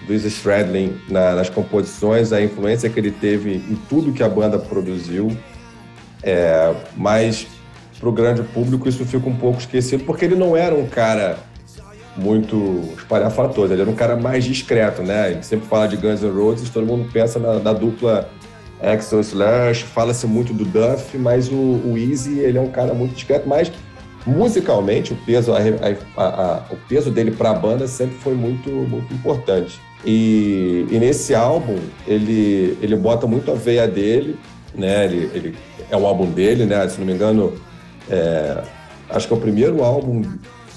do Izzy Stradlin na, nas composições, a influência que ele teve em tudo que a banda produziu. É, mas para o grande público isso fica um pouco esquecido, porque ele não era um cara muito espalhafatoso, ele era um cara mais discreto, né? Ele sempre fala de Guns N' Roses, todo mundo pensa na, na dupla Axel Slash, fala-se muito do Duff, mas o, o Easy ele é um cara muito discreto, mas musicalmente o peso, a, a, a, o peso dele para a banda sempre foi muito, muito importante. E, e, nesse álbum ele, ele bota muito a veia dele, né? Ele, ele é um álbum dele, né? Se não me engano, é, acho que é o primeiro álbum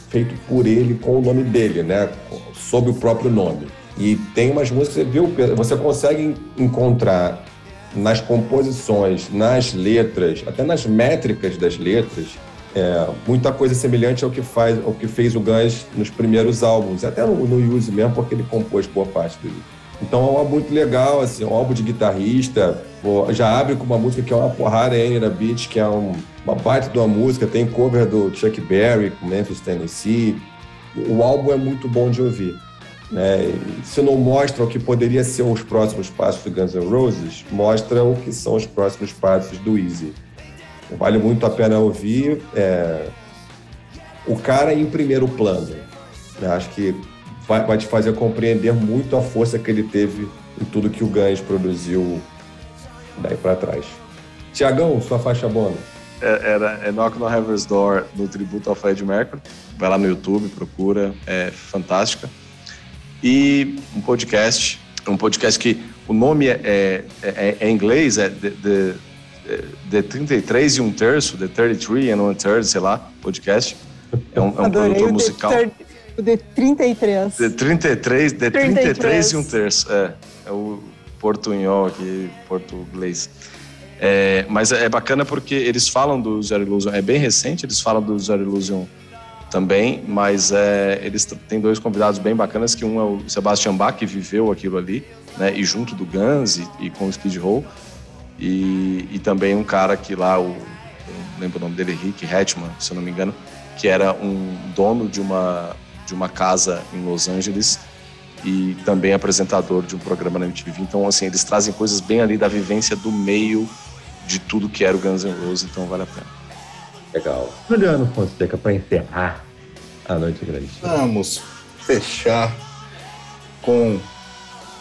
feito por ele com o nome dele, né? Sob o próprio nome. E tem umas músicas, você viu, você consegue encontrar nas composições, nas letras, até nas métricas das letras, é, muita coisa semelhante ao que, faz, ao que fez o Guns nos primeiros álbuns, até no, no Use mesmo, porque ele compôs boa parte do, Então é um álbum muito legal, assim, um álbum de guitarrista. Já abre com uma música que é uma porrada na beat, que é um, uma parte de uma música. Tem cover do Chuck Berry com Memphis, Tennessee. O álbum é muito bom de ouvir. Né? Se não mostra o que poderia ser os próximos passos do Guns N' Roses, mostra o que são os próximos passos do Easy. Vale muito a pena ouvir. É... O cara em primeiro plano. Né? Acho que vai, vai, te fazer compreender muito a força que ele teve em tudo que o Guns produziu daí para trás. Tiagão, sua faixa bônus. É, era é Knock on Heaven's Door no tributo ao Fred Mercury. Vai lá no YouTube, procura, é fantástica. E um podcast, um podcast que o nome é, é, é, é em inglês, é The, The, The 33 e um terço, The 33 and one third, sei lá, podcast. É um, é um produtor musical. O de 33. De 33, de 33, 33 e um terço. É, é o portunhol aqui, português. É, mas é bacana porque eles falam do Zero Illusion, é bem recente, eles falam do Zero Illusion também, mas é, eles têm dois convidados bem bacanas, que um é o Sebastian Bach, que viveu aquilo ali, né, e junto do Guns e, e com o Skid Row, e, e, também um cara que lá, o, não lembro o nome dele, Rick Hetman, se eu não me engano, que era um dono de uma de uma casa em Los Angeles e também apresentador de um programa na MTV. Então, assim, eles trazem coisas bem ali da vivência do meio de tudo que era o Guns N' Roses, então vale a pena. Legal. Juliano Fonseca, para encerrar a noite grande. Vamos fechar com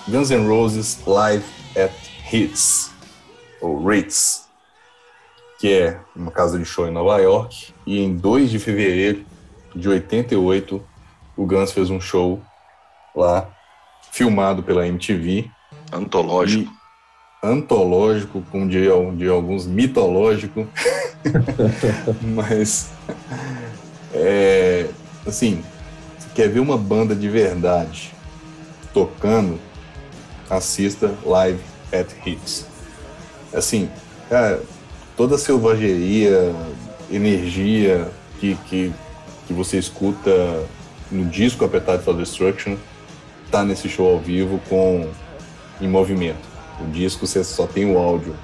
Guns N' Roses Live at Hits, ou Ritz, que é uma casa de show em Nova York, e em 2 de fevereiro de 88 o Guns fez um show lá, filmado pela MTV. Antológico. Antológico, como de alguns, mitológico. (laughs) Mas, é, assim, se quer ver uma banda de verdade tocando, assista Live at Hits. Assim, cara, toda a selvageria, energia que, que, que você escuta no disco Appetite for Destruction, tá nesse show ao vivo com em movimento. O disco você só tem o áudio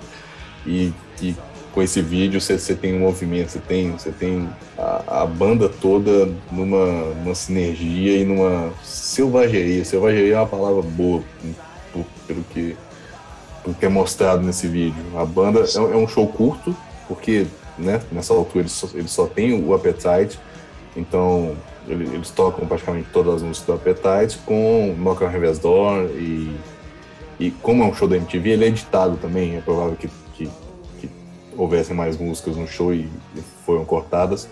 e, e com esse vídeo você, você tem um movimento, você tem, você tem a, a banda toda numa, numa sinergia e numa selvageria. Selvageria é uma palavra boa por, pelo, que, pelo que é mostrado nesse vídeo. A banda é, é um show curto, porque né, nessa altura ele só, ele só tem o Appetite, então eles tocam praticamente todas as músicas do Appetite com Knock on Heaven's Door e, e como é um show da MTV, ele é editado também, é provável que, que, que houvessem mais músicas no show e, e foram cortadas,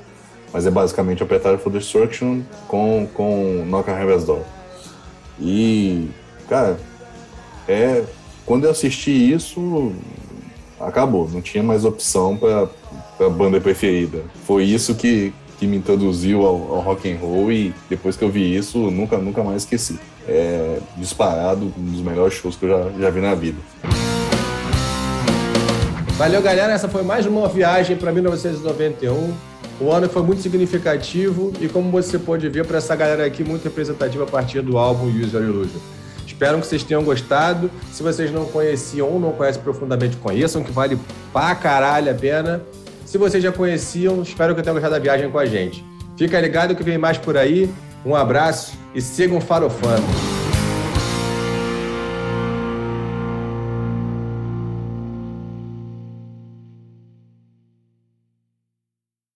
mas é basicamente Appetite for Destruction com, com Knock on Heaven's Door. E, cara, é, quando eu assisti isso, acabou, não tinha mais opção para a banda preferida. Foi isso que, que me introduziu ao, ao rock and roll e depois que eu vi isso, nunca, nunca mais esqueci. É disparado, um dos melhores shows que eu já, já vi na vida. Valeu, galera. Essa foi mais uma viagem para 1991. O ano foi muito significativo e, como você pode ver, para essa galera aqui, muito representativa a partir do álbum User Illusion. Espero que vocês tenham gostado. Se vocês não conheciam ou não conhecem profundamente, conheçam, que vale pra caralho a pena. Se vocês já conheciam, espero que tenham gostado da viagem com a gente. Fica ligado que vem mais por aí. Um abraço e sigam farofando.